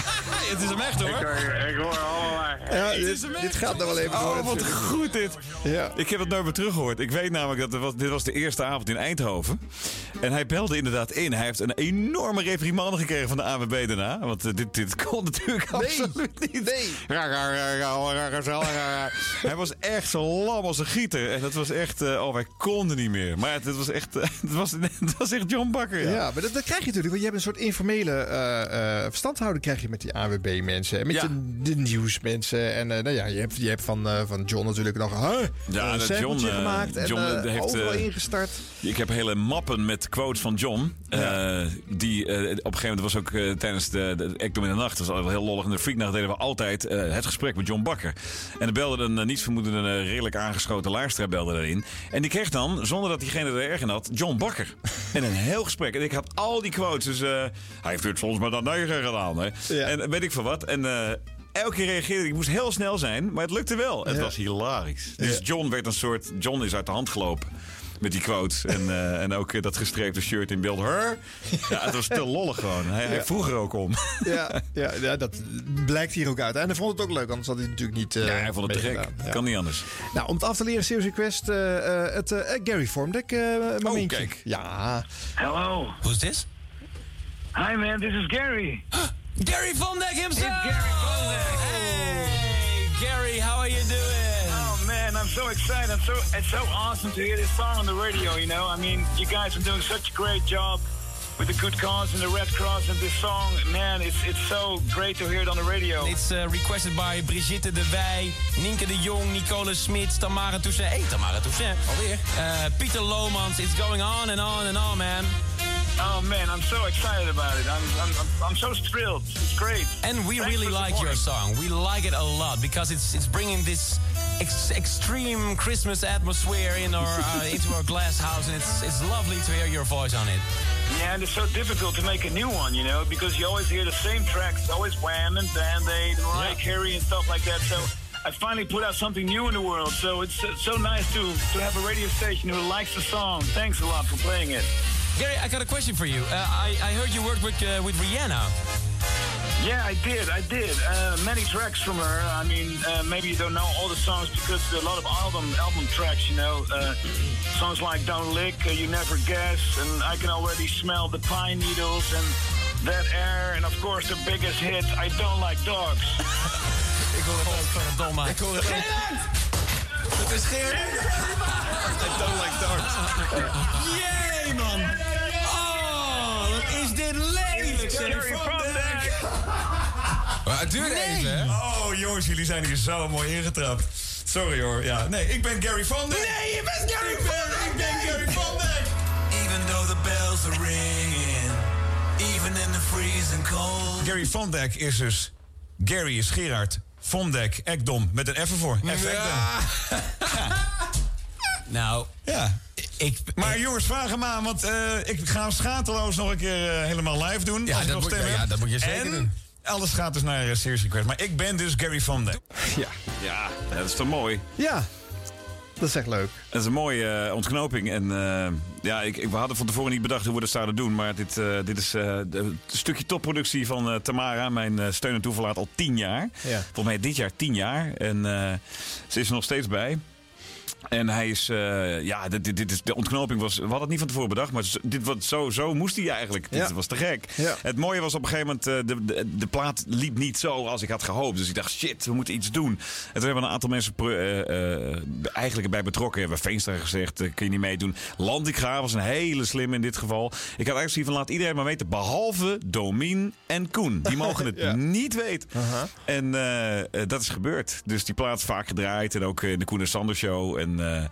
*laughs* het is hem echt, hoor. Ik, ik hoor allemaal. herrie. Ja, dit, dit gaat nog wel even oh, door. Oh, wat goed dit. Ja. Ik heb het nooit meer teruggehoord. Ik weet namelijk dat dit was de eerste avond in Eindhoven. En hij belde inderdaad in. Hij heeft een enorme reprimande gekregen van de AWB daarna. Want eh, dit, dit kon *laughs* natuurlijk absoluut niet. Nee. Hij was echt zo lang als een gieter. En dat was echt... eh, oh, wij konden niet meer. Maar het, was echt... *laughs* het, was, het was echt John Bakker, ja. Ja, maar dat, dat krijg je natuurlijk. Want je hebt een soort informele eh, verstandhouding krijg je met die AWB-mensen. En met Ja. de, de nieuwsmensen. En nou ja, je hebt, je hebt van, van John natuurlijk nog huh, Ja, een dat John, gemaakt. En John, heeft, overal ingestart. Ik heb hele mappen met quotes van John. die op een gegeven moment was ook tijdens de, de Ekdom in de Nacht. Dat was altijd heel lollig. In de Freaknacht deden we altijd het gesprek met John Bakker. En er belde een uh, nietsvermoedende, eh, redelijk aangeschoten luisteraar belde erin. En die kreeg dan, zonder dat diegene er erg in had, John Bakker. En een heel gesprek. En ik had al die quotes. Dus eh, hij heeft het volgens mij dan negen gedaan. Hè? En weet ik veel wat. En... eh, Elke keer reageerde ik. Ik moest heel snel zijn, maar het lukte wel. Het Ja. was hilarisch. Dus John werd een soort... John is uit de hand gelopen met die quotes. En, *laughs* eh, en ook dat gestreepte shirt in beeld. Her. Ja, het was te lollig gewoon. Hij, vroeg er ook om. Ja, *laughs* ja, ja, dat blijkt hier ook uit. En hij vond het ook leuk, anders had hij het natuurlijk niet. eh, ja, hij vond het te gek. Ja. Kan niet anders. Nou, om het af te leren, Serious Request, eh, eh, het eh, Gary Formdek eh momentje. kijk. Ja. Hello. who's this? Hi, man. This is Gary. Gary Dijk himself! It's Gary. Hey, Gary, how are you doing? Man, I'm so excited. I'm so it's so awesome to hear this song on the radio. You know, I mean, you guys are doing such a great job with the Good Cause and the Red Cross and this song. Man, it's it's so great to hear it on the radio. It's uh, requested by Brigitte de Wij, Nienke de Jong, Nicole Smits, Tamara Toussaint. Hey, Tamara Toussaint, alweer. Uh, Pieter Lomans. It's going on and on and on, man. Oh man, I'm so excited about it. I'm I'm I'm, so thrilled. It's great. And we Thanks really like your song. We like it a lot because it's it's bringing this ex- extreme Christmas atmosphere in our *laughs* uh, into our glass house, and it's it's lovely to hear your voice on it. Yeah, and it's so difficult to make a new one, you know, because you always hear the same tracks, always Wham and Band Aid and Mariah Carey and stuff like that. So I finally put out something new in the world. So it's so nice to to have a radio station who likes the song. Thanks a lot for playing it. Gary, I got a question for you. Uh, I I heard you worked with uh, with Rihanna. Yeah, I did. I did. Uh, many tracks from her. I mean, uh, maybe you don't know all the songs because there are a lot of album album tracks. You know, uh, songs like "Don't Lick," uh, "You Never Guess," and I can already smell the pine needles and that air, and of course the biggest hit, "I Don't Like Dogs." *laughs* Ik hoor het ook van het domme. Ik hoor het Het is Gerard. I don't like darts. Jee, man. Oh, wat is dit lelijk. Gary Van Dijk. Maar het duurde even, hè? Oh jongens, jullie zijn hier zo mooi ingetrapt. Sorry hoor. Ja, nee, ik ben Gary Van Dijk. Nee, je bent Gary Ik ben, ik ben Gary Van Dijk. Even though the bells are ringing, even in the freezing cold. Gary Van Dijk is dus... Gary is Gerard. Von Dijk, Ekdom, met een F ervoor. F. *laughs* Nou, Ja. ik... Maar jongens, vraag hem aan, want eh, ik ga hem schateloos nog een keer eh, helemaal live doen. Ja, als ik dat nog moet- ja, dat moet je zeker en doen. alles gaat dus naar uh, Serious Request. Maar ik ben dus Gary Van Dijk. Ja. Ja, dat is toch mooi? Ja, dat is echt leuk. Dat is een mooie eh, ontknoping. En eh, ja, ik, ik, we hadden van tevoren niet bedacht hoe we dat zouden doen. Maar dit, eh, dit is een stukje topproductie van Tamara, mijn steun en toeverlaat, al tien jaar. Ja. Volgens mij dit jaar tien jaar. En ze is er nog steeds bij. En hij is, eh, ja, dit, dit, dit is, de ontknoping was, we hadden het niet van tevoren bedacht, maar dit, wat, zo, zo moest hij eigenlijk. Dit Ja. was te gek. Ja. Het mooie was op een gegeven moment, eh, de, de, de plaat liep niet zo als ik had gehoopt. Dus ik dacht, shit, we moeten iets doen. En toen hebben een aantal mensen eh, eigenlijk erbij betrokken. We hebben Veenstra gezegd, kun je niet meedoen. Landigra was een hele slim in dit geval. Ik had eigenlijk zoiets van, laat iedereen maar weten, behalve Domien en Koen. Die mogen het *laughs* niet weten. En dat is gebeurd. Dus die plaat is vaak gedraaid. En ook in de Koen en Sander show. En eh,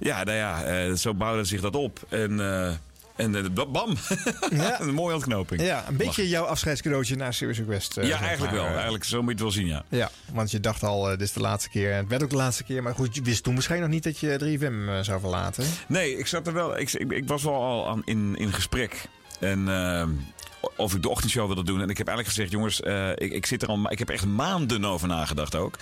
ja, nou ja, eh, zo bouwde zich dat op. En, eh, en bam! *laughs* een mooie ontknoping. Ja, een beetje jouw afscheidscadeautje naar Serious Request. Ja, eigenlijk maar. wel. Eigenlijk, zo moet je het wel zien, ja. Ja, want je dacht al, dit is de laatste keer. En het werd ook de laatste keer. Maar goed, je wist toen waarschijnlijk nog niet dat je 3FM eh, zou verlaten. Nee, ik zat er wel. Ik, ik, ik was wel al aan, in, in gesprek. En ehm, of ik de ochtendshow wilde doen. En ik heb eigenlijk gezegd, jongens, eh, ik, ik zit er al. Ik heb echt maanden over nagedacht ook.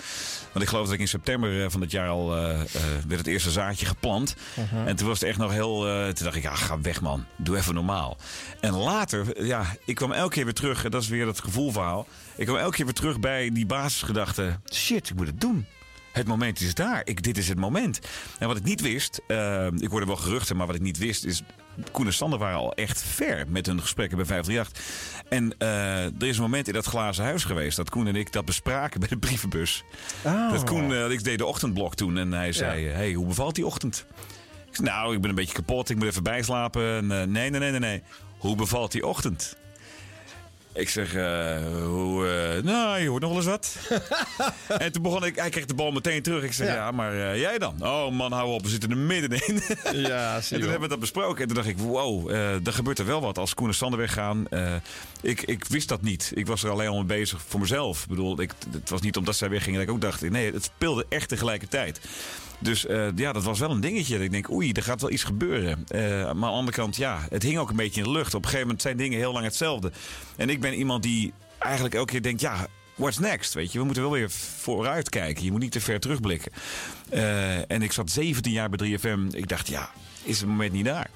Want ik geloof dat ik in september eh, van dit jaar al eh, werd het eerste zaadje geplant. Mhm. En toen was het echt nog heel. toen dacht ik, ja, ga weg man. Doe even normaal. En later, ja, ik kwam elke keer weer terug. En dat is weer dat gevoelverhaal. Ik kwam elke keer weer terug bij die basisgedachte. Shit, ik moet het doen. Het moment is daar. Ik, dit is het moment. En wat ik niet wist, ik hoorde wel geruchten, maar wat ik niet wist is. Koen en Sander waren al echt ver met hun gesprekken bij 538. En eh, er is een moment in dat glazen huis geweest dat Koen en ik dat bespraken bij de brievenbus. Oh. Dat Koen, eh, ik deed de ochtendblok toen en hij zei: hey, hoe bevalt die ochtend? Ik zei, nou, ik ben een beetje kapot, ik moet even bijslapen. En, eh, nee, nee, nee, nee, nee. Hoe bevalt die ochtend? Ik zeg, eh, hoe, eh, nou, je hoort nog wel eens wat. *laughs* en toen begon ik, hij kreeg de bal meteen terug. Ik zeg, ja, maar eh, jij dan? Oh man, hou op, we zitten er middenin. Ja, *laughs* en zie toen je wel. hebben we dat besproken. En toen dacht ik, wow, er gebeurt er wel wat als Koen en Sander weggaan. Ik, ik wist dat niet. Ik was er alleen al mee bezig voor mezelf. Ik bedoel, ik, het was niet omdat zij weggingen dat ik ook dacht, nee, het speelde echt tegelijkertijd. Dus eh, ja, dat was wel een dingetje. Dat ik denk, oei, er gaat wel iets gebeuren. Eh, maar aan de andere kant, ja, het hing ook een beetje in de lucht. Op een gegeven moment zijn dingen heel lang hetzelfde. En ik ben iemand die eigenlijk elke keer denkt, ja, what's next? Weet je, we moeten wel weer vooruit kijken. Je moet niet te ver terugblikken. Eh, en ik zat 17 jaar bij 3FM. Ik dacht, ja, is het moment niet daar?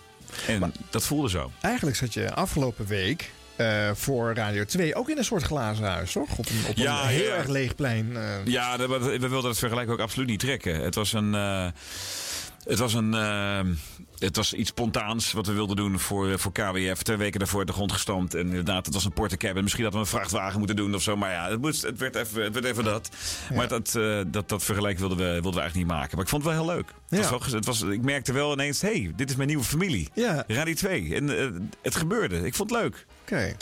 En dat voelde zo. Eigenlijk zat je afgelopen week eh, voor Radio 2 ook in een soort glazen huis, toch? Op een, op een Ja, heel ja. erg leeg plein. eh. Ja, dat- we wilden het vergelijken ook absoluut niet trekken. Het was een. eh, het was een. het was iets spontaans wat we wilden doen voor, voor KWF. Twee weken daarvoor uit de grond gestampt. En inderdaad, het was een portecabin. Misschien hadden we een vrachtwagen moeten doen of zo. Maar ja, het, moest, het, werd, even, het werd even dat. Maar dat, dat, dat vergelijk wilden we, wilden we eigenlijk niet maken. Maar ik vond het wel heel leuk. Het was Ja. wel, gez- het was, ik merkte wel ineens, hé, hey, dit is mijn nieuwe familie. Ja. Radio 2. En het gebeurde. Ik vond het leuk. Oké.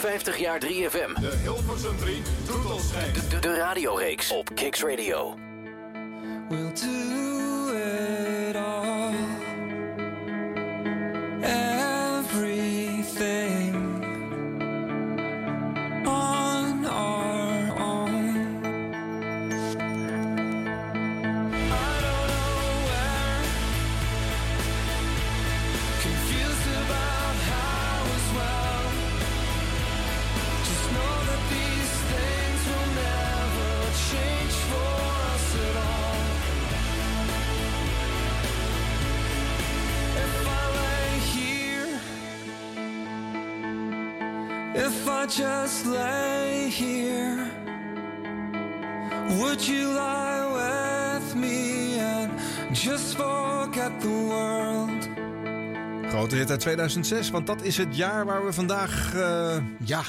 50 jaar 3FM. De Hilversum 3 doet ons geen. De, de radioreeks op Kicks Radio. We'll do it all. Everything on our if I just lay here, would you lie with me and just forget the world? Grote hit uit 2006, want dat is het jaar waar we vandaag, eh, ja,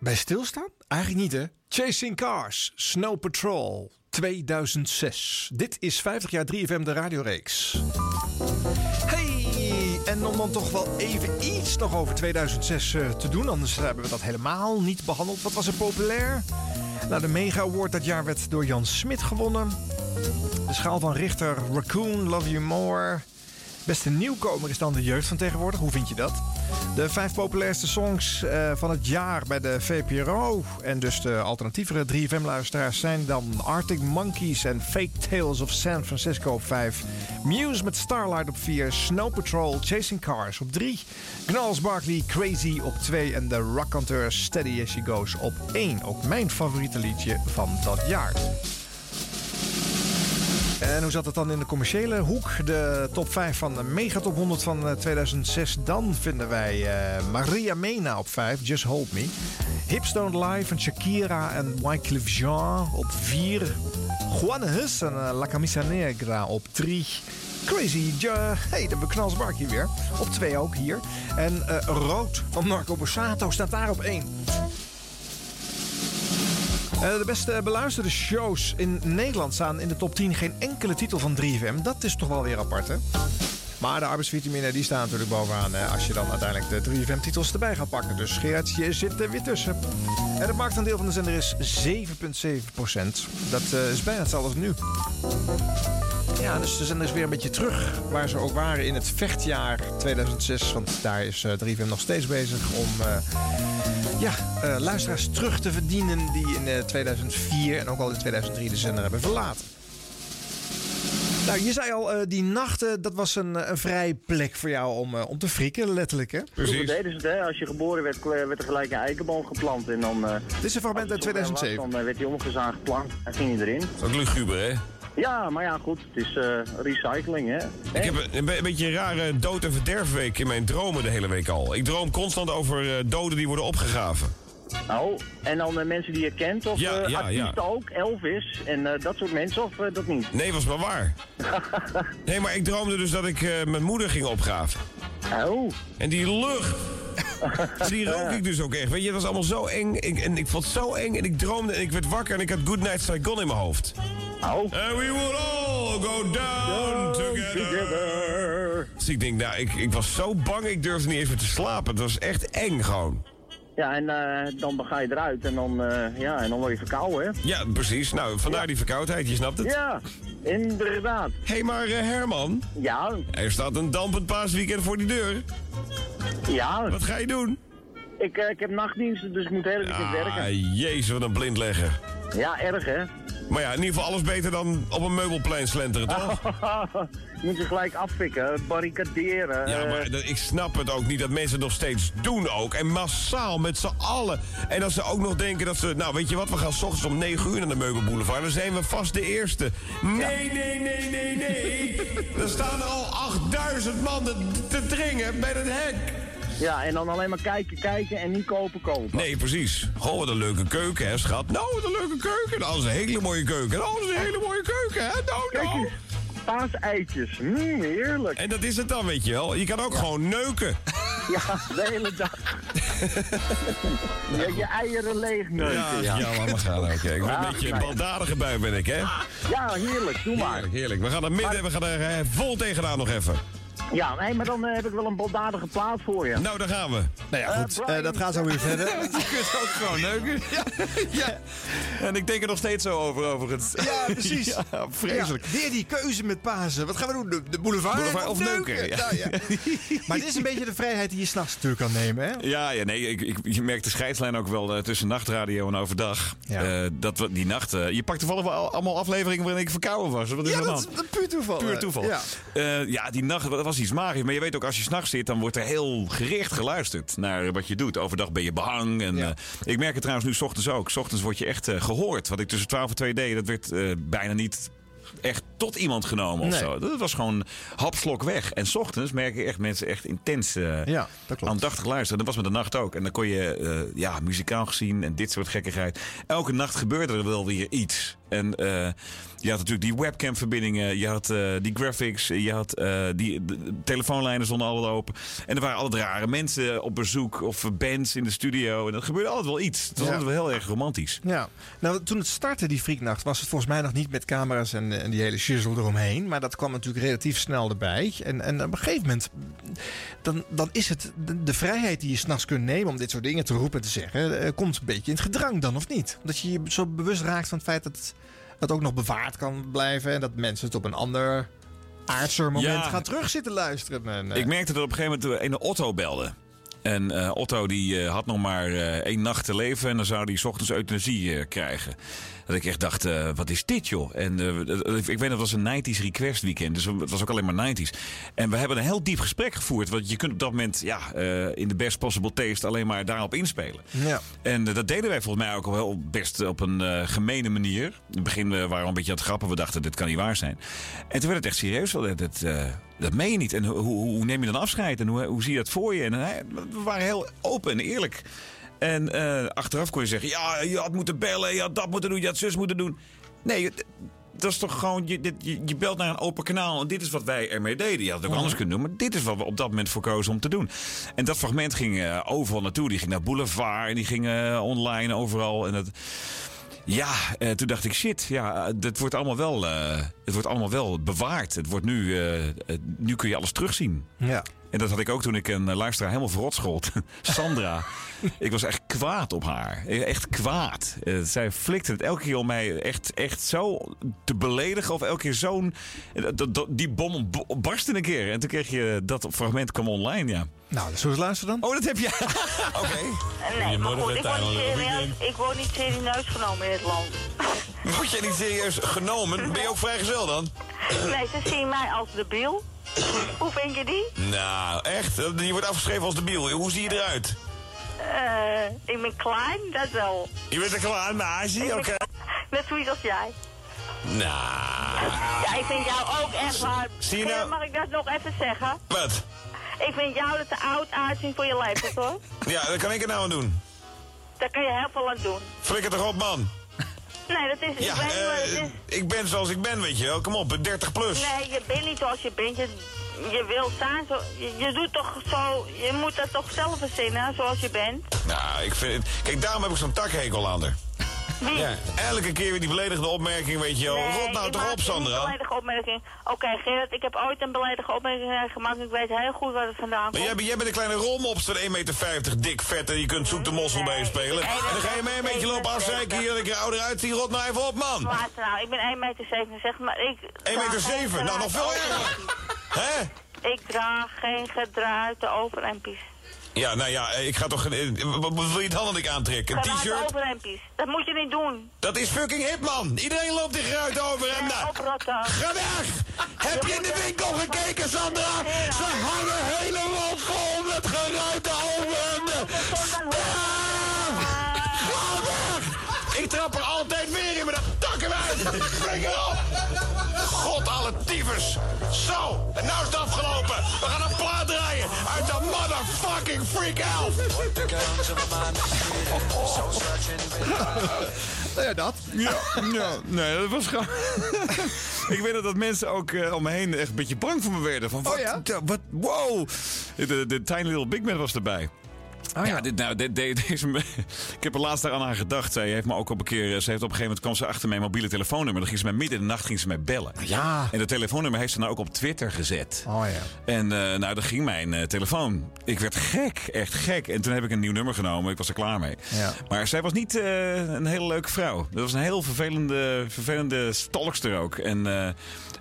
bij stilstaan? Eigenlijk niet, hè? Chasing Cars, Snow Patrol, 2006. Dit is 50 jaar 3FM, de radioreeks. En om dan toch wel even iets nog over 2006 eh, te doen, anders hebben we dat helemaal niet behandeld. Wat was er populair? Nou, de Mega Award dat jaar werd door Jan Smit gewonnen. De schaal van Richter, Raccoon, Love You More. Beste nieuwkomer is dan de jeugd van tegenwoordig. Hoe vind je dat? De vijf populairste songs eh, van het jaar bij de VPRO. En dus de alternatievere 3FM-luisteraars zijn dan Arctic Monkeys en Fake Tales of San Francisco op 5. Muse met Starlight op 4. Snow Patrol, Chasing Cars op 3. Gnarls Barkley, Crazy op 2. En de Rockanteurs Steady As She Goes op 1. Ook mijn favoriete liedje van dat jaar. En hoe zat het dan in de commerciële hoek? De top 5 van de Megatop 100 van eh, 2006. Dan vinden wij eh, Maria Mena op 5, Just Hold Me. Hips Don't Lie van Shakira en Wyclef Jean op 4. Juan Hus en eh, La Camisa Negra op 3. Crazy, Jo- hey, de beknalsbak hier weer. Op 2 ook hier. En eh, Rood van Marco Borsato staat daar op 1. Eh, de beste beluisterde shows in Nederland staan in de top 10 geen enkele titel van 3FM. Dat is toch wel weer apart, hè? Maar de arbeidsvitamine die staan natuurlijk bovenaan eh, als je dan uiteindelijk de 3FM-titels erbij gaat pakken. Dus Gerard, je zit er weer tussen. En het marktaandeel van de zender is 7,7% Dat eh, is bijna hetzelfde als nu. Ja, dus de zender is weer een beetje terug waar ze ook waren in het vechtjaar 2006. Want daar is eh, 3FM nog steeds bezig om eh, ja, eh, luisteraars terug te verdienen die in eh, 2004 en ook al in 2003 de zender hebben verlaten. Nou, je zei al, eh, die nachten, dat was een, een vrij plek voor jou om, eh, om te frikken, letterlijk, hè? Vroeger deden ze het, hè. Als je geboren werd, werd er gelijk een eikenboom geplant. En dan... eh, Dit is een fragment uit als het zover was, 2007. Dan werd hij omgezaagd, plank, en ging hij erin. Dat is ook luguber, hè? Ja, maar ja, goed. Het is eh, recycling, hè. Ik heb een, een be- een beetje een rare dood- en verderfweek in mijn dromen de hele week al. Ik droom constant over eh, doden die worden opgegraven. Oh, en dan mensen die je kent, of Ja, ja, artiesten ja. ook, Elvis en dat soort mensen, of dat niet? Nee, was maar waar. *laughs* Nee, maar ik droomde dus dat ik mijn moeder ging opgraven. Oh. En die lucht. *laughs* Die rook ik dus ook echt. Weet je, het was allemaal zo eng. Ik, en ik vond het zo eng. En ik droomde en ik werd wakker en ik had Good Night Saigon in mijn hoofd. Oh. And we would all go down together. Dus ik denk, nou, ik, ik was zo bang, ik durfde niet even te slapen. Het was echt eng gewoon. Ja, en eh, dan ga je eruit en dan, eh, ja, en dan word je verkouden, hè? Ja, precies. Nou, vandaar die verkoudheid, je snapt het. Ja, inderdaad. Hé, hey, maar eh, Herman. Ja? Er staat een dampend paasweekend voor die deur. Ja. Wat ga je doen? Ik, ik heb nachtdiensten, dus ik moet heel even werken. Ah, jezus, wat een blindlegger. Ja, erg, hè? Maar ja, in ieder geval alles beter dan op een meubelplein slenteren, toch? *laughs* je moet ze gelijk afvikken, barricaderen. Ja, eh, maar dat- ik snap het ook niet dat mensen het nog steeds doen ook. En massaal, met z'n allen. En dat ze ook nog denken dat ze... Nou, weet je wat, we gaan s ochtends om 9 uur naar de meubelboulevard. Dan zijn we vast de eerste. Nee, nee, nee, nee, nee. *laughs* er staan al 8000 man te, te dringen bij het hek. Ja, en dan alleen maar kijken, kijken en niet kopen, kopen. Nee, precies. Goh, wat een leuke keuken, hè, schat. Nou, wat een leuke keuken. Dat is een hele mooie keuken. Dat is een hele mooie keuken, hè. Nou, nou. Paaseitjes, mm, heerlijk. En dat is het dan, weet je wel. Je kan ook gewoon neuken. *laughs* Ja, de hele dag. *laughs* je, je eieren leeg neuken, Ja, ja. ja, maar gaan. Oké, ik ben Ja, een beetje een baldadige bui ben ik, hè? Ja, heerlijk, doe maar. Heerlijk, heerlijk. We gaan er midden, we gaan er eh, vol tegenaan nog even. Ja, nee, maar dan eh, heb ik wel een baldadige plaat voor je. Nou, daar gaan we. Nou ja, goed. Eh, Brian- eh, dat gaat zo weer verder. *laughs* Je kunt ook gewoon neuken. *laughs* Ja. En ik denk er nog steeds zo over, overigens. Ja, precies. *laughs* Ja, vreselijk. Ja, weer die keuze met Pasen. Wat gaan we doen? De, de boulevard, Boulevard of neuken, ja. Nou, ja. maar dit is een beetje de vrijheid die je s'nachts natuurlijk kan nemen, hè? Ja, ja nee, ik, ik, je merkt de scheidslijn ook wel tussen nachtradio en overdag. Ja. Eh, dat we die nacht. eh, je pakt toevallig wel allemaal afleveringen waarin ik verkouden was. Wat is Ja, dat is puur toeval. Puur toeval. Ja. Ja. ja, die nacht dat was iets magisch. Maar je weet ook, als je s'nachts zit, dan wordt er heel gericht geluisterd naar wat je doet. Overdag ben je behang. En, eh, ik merk het trouwens nu 's ochtends ook. 's ochtends word je echt eh, gehoord. Wat ik tussen 12 en 2 deed, dat werd eh, bijna niet echt tot iemand genomen of Nee. zo. Dat was gewoon hapslok weg. En 's ochtends merk je echt mensen echt intens eh, Ja, dat klopt. aandachtig luisteren. Dat was met de nacht ook. En dan kon je, ja, muzikaal gezien en dit soort gekkigheid. Elke nacht gebeurde er wel weer iets. En eh, je had natuurlijk die webcam-verbindingen, je had eh, die graphics, je had eh, die de- telefoonlijnen stonden allemaal open. En er waren altijd rare mensen op bezoek of bands in de studio. En er gebeurde altijd wel iets. Het was Ja. altijd wel heel erg romantisch. Ja, nou toen het startte, die Frieknacht, was het volgens mij nog niet met camera's en, en die hele shizzle eromheen. Maar dat kwam natuurlijk relatief snel erbij. En, en op een gegeven moment, dan, dan is het de, de vrijheid die je s'nachts kunt nemen om dit soort dingen te roepen en te zeggen, eh, komt een beetje in het gedrang dan, of niet? Dat je je zo bewust raakt van het feit dat het, dat ook nog bewaard kan blijven en dat mensen het op een ander aardser moment Ja. gaan terug zitten luisteren. En, Ik merkte dat op een gegeven moment een Otto belde. En eh, Otto die eh, had nog maar eh, één nacht te leven en dan zou hij ochtends euthanasie krijgen. Dat ik echt dacht, eh, wat is dit joh? En eh, ik weet dat het was een 90s request weekend, dus het was ook alleen maar 90s. En we hebben een heel diep gesprek gevoerd, want je kunt op dat moment ja, eh, in de best possible taste alleen maar daarop inspelen. Ja. En dat deden wij volgens mij ook al wel best op een gemene manier. In het begin waren we een beetje aan het grappen. We dachten, dit kan niet waar zijn. En toen werd het echt serieus. Dat, dat, dat meen je niet. En hoe, hoe, neem je dan afscheid? En hoe, hoe zie je dat voor je? En we waren heel open en eerlijk. En eh, achteraf kon je zeggen, ja, je had moeten bellen. Je had dat moeten doen. Je had zus moeten doen. Nee, dat is toch gewoon, je, dit, je, je belt naar een open kanaal en dit is wat wij ermee deden. Je had het ook anders kunnen doen, maar dit is wat we op dat moment voor kozen om te doen. En dat fragment ging eh, overal naartoe. Die ging naar Boulevard en die ging eh, online overal. En dat, ja, eh, toen dacht ik, shit, ja, dat wordt allemaal wel, eh, het wordt allemaal wel bewaard. Het wordt nu, nu kun je alles terugzien. Ja. En dat had ik ook toen ik een eh, luisteraar helemaal verrot schold. *laughs* Sandra. ik was echt kwaad op haar. Echt kwaad. Eh, zij flikte het elke keer om mij echt, echt zo te beledigen. Of elke keer zo'n... eh, Die bom barstte een keer. En toen kreeg je... Dat fragment kwam online, ja. Nou, zullen we eens luisteren dan? Oh, dat heb je. *laughs* Oké. Nee, maar goed, ik word, niet serieus, ik word niet serieus genomen in het land. Word jij niet serieus genomen? Ben je ook vrijgezel dan? Nee, ze zien mij als debiel. *coughs* Hoe vind je die? Nou, echt? Je wordt afgeschreven als debiel. Hoe zie je eruit? Eh, ik ben klein, dat wel. Je bent een klaar nazi, oké. *laughs* Net zoiets als jij. Nou, Ja, ik vind jou ook echt waar. Zie je nou- Gerard, Mag ik dat nog even zeggen? wat? Ik vind jou er te oud uitzien voor je leeftijd, hoor. Ja, dat kan ik er nou aan doen. Daar kan je heel veel aan doen. Flikker toch op, man. Nee, dat is... Ja, ik het eh, is. ik ben zoals ik ben, weet je wel. Kom op, 30 plus. Nee, je bent niet zoals je bent. Je, je wil staan zo... Je, je doet toch zo... Je moet dat toch zelf verzinnen, zoals je bent. Nou, ik vind... Kijk, daarom heb ik zo'n takhekel aan haar. Ja, elke keer weer die beledigende opmerking, weet je wel. Nee, Rot nou toch op, Sandra. beledige opmerking. Oké, Gerrit, ik heb ooit een beledige opmerking gemaakt. Ik weet heel goed waar het vandaan Maar komt. jij, bent- jij bent een kleine rolmopster, 1,50 meter, dik, vet en je kunt zoek de mossel mee spelen. En dan ga je mee een beetje lopen afzeiken hier, dat ik er ouder uitzie. Rot nou even op, man. Luister nou, ik ben 1,67 meter, maar ik... 1,7 meter, nou nog veel erger. Hè? Ik draag geen gedruite overhemdjes. Ja, nou ja, ik ga toch... eh, Wat wil je dan dat ik aantrek? Een t-shirt? overhemdjes. Dat moet je niet doen. Dat is fucking hip, man. Iedereen loopt in geruit over hem. Oprotten. Ga weg! Heb je in de winkel gekeken, Sandra? Ze hangen helemaal vol met geruite overhemden. Ga weg! Ik trap er altijd weer in met dat takken uit. Flikker op! God alle tyfus. Zo, en nou is het afgelopen. We gaan een plaat draaien uit de motherfucking freak elf. *laughs* Nou ja, dat. Ja, ja, nee, dat was gewoon... *laughs* ik weet dat, dat mensen ook eh, om me heen echt een beetje bang voor me werden. Van, wat, Oh ja? wat, wow. De, de Tiny Little Big Man was erbij. Oh ja, dit, nou, de- de- deze, ik heb er laatst aan haar gedacht. Zij heeft me ook op een keer. Ze heeft op een gegeven moment kwam ze achter mijn mobiele telefoonnummer. Dan ging ze mij midden in de nacht ging ze mij bellen. Ja. En dat telefoonnummer heeft ze nou ook op Twitter gezet. Oh ja. En eh, nou, dan ging mijn eh, telefoon. Ik werd gek, echt gek. En toen heb ik een nieuw nummer genomen. Ik was er klaar mee. Ja. Maar zij was niet eh, een hele leuke vrouw. Dat was een heel vervelende, vervelende stalkster ook. En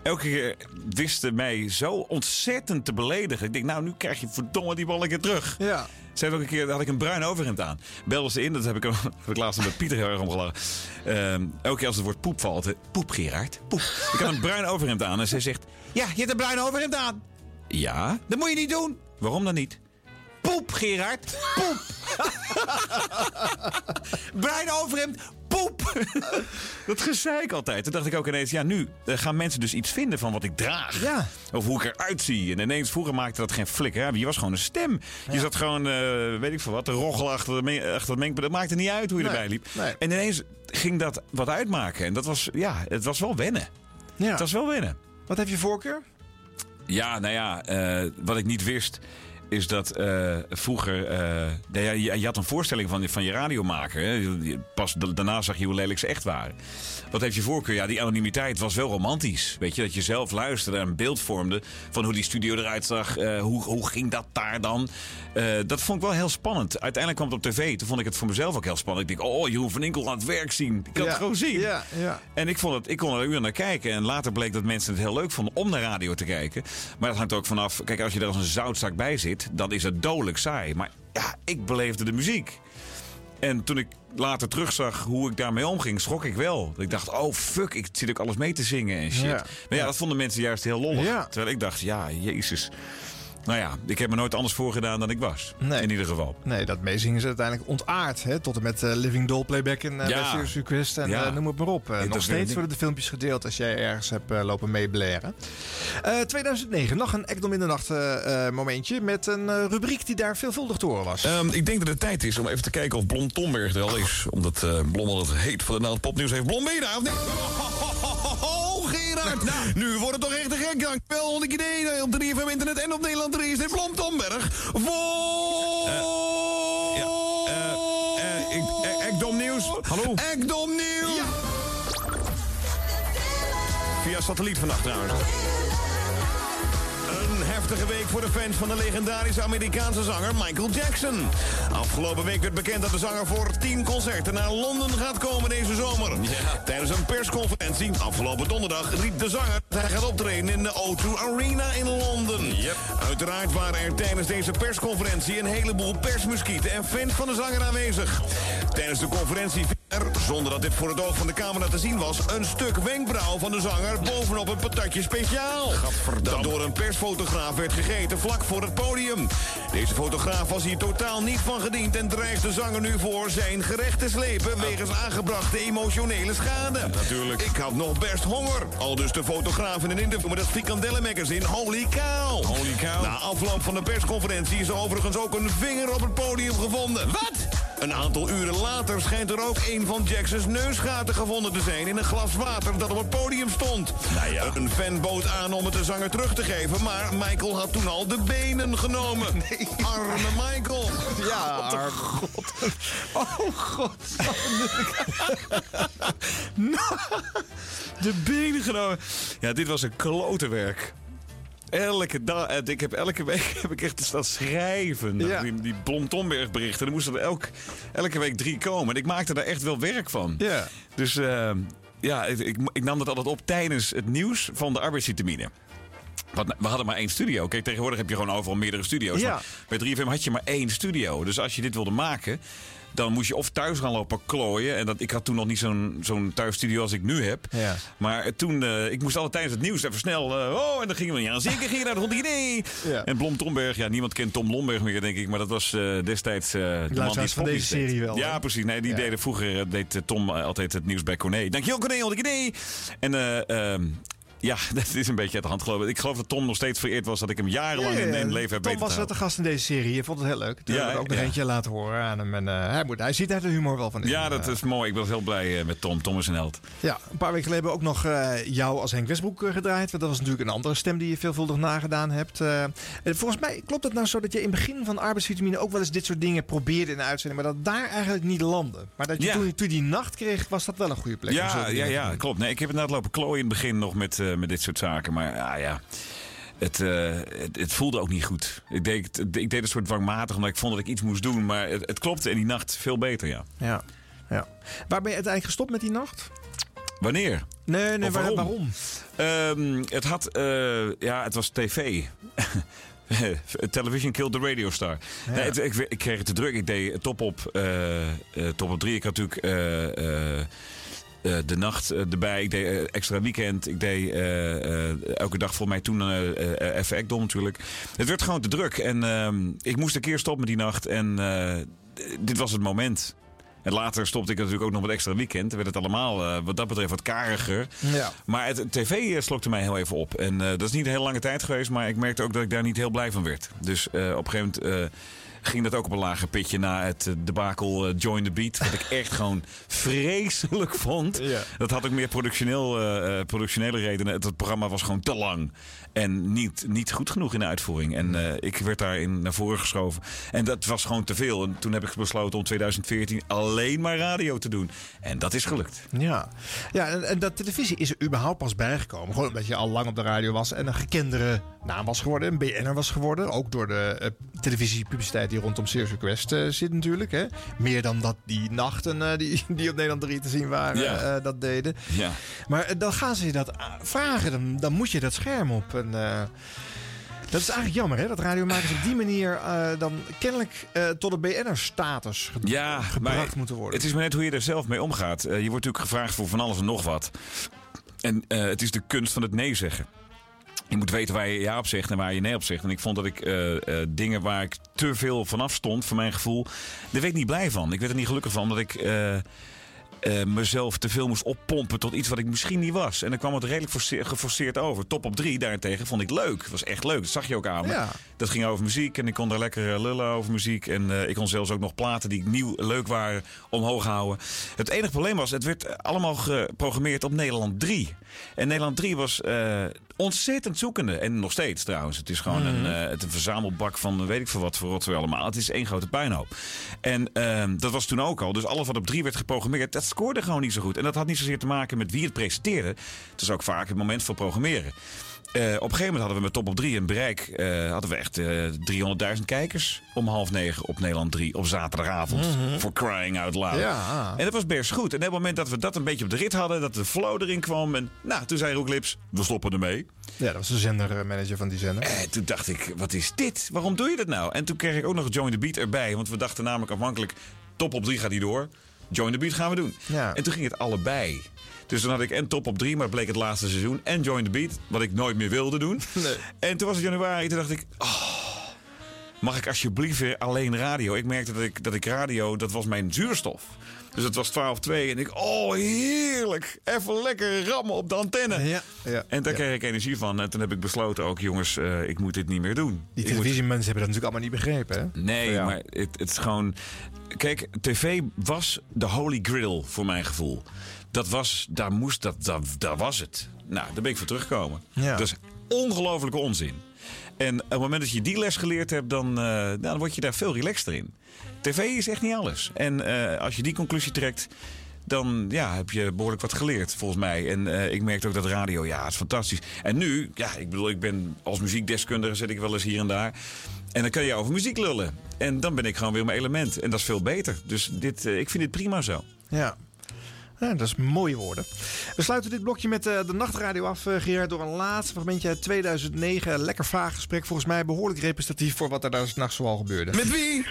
elke keer wist ze mij zo ontzettend te beledigen. Ik denk, nou, nu krijg je verdomme die bal een keer terug. Ja. Ze heeft ook een keer, daar had ik een bruin overhemd aan. Belde ze in, dat heb ik, *laughs* heb ik laatst met Pieter heel erg om gelachen. Ehm, elke keer als het woord poep valt, eh, poep Gerard, poep. Ik had een bruin overhemd aan en zij zegt, ja, je hebt een bruin overhemd aan. Ja, dat moet je niet doen. Waarom dan niet? Poep, Gerard. Poep. *laughs* Bruin overhemd. Poep. *laughs* dat gezeik altijd. Toen dacht ik ook ineens, ja, nu eh, gaan mensen dus iets vinden van wat ik draag. Ja. Of hoe ik eruit zie. En ineens, vroeger maakte dat geen flikker. Je was gewoon een stem. Je zat gewoon, eh, weet ik veel wat, te roggelen achter, de me- achter het mengpaneel. Dat maakte niet uit hoe je Nee, erbij liep. nee. En ineens ging dat wat uitmaken. En dat was, ja, het was wel wennen. Ja. Het was wel wennen. Wat heb je voorkeur? Ja, nou ja, eh, wat ik niet wist is dat eh, vroeger... eh, nou je, je had een voorstelling van, van je radiomaker. Hè? Pas da- daarna zag je hoe lelijk ze echt waren. Wat heeft je voorkeur? Ja, die anonimiteit was wel romantisch. Weet je, dat je zelf luisterde en een beeld vormde... van hoe die studio eruit zag. eh, hoe, hoe ging dat daar dan? Dat vond ik wel heel spannend. Uiteindelijk kwam het op tv. Toen vond ik het voor mezelf ook heel spannend. Ik denk, oh, Jeroen van Inkel aan het werk zien. Ik kan Ja, het gewoon zien. Ja, ja. En ik, vond het, ik kon er uur naar kijken. En later bleek dat mensen het heel leuk vonden om naar radio te kijken. Maar dat hangt ook vanaf. Kijk, als je er als een zoutzak bij zit. Dan is het dodelijk saai. Maar ja, ik beleefde de muziek. En toen ik later terugzag hoe ik daarmee omging, schrok ik wel. Ik dacht, oh fuck, ik zit ook alles mee te zingen en shit. Ja. Maar ja, dat vonden mensen juist heel lollig. Ja. Terwijl ik dacht, ja, jezus. Nou ja, ik heb me nooit anders voorgedaan dan ik was. In ieder geval. Nee, dat meezingen is uiteindelijk ontaard. Hè? Tot en met eh, Living Doll playback en uh, Ja. bij Serious Request en Ja. eh, noem het maar op. Eh, Ja, nog steeds worden de filmpjes gedeeld als jij ergens hebt eh, lopen meeblaren. Eh 2009, nog een Ekdom in de Nacht eh, eh, momentje met een eh, rubriek die daar veelvuldig te horen was. Ehm, ik denk dat het tijd is om even te kijken of Blom Tomberg er al is. Omdat eh Blom al het heet voor de naald popnieuws heeft. Blom, ben je daar of niet? Gerard! Nu wordt het toch echt te gek. Dankjewel, Honderd idee op 3FM Internet en op Nederland 3 is dit Blom Tomberg. Voor... eh, Ekdom Nieuws. Hallo? Ekdom Nieuws! Via satelliet vannacht trouwens. Heftige week voor de fans van de legendarische Amerikaanse zanger Michael Jackson. Afgelopen week werd bekend dat de zanger voor 10 concerten naar Londen gaat komen deze zomer. Tijdens een persconferentie afgelopen donderdag riep de zanger dat hij gaat optreden in de O2 Arena in Londen. Uiteraard waren er tijdens deze persconferentie een heleboel persmuskieten en fans van de zanger aanwezig. Tijdens de conferentie er, zonder dat dit voor het oog van de camera te zien was, een stuk wenkbrauw van de zanger bovenop een patatje speciaal. Dat door een persfotograaf werd gegeten vlak voor het podium. Deze fotograaf was hier totaal niet van gediend en dreigt de zanger nu voor zijn gerecht te slepen wegens aangebrachte emotionele schade. natuurlijk. Ik had nog best honger. Al dus de fotograaf in een interview met het Frikandellen magazine. Holy cow. Holy cow. Na afloop van de persconferentie is er overigens ook een vinger op het podium gevonden. Wat? Een aantal uren later schijnt er ook een van Jacksons neusgaten gevonden te zijn in een glas water dat op het podium stond. Een fan bood aan om het de zanger terug te geven, maar Michael had toen al de benen genomen. Arme Michael. Ja, arme god. Oh god. *laughs* De benen genomen. Ja, dit was een klotenwerk. Elke dag, eh, ik heb elke week *laughs* heb ik echt staan schrijven. Ja. Die, die berichten. Er moesten er elk, elke week drie komen. En ik maakte daar echt wel werk van. Ja. Dus eh, ja, ik, ik, ik nam dat altijd op tijdens het nieuws van de arbeidsvitamine. Want we hadden maar één studio. Kijk, tegenwoordig heb je gewoon overal meerdere studio's. Ja. Maar bij 3FM had je maar één studio. Dus als je dit wilde maken, dan moest je of thuis gaan lopen klooien. En dat, ik had toen nog niet zo'n zo'n thuisstudio als ik nu heb. Ja. Maar toen, eh, ik moest altijd tijdens het nieuws even snel... eh, oh, en dan gingen we, ja, zeker ging je naar de 100 idee. Ja. En Blom Tomberg, ja, niemand kent Tom Lomberg meer, denk ik. Maar dat was eh, destijds de man die van deze deed. serie wel, Ja, hè? precies. Nee, die Ja. deden vroeger, deed Tom altijd het nieuws bij Corné. Dankjewel Corné, 100 idee. En eh, ehm, ja, *laughs* dat is een beetje uit de hand gelopen. Ik geloof dat Tom nog steeds vereerd was dat ik hem jarenlang Ja, ja, in, ja. in leven heb Tom weten was te de gast in deze serie. Je vond het heel leuk. Toen Ja, we ook nog eentje laten horen aan hem. En, eh, hij, moet, hij ziet daar de humor wel van in. Ja, dat is mooi. Ik ben heel blij eh, met Tom. Tom is een held. Ja, een paar weken geleden hebben we ook nog eh, jou als Henk Westbroek eh, gedraaid. Want dat was natuurlijk een andere stem die je veelvuldig nagedaan hebt. Eh, en volgens mij klopt het nou zo dat je in het begin van arbeidsvitamine ook wel eens dit soort dingen probeerde in de uitzending. Maar dat daar eigenlijk niet landde. Maar dat je toen, die nacht kreeg, was dat wel een goede plek. Ja, ja, ja, klopt. Nee, ik heb inderdaad lopen klooien in het begin nog met, eh, met dit soort zaken. Maar ja, ja. Het, eh, het, het voelde ook niet goed. Ik deed, ik deed een soort dwangmatig omdat ik vond dat ik iets moest doen. Maar het, het klopte in die nacht veel beter, ja. Ja, ja. Waar ben je uiteindelijk gestopt met die nacht? Wanneer? Nee, nee, Of waar- waarom? Ehm, het had, eh, ja, het was tv. *laughs* Television killed the radio star. Ja. Nee, het- ik, ik kreeg het te druk. Ik deed top op, top op drie. Ik had natuurlijk de nacht eh, erbij. Ik deed eh, extra weekend. Ik deed eh, eh, elke dag voor mij toen eh eh, even Ekdom natuurlijk. Het werd gewoon te druk. En ehm, ik moest een keer stoppen met die nacht. En eh, dit was het moment. En later stopte ik natuurlijk ook nog met extra weekend. Dan werd het allemaal eh, wat dat betreft wat kariger. Ja. Maar het, het tv eh, slokte mij heel even op. En eh, dat is niet een hele lange tijd geweest. Maar ik merkte ook dat ik daar niet heel blij van werd. Dus eh, op een gegeven moment... ging dat ook op een lager pitje na het eh, debakel eh, Join the Beat. Wat ik *laughs* echt gewoon vreselijk vond. Ja. Dat had ook meer productioneel, eh, productionele redenen. Het programma was gewoon te lang. En niet, niet goed genoeg in de uitvoering. En eh, ik werd daarin naar voren geschoven. En dat was gewoon te veel. En toen heb ik besloten om 2014 alleen maar radio te doen. En dat is gelukt. Ja, ja en, en dat televisie is er überhaupt pas bijgekomen. Gewoon omdat je al lang op de radio was en een gekendere naam was geworden. Een BN'er was geworden. Ook door de eh, televisiepubliciteit die rondom Serious Request eh, zit natuurlijk. Hè. Meer dan dat die nachten die, *laughs* die op Nederland 3 te zien waren, Ja. dat deden. Ja. Maar dan gaan ze je dat vragen. Dan, dan moet je dat scherm op. En, eh, Dat is eigenlijk jammer, hè? Dat radiomakers op die manier eh, dan kennelijk eh, tot de BN'er-status ge- Ja, gebracht moeten worden. het is maar net hoe je er zelf mee omgaat. Je wordt natuurlijk gevraagd voor van alles en nog wat. En het is de kunst van het nee zeggen. Je moet weten waar je ja op zegt en waar je nee op zegt. En ik vond dat ik dingen waar ik te veel vanaf stond, voor mijn gevoel, daar werd ik niet blij van. Ik werd er niet gelukkig van, omdat ik eh, mezelf te veel moest oppompen tot iets wat ik misschien niet was. En dan kwam het redelijk force- geforceerd over. Top op drie daarentegen vond ik leuk. Het was echt leuk. Dat zag je ook aan me. Ja. Dat ging over muziek en ik kon daar lekker eh, lullen over muziek. En eh, ik kon zelfs ook nog platen die nieuw leuk waren omhoog houden. Het enige probleem was, het werd allemaal geprogrammeerd op Nederland 3. En Nederland 3 was eh, ontzettend zoekende. En nog steeds trouwens. Het is gewoon Mhm. een, eh, het een verzamelbak van weet ik veel wat voor rotzooi allemaal. Het is één grote puinhoop. En ehm, dat was toen ook al. Dus alles wat op 3 werd geprogrammeerd, dat scoorde gewoon niet zo goed. En dat had niet zozeer te maken met wie het presenteerde. Het is ook vaak het moment voor programmeren. Eh, op een gegeven moment hadden we met Top op 3 een bereik. eh, hadden we echt eh 300.000 kijkers om half negen op Nederland 3 op zaterdagavond. Mhm. Voor crying out loud. Ja. En dat was best goed. En op het moment dat we dat een beetje op de rit hadden, dat de flow erin kwam. En nou, toen zei Roeklips, we stoppen ermee. Ja, dat was de zendermanager van die zender. En toen dacht ik, wat is dit? Waarom doe je dat nou? En toen kreeg ik ook nog Join the Beat erbij. Want we dachten namelijk afhankelijk, top op 3 gaat hij door. Join the Beat gaan we doen. Ja. En toen ging het allebei. Dus dan had ik en top op 3, maar bleek het laatste seizoen. En Join the Beat, wat ik nooit meer wilde doen. *laughs* En toen was het januari, toen dacht ik... Oh, mag ik alsjeblieft weer alleen radio? Ik merkte dat ik, dat ik radio, dat was mijn zuurstof. Dus het was 12-2 en ik, oh heerlijk. Even lekker rammen op de antenne. Ja, ja, en daar ja. kreeg ik energie van. En toen heb ik besloten ook, jongens, eh, ik moet dit niet meer doen. Die Ik moet- televisiemensen hebben dat natuurlijk allemaal niet begrepen, hè? Nee, maar het, het is gewoon... Kijk, tv was de holy grail voor mijn gevoel. Dat was, daar moest, dat, daar was het. Nou, daar ben ik voor teruggekomen. Ja. Dat is ongelofelijke onzin. En op het moment dat je die les geleerd hebt, dan, nou, dan word je daar veel relaxter in. TV is echt niet alles. En eh, als je die conclusie trekt, dan ja, heb je behoorlijk wat geleerd, volgens mij. En eh, ik merkte ook dat radio, ja, het is fantastisch. En nu, ja, ik bedoel, ik ben als muziekdeskundige, zit ik wel eens hier en daar. En dan kan je over muziek lullen. En dan ben ik gewoon weer mijn element. En dat is veel beter. Dus dit, ik vind dit prima zo. Ja. Ja, dat is mooie woorden. We sluiten dit blokje met eh, de nachtradio af, eh, Gerard, door een laatste fragmentje uit 2009. Lekker vaag gesprek, volgens mij behoorlijk representatief voor wat er daar s'nachts zoal gebeurde. Met wie?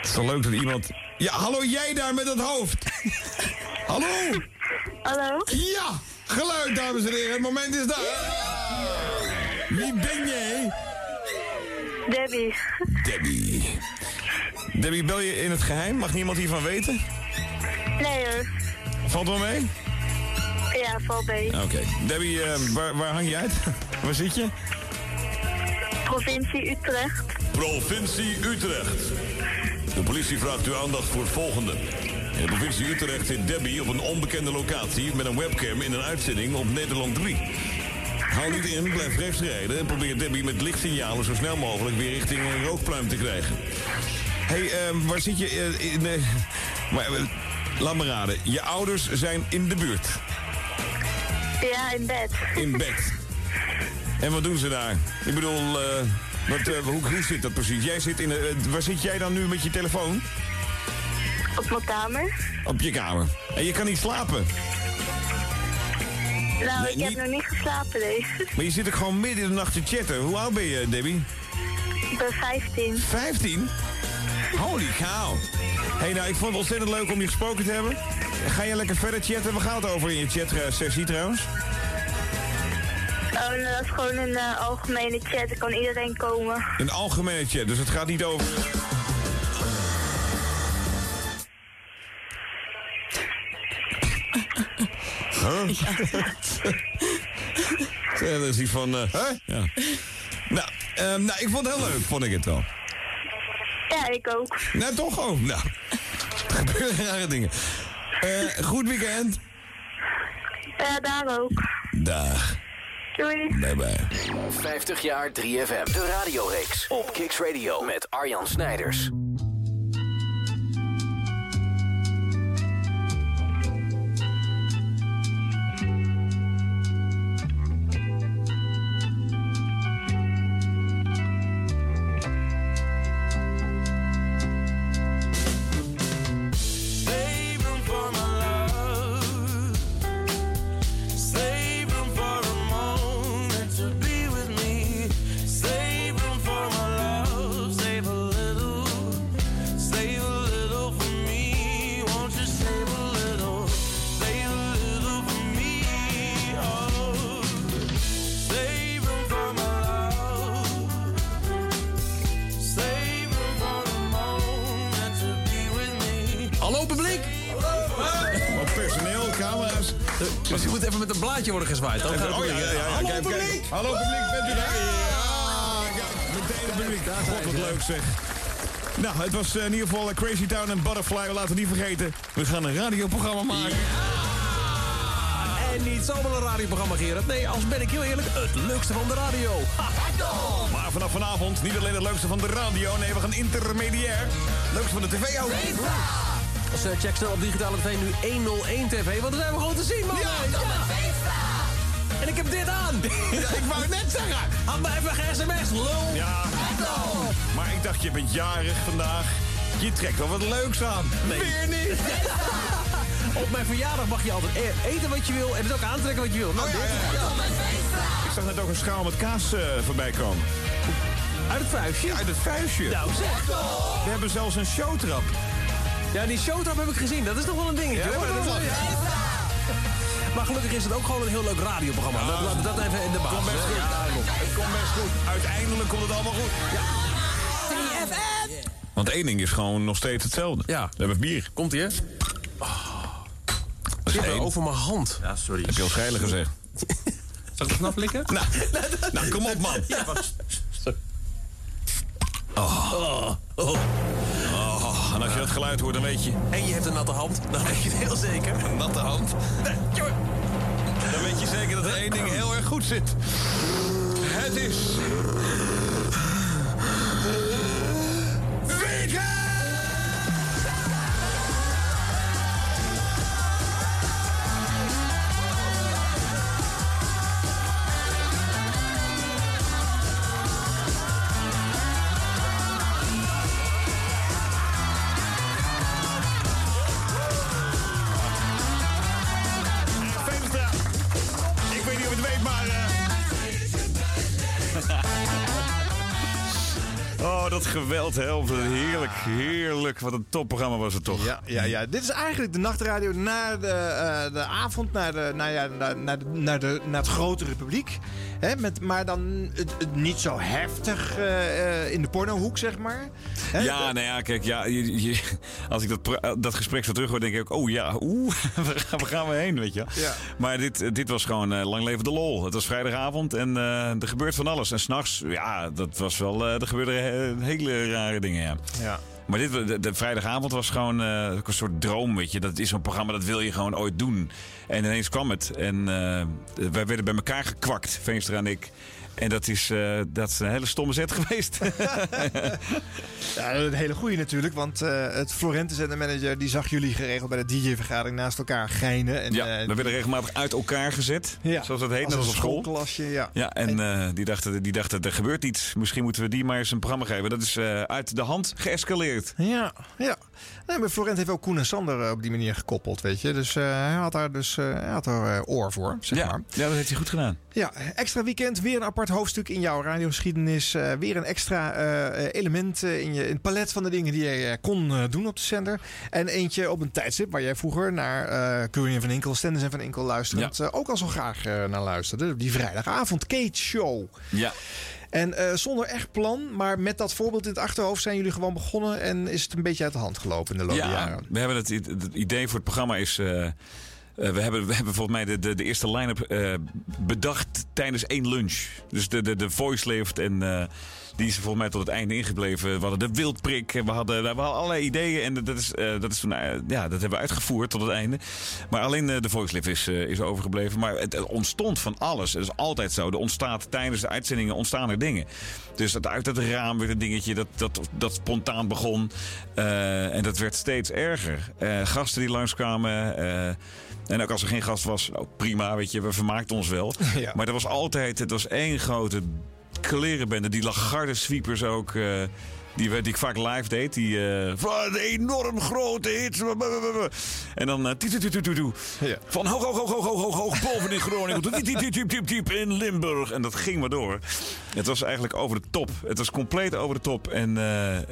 Het is wel leuk dat iemand... Ja, hallo jij daar met dat hoofd. *laughs* hallo? Hallo? Ja, geluid dames en heren. Het moment is daar. Wie ben jij? Debbie. Debbie. Debbie, bel je in het geheim? Mag niemand hiervan weten? Nee hoor. Valt wel mee? Ja, val mee. Oké. Debbie, eh, waar, waar hang je uit? *laughs* waar zit je? Provincie Utrecht. Provincie Utrecht. De politie vraagt uw aandacht voor het volgende. In de provincie Utrecht zit Debbie op een onbekende locatie met een webcam in een uitzending op Nederland 3. Hou niet in, blijf rechts rijden en probeer Debbie met lichtsignalen zo snel mogelijk weer richting een rookpluim te krijgen. Hé, hey, ehm, waar zit je? eh, in, eh, maar, laat me raden, je ouders zijn in de buurt. Ja, in bed. In bed. En wat doen ze daar? Ik bedoel, eh, wat, eh, hoe, hoe zit dat precies? Jij zit in de, eh, waar zit jij dan nu met je telefoon? Op mijn kamer. Op je kamer. En je kan niet slapen. Nou, Nee, ik heb niet- nog niet geslapen, nee. Maar je zit ook gewoon midden in de nacht te chatten. Hoe oud ben je, Debbie? Ik ben 15. 15? Holy cow. hey, nou, ik vond het ontzettend leuk om je gesproken te hebben. Ga je lekker verder chatten? Waar gaat het over in je chatsessie trouwens? Oh, nou, dat is gewoon een eh, algemene chat. Er kan iedereen komen. Een algemene chat, dus het gaat niet over... Huh? Ja, dat is iets van... eh, ja. nou, ehm, nou, ik vond het heel leuk, vond ik het wel. Ja, ik ook. Nou, toch ook. Nou, er gebeuren rare dingen. Eh, goed weekend. Ja, daar ook. Dag. Doei. Bye bye. 50 jaar 3FM. De radioreeks op Kicks Radio met Arjan Snijders. Het was eh, in ieder geval eh, Crazy Town en Butterfly. Laten we niet vergeten, we gaan een radioprogramma maken. En niet zomaar een radioprogramma, Gerard. Nee, als ben ik heel eerlijk, het leukste van de radio. *laughs* Maar vanaf vanavond niet alleen het leukste van de radio. Nee, we gaan intermediair. Leukste van de tv ook. Dus eh, check snel op digitale tv nu 101 TV, want dan zijn we gewoon te zien, man. Ja, En ik heb dit aan. *laughs* ik wou het net zeggen. Had me even geen sms, lul. Ja. Maar ik dacht, je bent jarig vandaag. Je trekt wel wat leuks aan. Nee. Weer niet. *laughs* Op mijn verjaardag mag je altijd e- eten wat je wil en dus ook aantrekken wat je wil. Nou, Oh, ja, ja, ja. Ik zag net ook een schaal met kaas eh, voorbij komen. Uit het vuistje? Ja, uit het vuistje. Nou, zeg. We hebben zelfs een showtrap. Ja, die showtrap heb ik gezien. Dat is toch wel een dingetje. Ja, hoor. Maar ja. Gelukkig is het ook gewoon een heel leuk radioprogramma. Dat- Laten we dat even in de baas. Komt best goed. Ja. Het komt best goed. Uiteindelijk komt het allemaal goed. Want één ding is gewoon nog steeds hetzelfde. Ja. We hebben bier. Komt ie, hè? Dat is Zit er één. over mijn hand. Ja, sorry. Heb je al scheilig gezegd? *laughs* Zal ik het knap likken? *laughs* Nou, nou, kom op, man. Oh. Oh. Oh, en als je dat geluid hoort, dan weet je... En je hebt een natte hand. Dan weet je het heel zeker. Een natte hand. Dan weet je zeker dat er één ding heel erg goed zit. Het is... geweld. Op- Heerlijk, heerlijk. Wat een topprogramma was het toch. Ja, ja, ja. Dit is eigenlijk de nachtradio naar de, eh, de avond, naar, de, naar, ja, naar, naar, de, naar, de, naar het grotere publiek. Hè, met, maar dan het, het niet zo heftig eh, eh, in de pornohoek, zeg maar. Hè? Ja, nou ja, kijk, ja, je, je- als ik dat, dat gesprek zo terug hoor, denk ik ook, oh ja, oeh, *laughs* waar gaan, waar gaan we heen, weet je. Ja. Maar dit, dit was gewoon eh, lang leven de lol. Het was vrijdagavond en er gebeurt van alles. En s'nachts, ja, dat was wel, er gebeurden hele rare dingen, ja. Ja. Maar dit, de, vrijdagavond was gewoon eh, een soort droom, weet je. Dat is zo'n programma, dat wil je gewoon ooit doen. En ineens kwam het. En eh, wij werden bij elkaar gekwakt, Veenstra en ik. En dat is, eh, dat is een hele stomme zet *laughs* geweest. *laughs* Ja, een hele goeie natuurlijk, want eh, het Florentes en de manager die zag jullie geregeld bij de DJ-vergadering naast elkaar geinen. En, Ja, eh, we werden regelmatig uit elkaar gezet. Ja, Zoals dat heet, als net als op school. schoolklasje, ja. Ja, en die, dachten, die dachten, er gebeurt iets. Misschien moeten we die maar eens een programma geven. Dat is uit de hand geëscaleerd. Ja, ja. Nee, maar Florent heeft ook Koen en Sander eh, op die manier gekoppeld, weet je. Dus eh, hij had daar dus eh, hij had er oor voor, zeg Ja, maar. ja, dat heeft hij goed gedaan. Ja, extra weekend, weer een apart hoofdstuk in jouw radiogeschiedenis. weer een extra element in, je, in het palet van de dingen die je eh, kon doen op de zender. En eentje op een tijdstip waar jij vroeger naar en Van Inkel, Stennis en Van Inkel luisterend... eh, ook al zo graag naar luisterde. Die vrijdagavond Kate Show. Ja. En eh, zonder echt plan, maar met dat voorbeeld in het achterhoofd zijn jullie gewoon begonnen en is het een beetje uit de hand gelopen in de loop der Ja, jaren. we hebben het, het idee voor het programma is... eh, eh, we, hebben, we hebben volgens mij de, de, de eerste line-up bedacht tijdens één lunch. Dus de, de, de voice lift en die is volgens mij tot het einde ingebleven. We hadden de wildprik, we hadden, we hadden allerlei ideeën en dat, is, eh, dat, is, eh, ja, dat hebben we uitgevoerd tot het einde. Maar alleen eh, de voice lift is, is overgebleven. Maar het, het ontstond van alles. Het is altijd zo. Er ontstaat tijdens de uitzendingen ontstaan er dingen. Dus dat uit het raam werd een dingetje dat, dat, dat spontaan begon. En dat werd steeds erger. Gasten die langskwamen. en ook als er geen gast was, nou, prima, weet je, we vermaakten ons wel. *laughs* Ja. Maar er was altijd, het was één grote klerenbende. Die lagarde sweepers ook, eh, die, die ik vaak live deed. Die eh, van enorm grote hits. En dan eh, tiet, tiet, tiet, tiet, tiet. Ja. van hoog, hoog, hoog, hoog, hoog, hoog, hoog boven in Groningen. tot diep, diep, diep, diep, diep, diep in Limburg. En dat ging maar door. Het was eigenlijk over de top. Het was compleet over de top. En eh,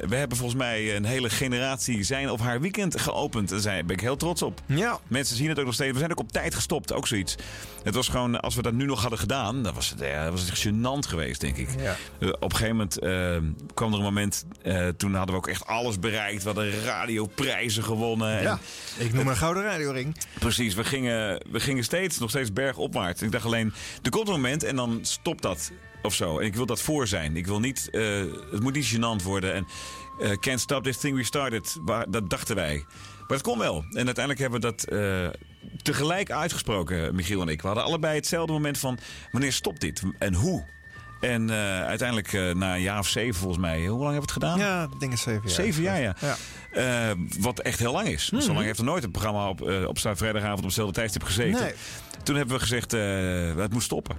we hebben volgens mij een hele generatie zijn of haar weekend geopend. Daar zijn- ben ik heel trots op. Ja. Mensen zien het ook nog steeds. We zijn ook op tijd gestopt, ook zoiets. Het was gewoon, als we dat nu nog hadden gedaan, dan was het, ja, was het echt gênant geweest, denk ik. Ja. Op een gegeven moment kwam er een moment Eh, toen hadden we ook echt alles bereikt. We hadden radioprijzen gewonnen. En Ja, ik noem een gouden radioring. Precies, we gingen, we gingen steeds, nog steeds bergopwaarts. Ik dacht alleen, er komt een moment en dan stopt dat of zo. En ik wil dat voor zijn. Ik wil niet, eh, het moet niet gênant worden. En eh, can't stop this thing we started, waar, dat dachten wij. Maar het kon wel. En uiteindelijk hebben we dat tegelijk uitgesproken, Michiel en ik. We hadden allebei hetzelfde moment van, wanneer stopt dit? En hoe? En eh, uiteindelijk eh, na een jaar of zeven volgens mij. Hoe lang hebben we het gedaan? Ja, ik denk zeven jaar. Zeven jaar, ja. Ja. Eh, wat echt heel lang is. Zo lang heeft er nooit een programma op, eh, op vrijdagavond op hetzelfde tijdstip gezeten. Nee. Toen hebben we gezegd, het moet stoppen.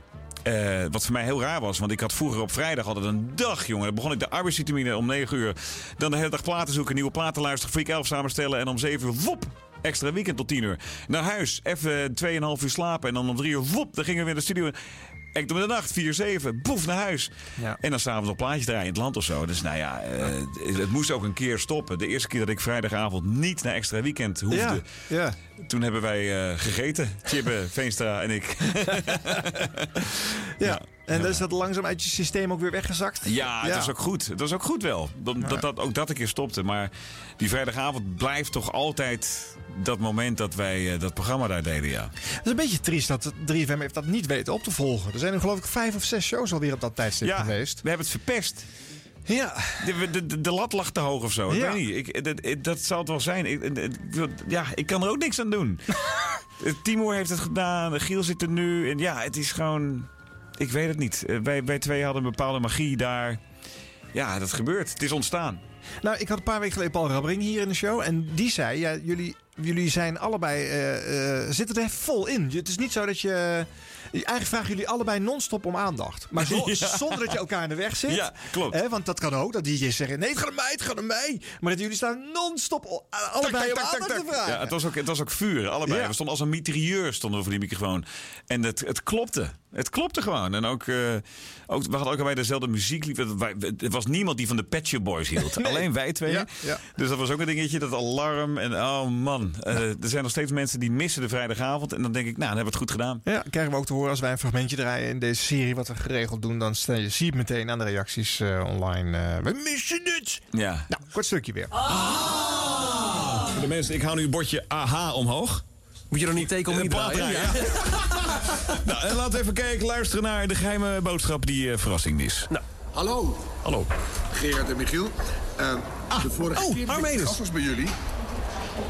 Wat voor mij heel raar was, want ik had vroeger op vrijdag altijd een dag, jongen. Dan begon ik de arbeidsvitamine om 9 uur. Dan de hele dag platen zoeken, nieuwe platen luisteren, Freak 11 samenstellen. En om 7 uur, wop, extra weekend tot 10 uur. Naar huis, even 2,5 uur slapen. En dan om 3 uur, wop, dan gingen we weer naar de studio. Ik doe de nacht, 4, 7, boef, naar huis. Ja. En dan s'avonds nog plaatjes draaien in het land of zo. Dus nou ja, eh, het moest ook een keer stoppen. De eerste keer dat ik vrijdagavond niet naar extra weekend hoefde. Ja, ja. Toen hebben wij eh, gegeten. Chibbe, Veenstra en ik. *laughs* Ja. En dan is dat langzaam uit je systeem ook weer weggezakt? Ja, het was ook goed. Het was ook goed wel. Dat, dat, dat ook dat een keer stopte. Maar die vrijdagavond blijft toch altijd dat moment dat wij eh, dat programma daar deden, ja. Het is een beetje triest dat 3FM heeft dat niet weten op te volgen. Er zijn nu geloof ik vijf of zes shows alweer op dat tijdstip Ja, geweest. we hebben het verpest. Ja. De, de, de, de lat lag te hoog of zo. Ik Ja. weet niet. Ik, dat, ik- dat zal het wel zijn. Ik, ik- ja, ik kan er ook niks aan doen. *laughs* Eh, Timur heeft het gedaan. Giel zit er nu. En ja, het is gewoon... Ik weet het niet. Eh, Wij, wij twee hadden een bepaalde magie daar. Ja, dat gebeurt. Het is ontstaan. Nou, ik had een paar weken geleden Paul Rabbering hier in de show. En die zei, ja, jullie, jullie zijn allebei, eh, eh, zitten er vol in. Het is niet zo dat je... Eigenlijk vragen jullie allebei non-stop om aandacht. Maar zo- *laughs* Ja. zonder dat je elkaar in de weg zit. Ja, klopt. Hè, want dat kan ook, dat DJ's zeggen... nee, het gaat om mij, het gaat om mij. Maar dat jullie staan non-stop allebei om aandacht te vragen. Ja, het was ook, het was ook vuur, allebei. Ja. We stonden als een mitrailleur stonden we voor die microfoon. En het, het klopte. Het klopte gewoon. En ook, eh, ook, we hadden ook allebei dezelfde muziek. Er was niemand die van de Shop Boys hield. *laughs* Nee. Alleen wij twee. Ja, ja. Dus dat was ook een dingetje, dat alarm. En oh man, eh, er zijn nog steeds mensen die missen de vrijdagavond. En dan denk ik, nou, dan hebben we het goed gedaan. Ja, krijgen we ook te horen als wij een fragmentje draaien in deze serie wat we geregeld doen. Dan stel je, zie je het meteen aan de reacties eh, online. eh, we missen het! Ja. Nou, kort stukje weer. Voor de mensen, ik hou nu het bordje AH omhoog. Moet je nog niet teken om plaat draaien? *laughs* nou, en laten we even kijken, luisteren naar de geheime boodschap die eh, verrassing is. Nou. Hallo. Hallo. Gerard en Michiel. Eh, de vorige oh, keer dat ik bij jullie,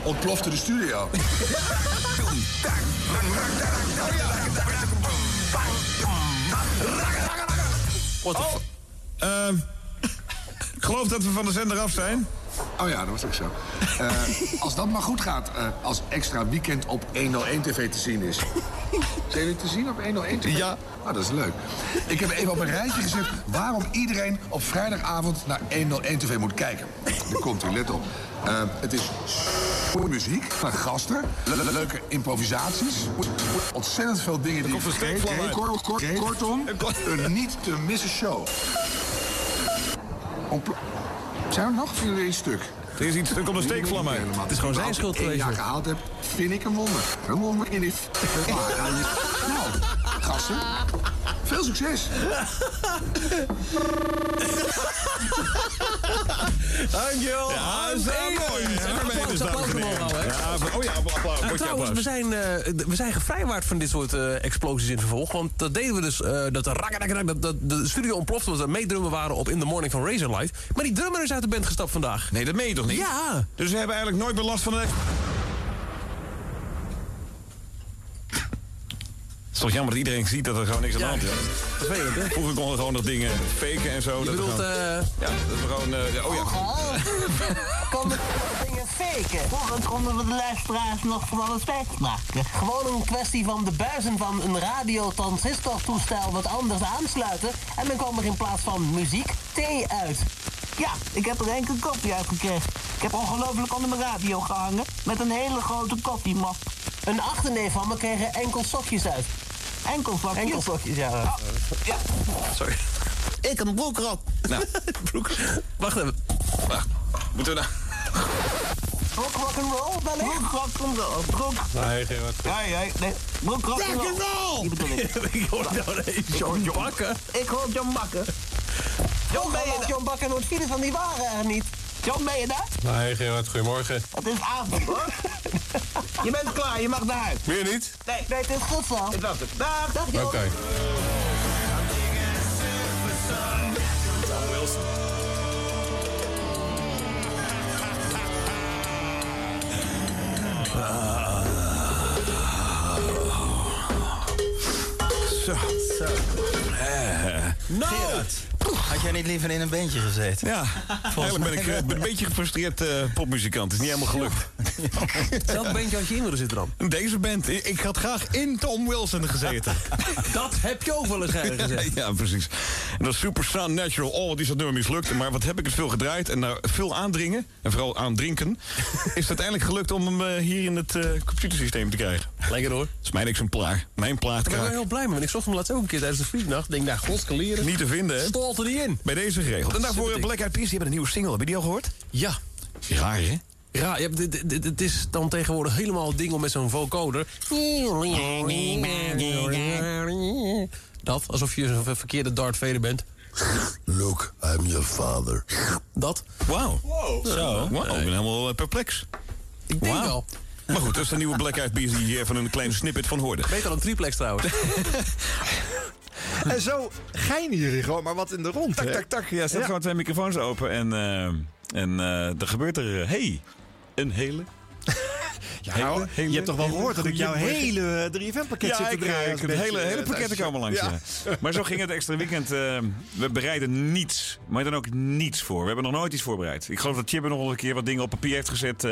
ontplofte de studio. *laughs* What the Oh, ehm, ik geloof dat we van de zender af zijn. Oh ja, dat was ook zo. Eh, *laughs* als dat maar goed gaat, eh, als extra weekend op 101 TV te zien is. Zijn jullie te zien op 101 TV? Ja. Ah, dat is leuk. Ik heb even op een rijtje gezet waarom iedereen op vrijdagavond naar 101 TV moet kijken. Daar komt u, let op. Eh, het is goede muziek van gasten, le- le- leuke improvisaties, ontzettend veel dingen die een. Kort- kort- Kortom, een niet te missen show. Zijn nog? Vinden jullie stuk? Er is iets, er komt een steekvlam uit. Het is gewoon zijn schuld Als ik geweest, gehaald heb, vind ik een wonder. Een wonder in dit. Nou, gasten, veel succes. Dankjewel. Ja, dat voor- oh ja, applaus. Trouwens, we zijn, eh, we zijn gevrijwaard van dit soort eh, explosies in het vervolg. Want dat deden we dus, eh, dat, de dat, dat de studio ontplofte... omdat we meedrummen waren op In the Morning van Razorlight. Maar die drummer is uit de band gestapt vandaag. Nee, dat meen je toch niet? Ja. Dus we hebben eigenlijk nooit meer last van een... Het is toch jammer dat iedereen ziet dat er gewoon niks aan de hand is. vervelend, hè? Vroeger konden we gewoon nog dingen faken en zo. Je dat we bedoelt, gewoon- eh, Ja, dat we gewoon... eh, ja, oh ja. *laughs* Konden we dingen faken? Vroeger konden we de luisteraars nog van alles maken. Gewoon een kwestie van de buizen van een radiotransistortoestel wat anders aansluiten. En dan kwam er in plaats van muziek thee uit. Ja, ik heb er enkel koffie uitgekregen. Ik heb ongelooflijk onder mijn radio gehangen met een hele grote koffiemap. Een achterneef van me kreeg er enkel sokjes uit. Enkel? Enkel sokjes, ja. Oh, ja. Sorry. Ik een broekrok. Nou, *laughs* Broek. Wacht even. wacht. Moeten we nou... Rock, rock and roll, wellicht? Broek, rock and roll. Broek. Nee, geen wat. Ja, ja, nee. Broek, rock and roll. Die bedoel ik. *laughs* ik hoor nou even John bakken. Ik hoor John Bakker. John, ben je John Bakker nooit van die waren er niet. John, ben je daar? Nee, Gerard, goedemorgen. Het is avond, hoor. *laughs* je bent klaar, je mag naar huis. Meer niet? Nee, nee, het is goed zo. Ik was het. Dag, dag, John. Oké. Zo. Zo. Nou. Gerard, had jij niet liever in een bandje gezeten? Ja, eigenlijk ben ik eh, ben een beetje gefrustreerd eh, popmuzikant. Het is niet helemaal gelukt. *laughs* Welk bandje had je in willen zitten dan? Deze band. Ik, ik had graag in Tom Wilson gezeten. *laughs* Dat heb je ook wel eens gezegd. ja, precies. En dat Super Sound Natural. Oh, wat is dat nummer mislukt. Maar wat heb ik het veel gedraaid. En na veel aandringen, en vooral aandrinken... *laughs* is het uiteindelijk gelukt om hem eh, hier in het eh, computersysteem te krijgen. Lekker hoor. Dat is mijn exemplaar. Mijn Ik ben heel blij mee, want ik zocht hem laatst ook een keer tijdens de vriendnacht. Ik denk, nou, godskaleren. Niet te vinden, hè? Er niet in. Bij deze geregeld. En daarvoor Black Eyed Peas. Die hebben een nieuwe single. Heb je die al gehoord? Ja. Raar, hè? Ja, je hebt- dit- dit- het is dan tegenwoordig helemaal het ding om met zo'n vocoder... Dat, alsof je zo'n verkeerde Darth Vader bent. Look, I'm your father. Dat. Wauw. Zo. Wauw, ik ben helemaal eh, perplex. Ik denk wel. Maar goed, dat is de nieuwe Black Eyed Peas die je even een kleine snippet van hoorde. Beter dan een triplex trouwens. *laughs* En zo geinen jullie gewoon maar wat in de rond. Tak, tak, tak. Ja, staat gewoon twee microfoons open. En, eh, en eh, er gebeurt er... eh, hey, een hele... *laughs* Ja, nou, je hebt toch wel gehoord dat ik jouw hele 3FM-pakket Ja, zit te draaien. het hele, hele pakketten thuis. komen langs. Ja. Maar zo ging het extra weekend. we bereiden niets. Maar dan ook niets voor. We hebben nog nooit iets voorbereid. Ik geloof dat Chibbe nog wel een keer wat dingen op papier heeft gezet.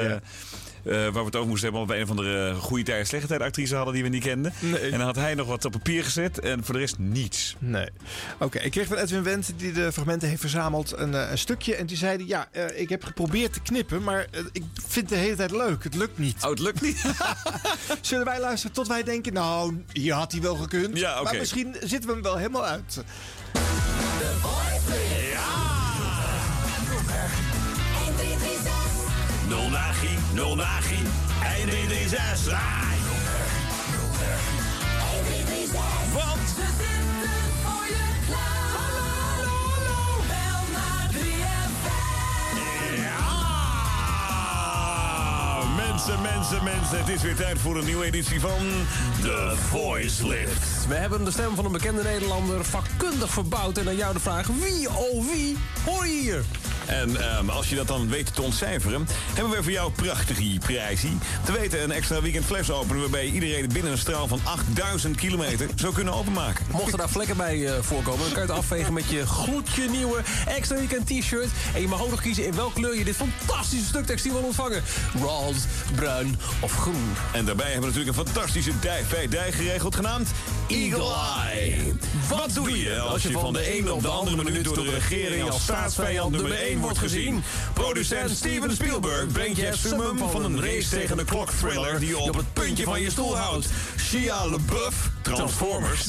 Eh, waar we het over moesten hebben. Omdat we een van de goede tijd, slechte tijd actrice hadden die we niet kenden. En dan had hij nog wat op papier gezet. En voor de rest niets. Nee. Oké, ik kreeg van Edwin Wendt, die de fragmenten heeft verzameld, een, eh, een stukje. En die zei, ja, eh, ik heb geprobeerd te knippen, maar eh, ik vind het de hele tijd leuk. Het lukt niet. Oh, het lukt niet? *laughs* Zullen wij luisteren tot wij denken, nou, hier had hij wel gekund. Ja, oké. Maar misschien zitten we hem wel helemaal uit. Nul magie, nul nagi, 1, 2, 3, 6, draai. 1, 3, 6. Want... Mensen, mensen, mensen. Het is weer tijd voor een nieuwe editie van The Voice Lift. We hebben de stem van een bekende Nederlander vakkundig verbouwd. En aan jou de vraag, wie, oh wie, hoor je hier? En ehm, als je dat dan weet te ontcijferen, hebben we voor jou prachtige prijzie. Te weten een extra weekend fles openen waarbij iedereen binnen een straal van 8000 kilometer zou kunnen openmaken. Mochten daar vlekken bij eh, voorkomen, dan kan je het afvegen met je gloedje nieuwe extra weekend t-shirt. En je mag ook nog kiezen in welke kleur je dit fantastische stuk textiel wil ontvangen. Roze, bruin of groen. En daarbij hebben we natuurlijk een fantastische dij, bij dij geregeld genaamd Eagle Eye. Wat doe je als je van de ene op de andere minuut door de regering als staatsvijand nummer 1 wordt gezien? Producent Steven Spielberg brengt je het summum van een race tegen de klok thriller die je op het puntje van je stoel houdt. Shia LaBeouf, Transformers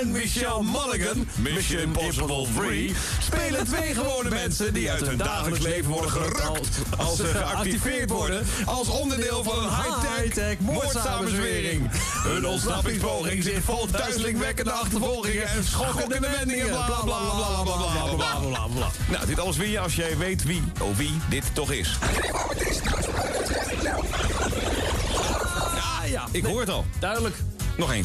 en Michelle Mulligan, Mission Impossible 3, spelen twee gewone mensen die uit hun dagelijks leven worden gerukt als ze geactiveerd worden als onderdeel van een high-tech moordsamenzwering. Hun ontsnappingspoging zit vol duizelingwekkende achtervolgingen en schokkende wendingen. Bla bla bla bla bla bla bla bla bla bla. Nou, dit alles je als jij weet wie, oh wie, dit toch is. Ja, ja. Ik hoor het al. Duidelijk. Nog één.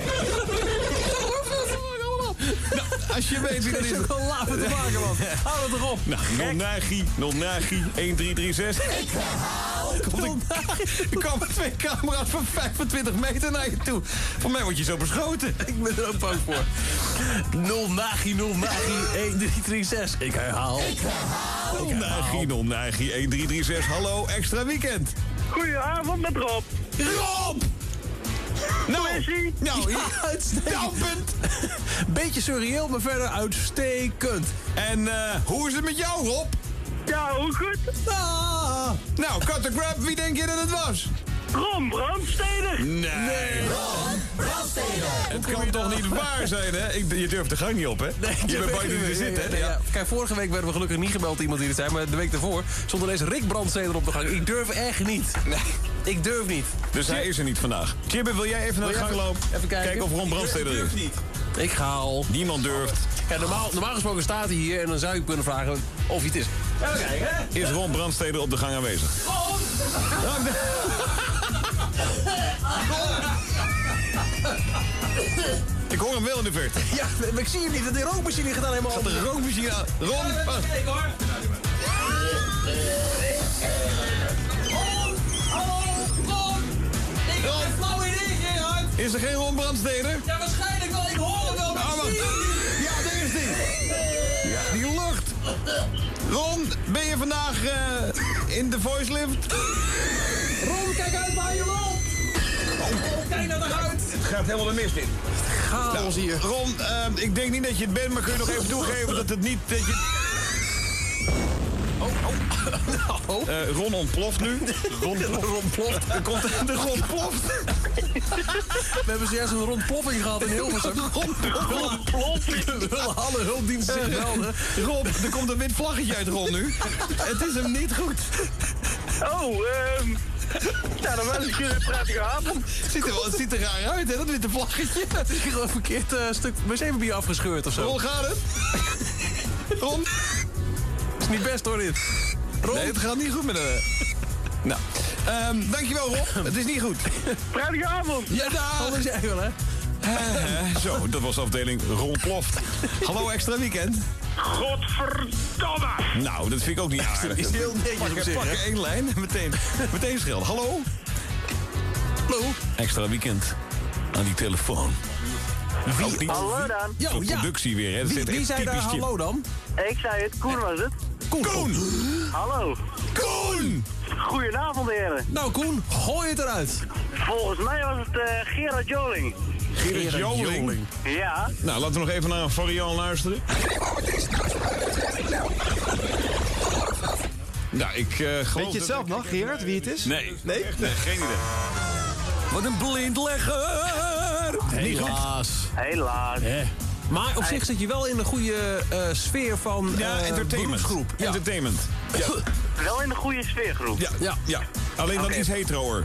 Nou, als je weet wie dat is. is ook wel later te maken, man. Hou het erop. Nou, non-nagi, non-nagi, 1, 3, 3, 6. Ik Er komen twee camera's van 25 meter naar je toe. Voor mij word je zo beschoten. Ik ben er ook bang voor. 0 nagi, 0 nagi, 1, 3, 3, 6. Ik herhaal. Ik herhaal. Non-nagi, non-nagi, 1, 3, 3, 6. Hallo, extra weekend. Goedenavond met Rob. Rob! Nou, nou, hier. Uitstekend. Nou, *laughs* punt. Beetje surreëel, maar verder uitstekend. En eh, hoe is het met jou, Rob? Ja, hoe goed? Ah. Nou, cut the grab, wie denk je dat het was? Ron Brandsteder. Nee. Het kom je toch dan? niet waar zijn, hè? Ik, je durft de gang niet op, hè? je bent bang dat je er zit, hè? Nee, ja. Kijk, vorige week werden we gelukkig niet gebeld iemand die het zei. Maar de week daarvoor stond ineens Rick Brandsteder op de gang. Ik durf echt niet. Nee. Ik durf niet. Dus hij is er niet vandaag. Chibbe, wil jij even naar de gang lopen? even kijken? Kijken of Ron Ik Brandsteder er is. niet. Ik ga al. Niemand durft. Ja, normaal, normaal gesproken staat hij hier en dan zou je kunnen vragen of hij het is. Even kijken, hè? Is Ron Brandsteder op de gang aanwezig? Ik hoor hem wel in de verte. *laughs* Ja, maar ik zie hem niet. De rookmachine gaat dan helemaal Gaat de rookmachine aan. Ron, wacht. Kijk hoor. Hallo, Ron. Ik heb een flauw idee, Gerard. Is er geen Ron Brandsteder? Ja, waarschijnlijk wel. Ik hoor hem wel, maar Ah. Ja, daar is die. Ja, die lucht. Ron, ben je vandaag eh, in de voice lift? Ron, kijk uit waar je loopt. Oh, kijk naar de huid. Het gaat helemaal de mist in. Chaos hier. Ron, eh, ik denk niet dat je het bent, maar kun je nog even toegeven dat het niet... Dat je... Oh, oh. *laughs* Eh, Ron ontploft nu. Ron, *laughs* Ron ploft. Er komt de Ron ploft. We hebben zojuist een rondploffing gehad in Hilversum. *laughs* Rondploffing. We willen alle hulpdiensten zich melden. Rob, er komt een wit vlaggetje uit Ron nu. Het is hem niet goed. Oh, ehm... *laughs* Ja, dan wens ik jullie een prettige avond. Het ziet er, wel, het ziet er raar uit, hè, dat witte vlaggetje. Het is hier een verkeerd eh, stuk wc-papier afgescheurd of zo. Ron, gaat het? *laughs* Ron? is niet best hoor dit. Ron? Nee, het gaat niet goed met de... *laughs* Nou, ehm, dankjewel Rob. Het is niet goed. Prettige avond. Ja, daar. Anders jij wel, hè? *laughs* Zo, dat was afdeling Ron ploft. Hallo, extra weekend. Godverdomme! Nou, dat vind ik ook niet aardig. is heel netjes op zich, pak hè? er één lijn en meteen, meteen schelden. Hallo? Hallo? Extra weekend. Aan die telefoon. Wie? niet, Hallo dan. Yo, ja. productie weer, hè. Dat Wie, zit wie zei daar hallo dan? Ik zei het, Koen was het. Koen. Koen! Hallo. Koen! Goedenavond, heren. Nou Koen, gooi het eruit. Volgens mij was het eh, Gerard Joling. Gerrit Joling. Ja. Nou, laten we nog even naar een variant luisteren. Nou, ik eh geloof Weet je het zelf nog, Gerard, wie het is? Nee. Nee? Nee, geen idee. Wat een blindlegger. Helaas. Helaas. Maar op zich zit je wel in een goede eh, sfeer van Ja, eh, entertainment. Ja. Entertainment. Ja, Wel in een goede sfeergroep. ja, ja. Ja. Alleen dan Oké. iets heteroer.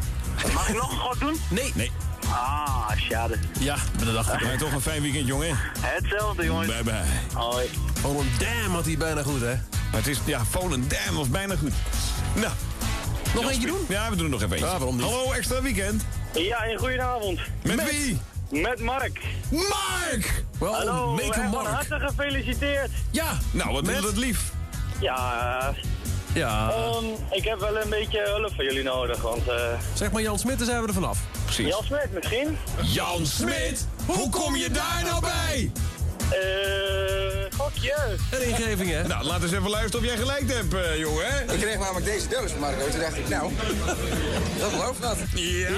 Mag ik nog een god doen? Nee. Nee. Ah, schade. Ja, dat dacht ik. Maar toch een fijn weekend, jongen. Hetzelfde, jongens. Bye bye. Hoi. Damn had hij bijna goed, hè? Maar het is, ja, Volendam was bijna goed. Nou. Nog Jan eentje doen? Ja, we doen er nog even eentje. Ja, waarom niet? Hallo, extra weekend. Ja, en goedenavond. Met, wie? Met Mark. Mark! Wel, Hallo, make van mark. harte gefeliciteerd. Ja, Nou, wat Met? is dat lief. Ja, ja. ehm, ik heb wel een beetje hulp van jullie nodig, want... eh Zeg maar Jan Smit, dan zijn we er vanaf. Precies. Jan Smit misschien? Jan Smit! Hoe kom je daar nou bij? Eh, gokje. Een ingeving, hè? Nou, laat eens even luisteren of jij gelijk hebt, eh, jongen. hè? Ik kreeg namelijk deze doos van Marco. Toen dacht ik, nou, *laughs* dat geloof dat. Ja!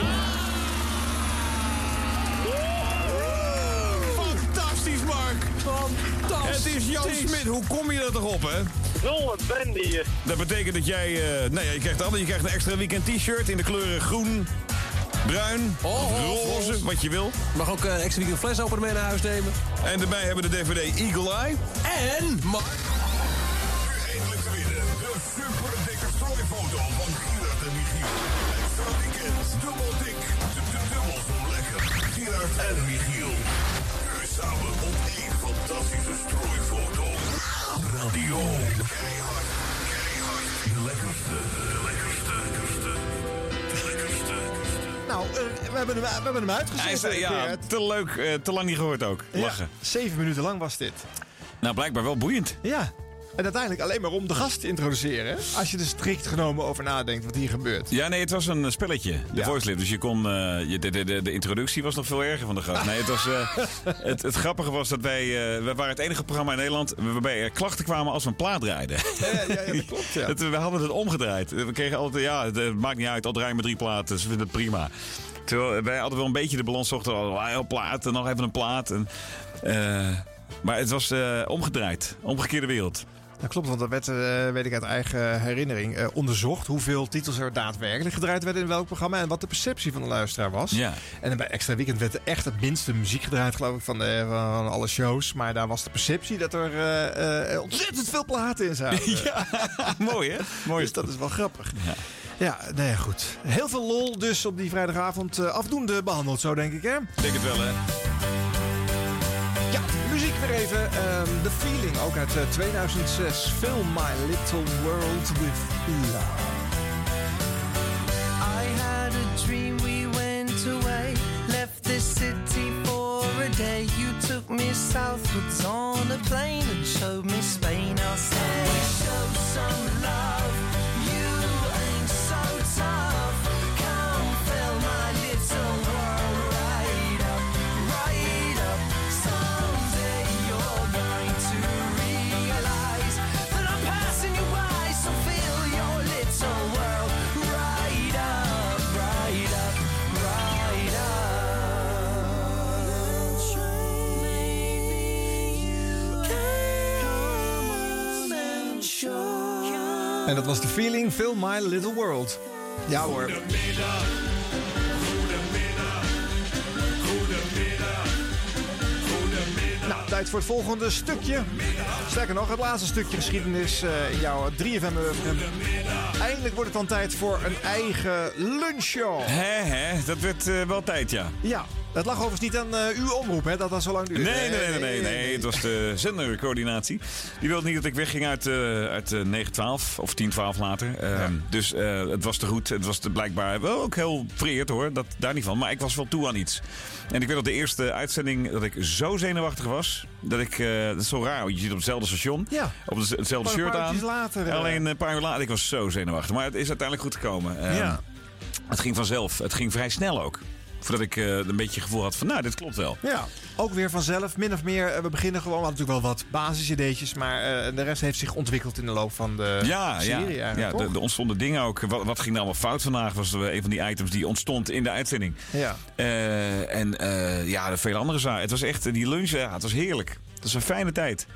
Fantastisch. Het is Jan Smit. Hoe kom je er toch op, hè? Zo'n brandy hier. Dat betekent dat jij... eh nou ja, je krijgt altijd. Je krijgt een extra weekend t-shirt in de kleuren groen, bruin, Oh, of oh, roze, roze. wat je wil. Mag ook een extra weekend flesopener mee naar huis nemen. En daarbij hebben we de DVD Eagle Eye. En... Ma Eindelijk te Radio. De lekkerste. De lekkerste. lekkerste. De lekkerste. Nou, eh, we, hebben hem, we hebben hem uitgezet. Hij eh, ja, Gerard. te leuk, eh, te lang niet gehoord ook. Lachen. Ja, zeven minuten lang was dit. Nou, blijkbaar wel boeiend. Ja. En uiteindelijk alleen maar om de gast te introduceren. Als je er strikt genomen over nadenkt wat hier gebeurt. Ja, nee, het was een eh, spelletje. De Ja. voice lift. Dus je kon. eh, je, de, de, de, introductie was nog veel erger van de gast. Nee, het, was, eh, *laughs* het, het grappige was dat wij. wij waren het enige programma in Nederland. waarbij er klachten kwamen als we een plaat draaiden. Ja, ja, ja, dat *laughs* klopt. Ja. Het- we hadden het omgedraaid. We kregen altijd. Ja, het maakt niet uit. Al draaien we drie platen. Ze vinden het prima. Terwijl wij hadden wel een beetje de balans zochten. Oh, een plaat. En nog even een plaat. En, maar het was omgedraaid. Omgekeerde wereld. Dat klopt, want dat werd, eh, weet ik uit eigen herinnering, eh, onderzocht hoeveel titels er daadwerkelijk gedraaid werden in welk programma en wat de perceptie van de luisteraar was. Ja. En bij Extra Weekend werd er echt het minste muziek gedraaid, geloof ik, van, de, van alle shows. Maar daar was de perceptie dat er eh, ontzettend veel platen in zaten. *laughs* ja, mooi hè? Mooi. Dus dat is wel grappig. Ja. Ja, nee, goed. Heel veel lol dus op die vrijdagavond afdoende behandeld, zo denk ik, hè? Denk het wel hè? Ja, muziek weer even. Ehm, The Feeling, ook uit eh, 2006. Film My Little World with Love. I had a dream we went away, left this city for a day. You took me southwards on a plane and showed me Spain. I said, we show some En dat was The Feeling, Film My Little World. Ja hoor. Nou, tijd voor het volgende stukje. Sterker nog, het laatste stukje geschiedenis eh, in jouw 3FM. Eindelijk wordt het dan tijd voor een eigen lunchshow. Hè, hè, dat werd eh, wel tijd, ja. Ja, het lag overigens niet aan eh, uw omroep, hè, dat dat zo lang duurde. Nee, nee, nee, nee, nee, Het was de zendercoördinatie. Die wilde niet dat ik wegging uit, eh uit eh, 912 of 1012 later. Ehm, Dus het was te goed. Het was te blijkbaar wel ook heel vereerd hoor. Dat, daar niet van. Maar ik was wel toe aan iets. En ik weet dat de eerste uitzending dat ik zo zenuwachtig was. Dat ik, dat is zo raar. Je zit op hetzelfde station. Ja. Op het- hetzelfde shirt aan. later. Alleen een paar uur later. Ik was zo zenuwachtig. Maar het is uiteindelijk goed gekomen. Ehm, Ja. Het ging vanzelf. Het ging vrij snel ook. Voordat ik eh, een beetje het gevoel had van, nou, dit klopt wel. Ja, ook weer vanzelf, min of meer. eh, We beginnen gewoon, we hadden natuurlijk wel wat basisideetjes, maar eh, de rest heeft zich ontwikkeld in de loop van de Ja, serie ja, ja er, er ontstonden dingen ook. Wat, wat ging er allemaal fout vandaag? Was een van die items die ontstond in de uitzending. Ja. En ja, er vele andere zaken. Het was echt, die lunch, ja, het was heerlijk. Het was een fijne tijd.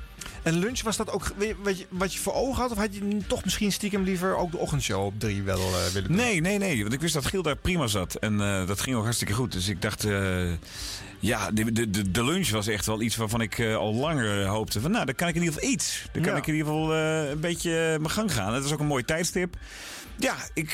En lunch, was dat ook weet je, wat je, voor ogen had? Of had je toch misschien stiekem liever ook de ochtendshow op drie wel eh, willen doen? Nee, nee, nee. Want ik wist dat Giel daar prima zat. En eh, dat ging ook hartstikke goed. Dus ik dacht, eh, ja, de, de, de, lunch was echt wel iets waarvan ik al langer hoopte. Van, nou, dan kan ik in ieder geval iets. Dan kan Ja. ik in ieder geval een beetje mijn gang gaan. Het was ook een mooi tijdstip. Ja, ik,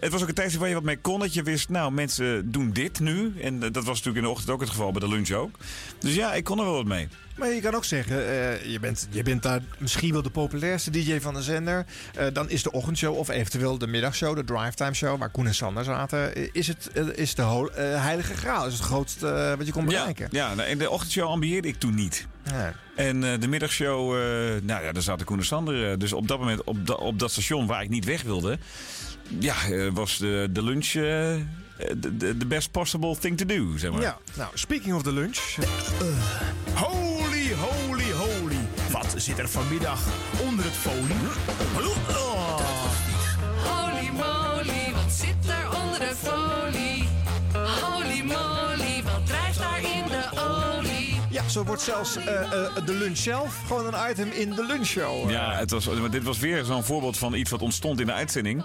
het was ook een tijdstip waar je wat mee kon. Dat je wist, nou, mensen doen dit nu. En dat was natuurlijk in de ochtend ook het geval, bij de lunch ook. Dus ja, ik kon er wel wat mee. Maar je kan ook zeggen, eh, je, bent, je bent daar misschien wel de populairste DJ van de zender. Eh, dan is de ochtendshow of eventueel de middagshow, de drivetime show, waar Koen en Sander zaten, eh, is het is de heilige graal. Is het grootste wat je kon bereiken. Ja, nou, in de ochtendshow ambieerde ik toen niet. Nee. En de middagshow, nou ja, daar zaten Koen en Sander. dus op dat moment, op, da- op dat station waar ik niet weg wilde... Ja, was de, de lunch de best possible thing to do, zeg maar. Ja, nou, speaking of the lunch. Holy, holy, holy. Wat zit er vanmiddag onder het folie? Oh. Holy moly, wat zit er onder de folie? Holy moly, wat drijft daar in de olie? Ja, zo wordt zelfs eh, eh, de lunch zelf gewoon een item in de lunchshow. Ja, het was, maar dit was weer zo'n voorbeeld van iets wat ontstond in de uitzending.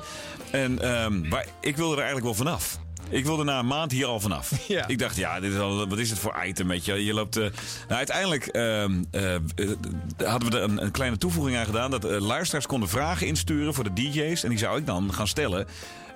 En ehm, maar ik wilde er eigenlijk wel vanaf. Ik wilde na een maand hier al vanaf. *laughs* Ja. Ik dacht, ja, dit is al, wat is het voor item? Weet je? je loopt, eh, nou, uiteindelijk ehm, eh, eh, hadden we er een, een kleine toevoeging aan gedaan. Dat luisteraars konden vragen insturen voor de DJ's. En die zou ik dan gaan stellen.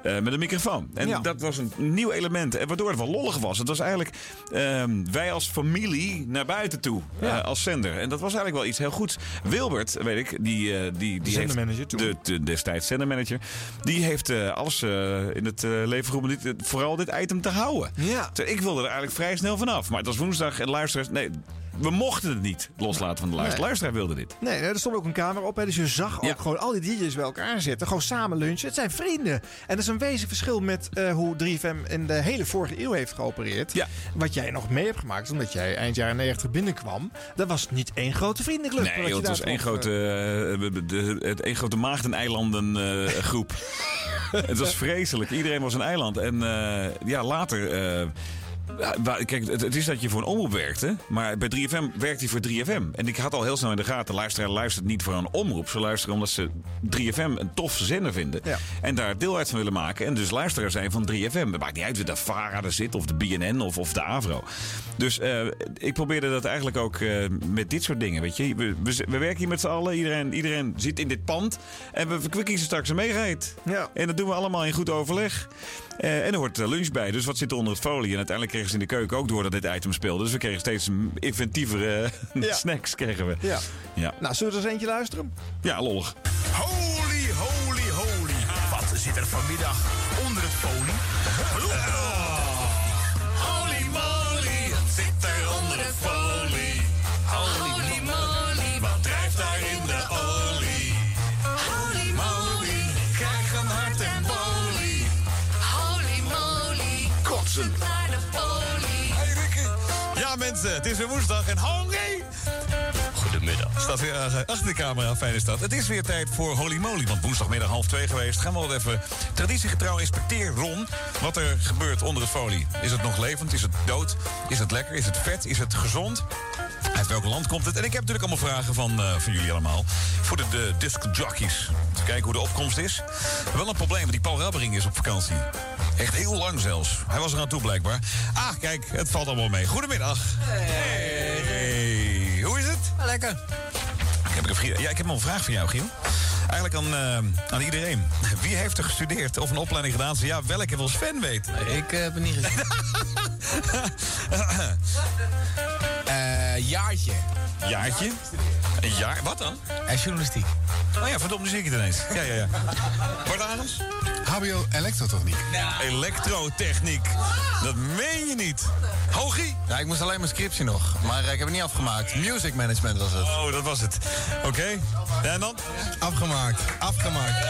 Eh, met een microfoon. En Ja. dat was een nieuw element. En waardoor het wel lollig was. Het was eigenlijk ehm, wij als familie naar buiten toe. Ja. eh, als zender. En dat was eigenlijk wel iets heel goeds. Wilbert, weet ik, die, eh, die, die zendermanager heeft toen. de, de destijds zendermanager. Die heeft eh, alles eh, in het eh, leven geroepen dit, vooral dit item te houden. Ja. Ik wilde er eigenlijk vrij snel vanaf. Maar het was woensdag en luisteraars... Nee, we mochten het niet loslaten van de luisteraar. Nee. Luisteraar wilde dit. Nee, er stond ook een camera op. Hè, dus je zag ook Ja. gewoon al die DJ's bij elkaar zitten. Gewoon samen lunchen. Het zijn vrienden. En dat is een wezenlijk verschil met eh, hoe 3FM in de hele vorige eeuw heeft geopereerd. Ja. Wat jij nog mee hebt gemaakt, omdat jij eind jaren 90 binnenkwam. Dat was niet één grote vriendenclub. Nee, je joh, het was één grote, eh. eh, de- het één grote maagdeneilanden eh, groep. *laughs* het was vreselijk. Iedereen was een eiland. En eh, ja, later... Kijk, het, het is dat je voor een omroep werkt, hè? maar bij 3FM werkt hij voor 3FM. En ik had al heel snel in de gaten, luisteraar luistert niet voor een omroep. Ze luisteren omdat ze 3FM een tof zender vinden. En daar deel uit van willen maken. En dus luisteraar zijn van 3FM. Het maakt niet uit of de VARA er zit, of de BNN, of, of de AVRO. Dus eh, ik probeerde dat eigenlijk ook eh, met dit soort dingen, weet je. We, we, we werken hier met z'n allen, iedereen, iedereen zit in dit pand. En we, we kiezen straks een meegeheid. Ja. En dat doen we allemaal in goed overleg. Eh, en er hoort eh, lunch bij. Dus wat zit er onder het folie? En uiteindelijk kregen ze in de keuken ook door dat dit item speelde. Dus we kregen steeds inventievere Ja. *laughs* snacks. Kregen we. Ja. Ja. Nou, zullen we er eens eentje luisteren? ja, lollig. Holy, holy, holy. Wat zit er vanmiddag onder het folie? Het is weer woensdag en hongry! Staat weer eh, achter de camera, fijn is dat. Het is weer tijd voor Holy Moly, want woensdagmiddag half twee geweest. Gaan we wel even traditiegetrouw inspecteer, Ron. Wat er gebeurt onder het folie. Is het nog levend? Is het dood? Is het lekker? Is het vet? Is het gezond? Uit welk land komt het? En ik heb natuurlijk allemaal vragen van, eh, van jullie allemaal. Voor de, de disc jockeys. Even kijken hoe de opkomst is. Wel een probleem, want die Paul Rabbering is op vakantie. Echt heel lang zelfs. Hij was er aan toe blijkbaar. Ah, kijk, het valt allemaal mee. Goedemiddag. Hey. Hoe is het? Lekker. Ik heb, een ja, ik heb een vraag voor jou, Giel. Eigenlijk aan, eh, aan iedereen. *laughs* Wie heeft er gestudeerd of een opleiding gedaan? Ja, welke wil Sven weet? Ik heb het niet gezien. *laughs* *laughs* Eh, jaartje. Jaartje? Een jaar? Wat dan? En journalistiek. Oh ja, verdomd, nu zie ik het ineens. Ja, ja, ja. HBO elektrotechniek. Elektrotechniek. Dat meen je niet. Hogie? Ja, ik moest alleen mijn scriptie nog. Maar eh, ik heb het niet afgemaakt. Music management was het. Oh, dat was het. Oké. En dan? Afgemaakt. Afgemaakt.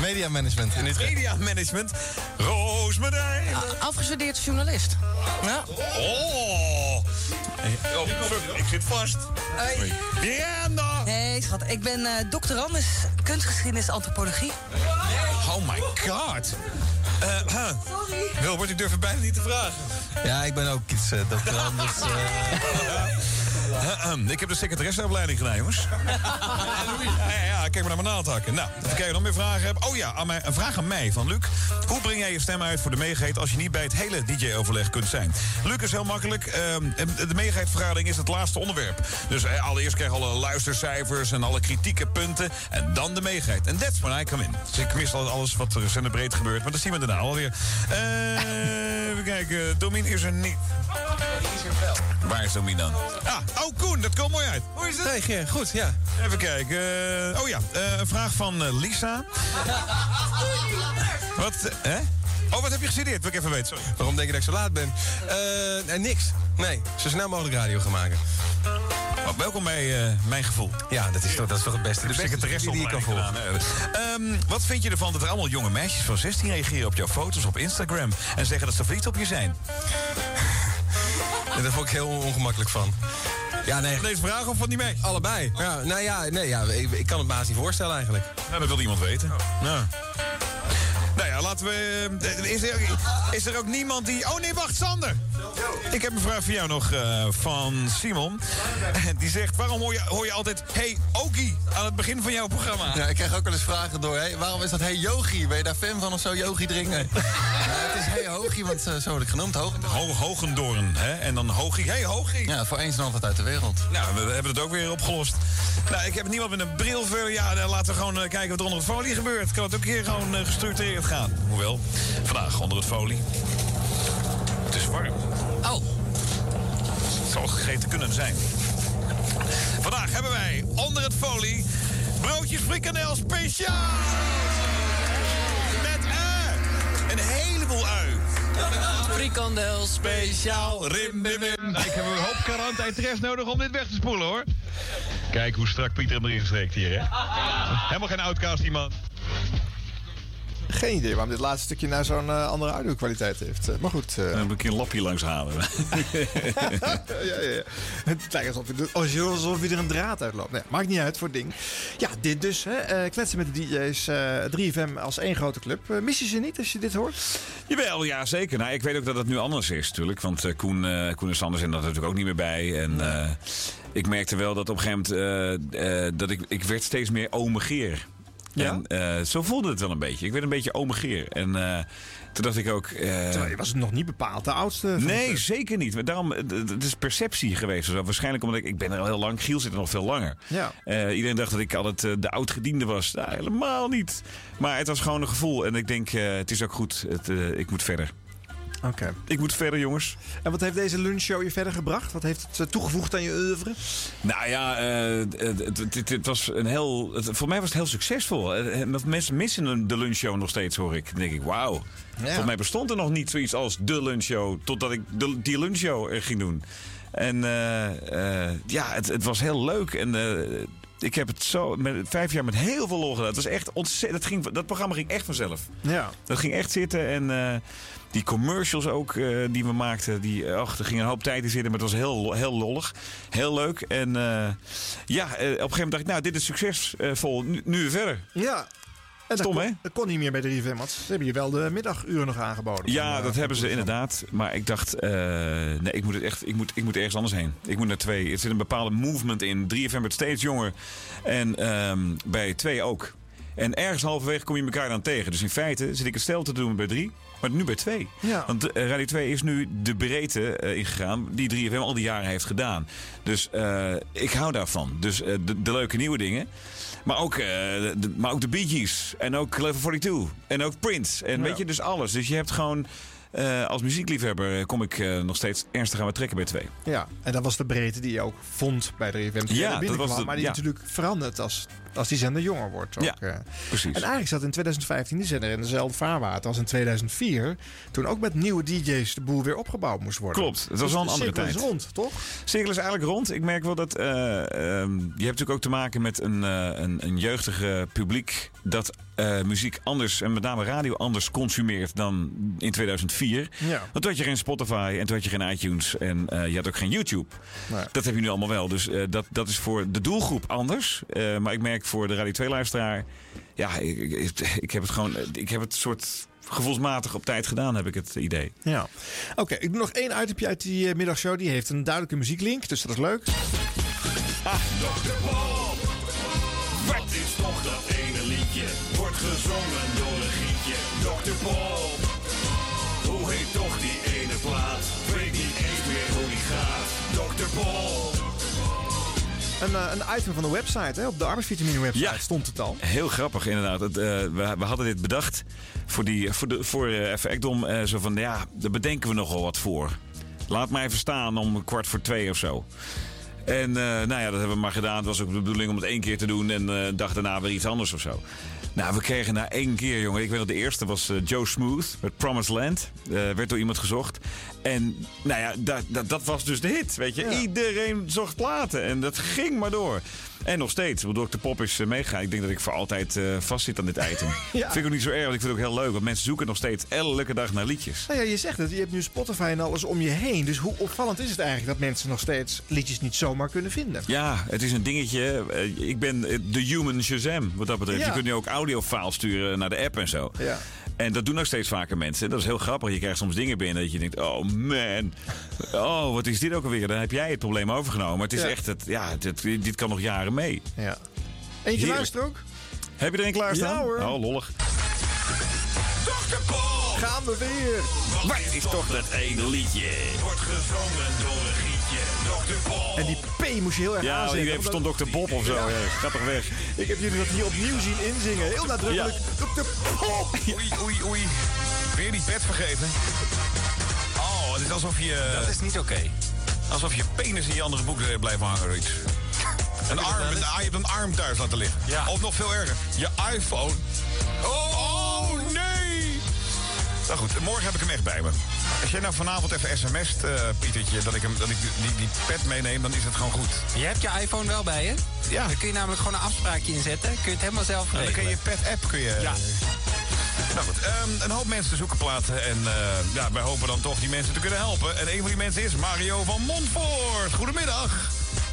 Media management in Utrecht. Media management. Roos Marijn. Afgestudeerd journalist. Ja. Oh. Hey, oh, ik zit vast. Hoi. Miranda. Hey schat, ik ben eh doctorandus kunstgeschiedenis antropologie. Oh my god. Eh, huh. Wilbert, ik durf het bijna niet te vragen. Ja, ik ben ook iets uh, doctorandus. *laughs* Ahem, Ik heb de secretaresseopleiding gedaan, jongens. *laughs* ja, ja, ja, kijk maar naar mijn naaldhakken. Nou, even kijken of nog meer vragen heb. Oh ja, aan mij, een vraag aan mij van Luc. Hoe breng jij je stem uit voor de meegeet als je niet bij het hele DJ-overleg kunt zijn? Luc is heel makkelijk. Ehm, de meegeetvergadering is het laatste onderwerp. Dus eh, allereerst krijg je alle luistercijfers en alle kritieke punten. En dan de meegeet. En that's when I come in. Dus ik mis al alles wat er recent en breed gebeurt. Maar dat zien we daarna alweer. Eh, even kijken. Domin is er niet. Waar is Domin dan? Ah, oh Koen, dat komt mooi uit. Hoe is het? Ger, goed, ja. Even kijken. eh, oh ja, eh, een vraag van eh, Lisa. *laughs* Wat, hè? Oh, wat heb je gestudeerd? Wil ik even weten, sorry. Waarom denk je dat ik zo laat ben? Eh, niks. Nee, zo snel mogelijk radio gaan maken. Oh, welkom bij eh, mijn gevoel. Ja, dat is toch, dat is toch het beste. De secretaresse die je kan volgen. Ehm, wat vind je ervan dat er allemaal jonge meisjes van 16 reageren op jouw foto's op Instagram... en zeggen dat ze verliefd op je zijn? Daar vond ik heel ongemakkelijk van. Ja, nee. Deze vraag of van die mee? Allebei. Ja, nou ja, nee, ja ik, ik kan het me haast niet voorstellen eigenlijk. Nou, dat wil iemand weten. Nou. Nou ja, laten we... eh, Is er, is er ook niemand die... Oh nee, wacht, Sander. Ik heb een vraag voor jou nog eh, van Simon. *laughs* Die zegt, waarom hoor je, hoor je altijd... Hey, Oki aan het begin van jouw programma? Ja, ik krijg ook wel eens vragen door. Hey, waarom is dat Hey Yogi? Ben je daar fan van of zo, Yogi drinken? *laughs* Ja, het is Hey Hogi, want eh, zo word ik genoemd. Hoog. Ho Hogendoorn, hè? En dan Hogie. Hey, Hogie. Ja, voor eens en altijd uit de wereld. Nou, we hebben het ook weer opgelost. Nou, ik heb niemand met een bril voor. Ja, dan laten we gewoon eh, kijken wat er onder het folie gebeurt. Kan het ook een keer gewoon gestructureerd gaan. Hoewel, vandaag onder het folie. Het is warm. Zal gegeten kunnen zijn. Vandaag hebben wij onder het folie broodjes frikandel speciaal. Met ui. Een heleboel ui. Frikandel speciaal. Rim, bim, bim. Ik heb een hoop quarantaine nodig om dit weg te spoelen, hoor. Kijk hoe strak Pieter hem erin gestrekt hier, hè. Helemaal geen outcast, die man. Geen idee waarom dit laatste stukje nou zo'n eh, andere audio-kwaliteit heeft. Eh, maar goed. Dan moet ik een lapje langs halen. *laughs* ja, ja, ja. Het lijkt alsof je, alsof, alsof je er een draad uitloopt. Nee, maakt niet uit voor het ding. Ja, dit dus. Hè. Kletsen met de DJ's. eh 3FM als één grote club. Mis je ze niet als je dit hoort? Jawel, ja zeker. Nou, ik weet ook dat het nu anders is natuurlijk. Want Koen, Koen en Sander zijn er natuurlijk ook niet meer bij. En ik merkte wel dat op een gegeven moment... dat ik, ik werd steeds meer omegeer. Ja? En eh, zo voelde het wel een beetje. Ik werd een beetje omegeer. En eh, toen dacht ik ook... eh, je was nog niet bepaald de oudste. Nee, de- zeker niet. Maar daarom, het- het het is perceptie geweest. zo. Waarschijnlijk omdat ik, ik ben er al heel lang. Giel zit er nog veel langer. Ja. Iedereen dacht dat ik altijd de oud-gediende was. Nou, helemaal niet. Maar het was gewoon een gevoel. En ik denk, het is ook goed. Het, ik moet verder. Oké. Ik moet verder, jongens. En wat heeft deze lunchshow je verder gebracht? Wat heeft het eh, toegevoegd aan je oeuvre? Nou ja, eh, het, was een heel. Voor mij was het heel succesvol. Eh, mensen missen de lunchshow nog steeds, hoor ik. Dan denk ik, wauw. Voor mij bestond er nog niet zoiets als de lunchshow. Totdat ik de, die lunchshow ging doen. En ja, het, het was heel leuk. En. ik heb het zo met vijf jaar met heel veel lol gedaan. Het was echt ontzettend. Dat, ging, dat programma ging echt vanzelf. Ja. Dat ging echt zitten en die commercials ook eh, die we maakten, die, ach, er ging een hoop tijd in zitten, maar het was heel, heel lollig, heel leuk. En eh, ja, eh, op een gegeven moment dacht ik, nou, dit is succesvol, nu, nu weer verder. Ja. En Stom, dat hè? kon, dat kon niet meer bij de 3FM, want ze hebben je wel de middaguren nog aangeboden. Ja, Van, eh, dat hebben ze inderdaad. Maar ik dacht, eh, nee, ik moet, het echt, ik, moet, ik moet ergens anders heen. Ik moet naar twee. Er zit een bepaalde movement in. 3FM wordt steeds jonger. En ehm, bij twee ook. En ergens halverwege kom je elkaar dan tegen. Dus in feite zit ik hetzelfde te doen bij drie, maar nu bij twee. Ja. Want eh, Radio 2 is nu de breedte eh, ingegaan die 3FM al die jaren heeft gedaan. Dus eh, ik hou daarvan. Dus de, de leuke nieuwe dingen. Maar ook, de, maar ook de Bee Gees. En ook Clever 42. En ook Prince. En Ja. weet je, dus alles. Dus je hebt gewoon... als muziekliefhebber kom ik nog steeds ernstig aan het trekken bij twee. Ja, en dat was de breedte die je ook vond bij de 3FM. toen je Ja, dat was de- maar die ja. natuurlijk verandert als, als die zender jonger wordt. Ook, Ja, eh. precies. En eigenlijk zat in 2015 die zender in dezelfde vaarwater als in 2004. Toen ook met nieuwe DJ's de boel weer opgebouwd moest worden. Klopt, het was Dus wel een de andere cirkel is tijd. rond, toch? Cirkel is eigenlijk rond. Ik merk wel dat. eh, ehm, je hebt natuurlijk ook te maken met een, eh, een, een jeugdige publiek. dat muziek anders en met name radio anders consumeert dan in 2004. Ja. Want toen had je geen Spotify en toen had je geen iTunes en je had ook geen YouTube. Nee. Dat heb je nu allemaal wel. Dus dat, dat is voor de doelgroep anders. Maar ik merk voor de Radio 2-luisteraar. Ja, ik, ik, ik heb het gewoon. Ik heb het soort gevoelsmatig op tijd gedaan, heb ik het idee. Ja. Oké, ik doe nog één itemje uit die eh, middagshow. Die heeft een duidelijke muzieklink, dus dat is leuk. Dr. Bob, wat is toch dat ene liedje? Wordt gezongen door een gietje. Dr. Bob, Een, eh, een item van de website, hè? op de arbeidsvitamine website Ja. stond het al. Heel grappig, inderdaad. Het, eh, we, we hadden dit bedacht voor, die, voor, de, voor even Ekdom. zo van, ja, daar bedenken we nogal wat voor. Laat mij even staan om kwart voor twee of zo. En nou ja, dat hebben we maar gedaan. Het was ook de bedoeling om het één keer te doen en de dag daarna weer iets anders of zo. Nou, we kregen na één keer, jongen. Ik weet nog, de eerste was eh, Joe Smooth met Promised Land. Eh, werd door iemand gezocht. En nou ja, dat, dat, dat was dus de hit, weet je. Iedereen zocht platen en dat ging maar door. En nog steeds, want Dr. Pop is uh, meegaan. Ik denk dat ik voor altijd eh vast zit aan dit item. *laughs* Vind ik ook niet zo erg, want ik vind het ook heel leuk. Want mensen zoeken nog steeds elke dag naar liedjes. Nou ja, je zegt het, je hebt nu Spotify en alles om je heen. Dus hoe opvallend is het eigenlijk dat mensen nog steeds liedjes niet zomaar kunnen vinden? Ja, het is een dingetje. Eh, Ik ben eh, de human Shazam, wat dat betreft. Ja. Je kunt nu ook audiofiles sturen naar de app en zo. Ja. En dat doen ook steeds vaker mensen. Dat is heel grappig. Je krijgt soms dingen binnen dat je denkt... oh man, oh wat is dit ook alweer? Dan heb jij het probleem overgenomen. Maar het is Ja. echt... Het, ja, dit, dit kan nog jaren mee. Ja. Eentje luisteren ook? Heb je er een klaarstaan? Ja, hoor. Oh, lollig. Dr. Gaan we weer! Wat is toch dat ene liedje? wordt gezongen door En die P moest je heel erg Ja, aanzetten. iedereen omdat- verstond Dr. Bob of zo. Ja. Ja. Ga toch weg. Ik heb jullie dat hier opnieuw zien inzingen. Heel nadrukkelijk. Dr. Pop! Oei, oei, oei. Weer die pet vergeten. Oh, het is alsof je... Dat is niet oké. Alsof je penis in je andere boek blijft hangen of iets. *laughs* Een arm, een, je hebt een arm thuis laten liggen. Of nog veel erger, je iPhone. Oh, oh, nee! Nou goed, morgen heb ik hem echt bij me. Als jij nou vanavond even sms't, eh Pietertje, dat ik, hem, dat ik die, die pet meeneem, dan is het gewoon goed. Je hebt je iPhone wel bij je? Ja. Dan kun je namelijk gewoon een afspraakje inzetten. Kun je het helemaal zelf En dan regelen. kun je je pet-app kun je... Ja. Nou goed, ehm, een hoop mensen zoeken platen. En eh, ja, wij hopen dan toch die mensen te kunnen helpen. En een van die mensen is Mario van Montfort. Goedemiddag.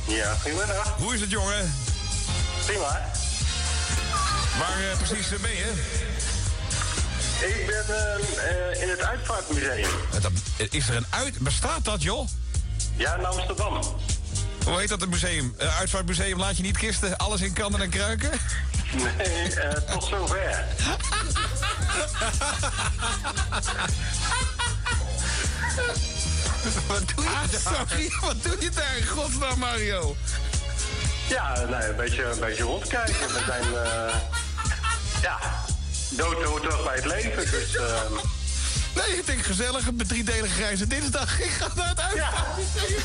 Ja, goedemiddag. Hoe is het, jongen? Prima. Waar eh, precies ben je? Ik ben eh, eh, in het Uitvaartmuseum. Eh, Is er een uit... Bestaat dat, joh? Ja, in Amsterdam. Hoe heet dat, het museum? Uh, Uitvaartmuseum laat je niet kisten, alles in kannen en kruiken? Nee, eh, tot zover. *laughs* wat doe je daar? Sorry, *laughs* wat doe je daar in godsnaam, Mario? Ja, nee, een beetje, een beetje rondkijken. We zijn, eh, ja, dood hoort terug bij het leven. Dus, ehm, Nee, ik denk gezellig, met driedelige grijze dinsdag. Ik ga naar het uitvaartmuseum.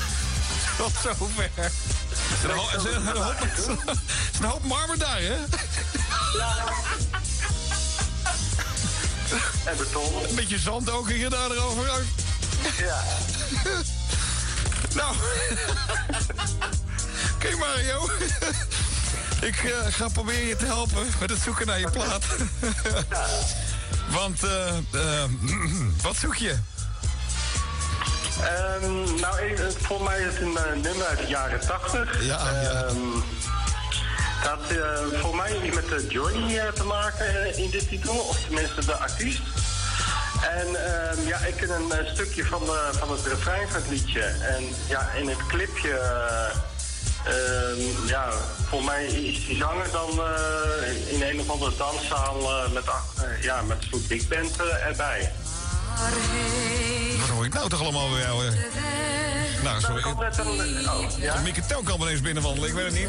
Tot zover. Er is een ho- is een hoop- is een hoop marmer daar, hè? En beton. Een beetje zand ook hier daar erover. Ja. Nou. Oké, Mario. Ik eh, ga proberen je te helpen met het zoeken naar je plaat. *laughs* Want, eh, eh, *clears throat* wat zoek je? Ehm, nou, volgens mij is het een nummer uit de jaren 80. Ja, Ehm, dat had voor mij iets met de Johnny te maken in dit titel, of tenminste de artiest. En ehm, ja, ik ken een stukje van, de, van het refrein van het liedje. En ja, in het clipje, eh, ehm, ja, voor mij is die zanger dan eh, in een of andere danszaal eh, met, eh, ja, met soort big band erbij. Wat hoor ik nou toch allemaal bij jou? eh? Nou, sorry. Oh, ja? Mieke ineens binnenwandelen, ik weet het niet.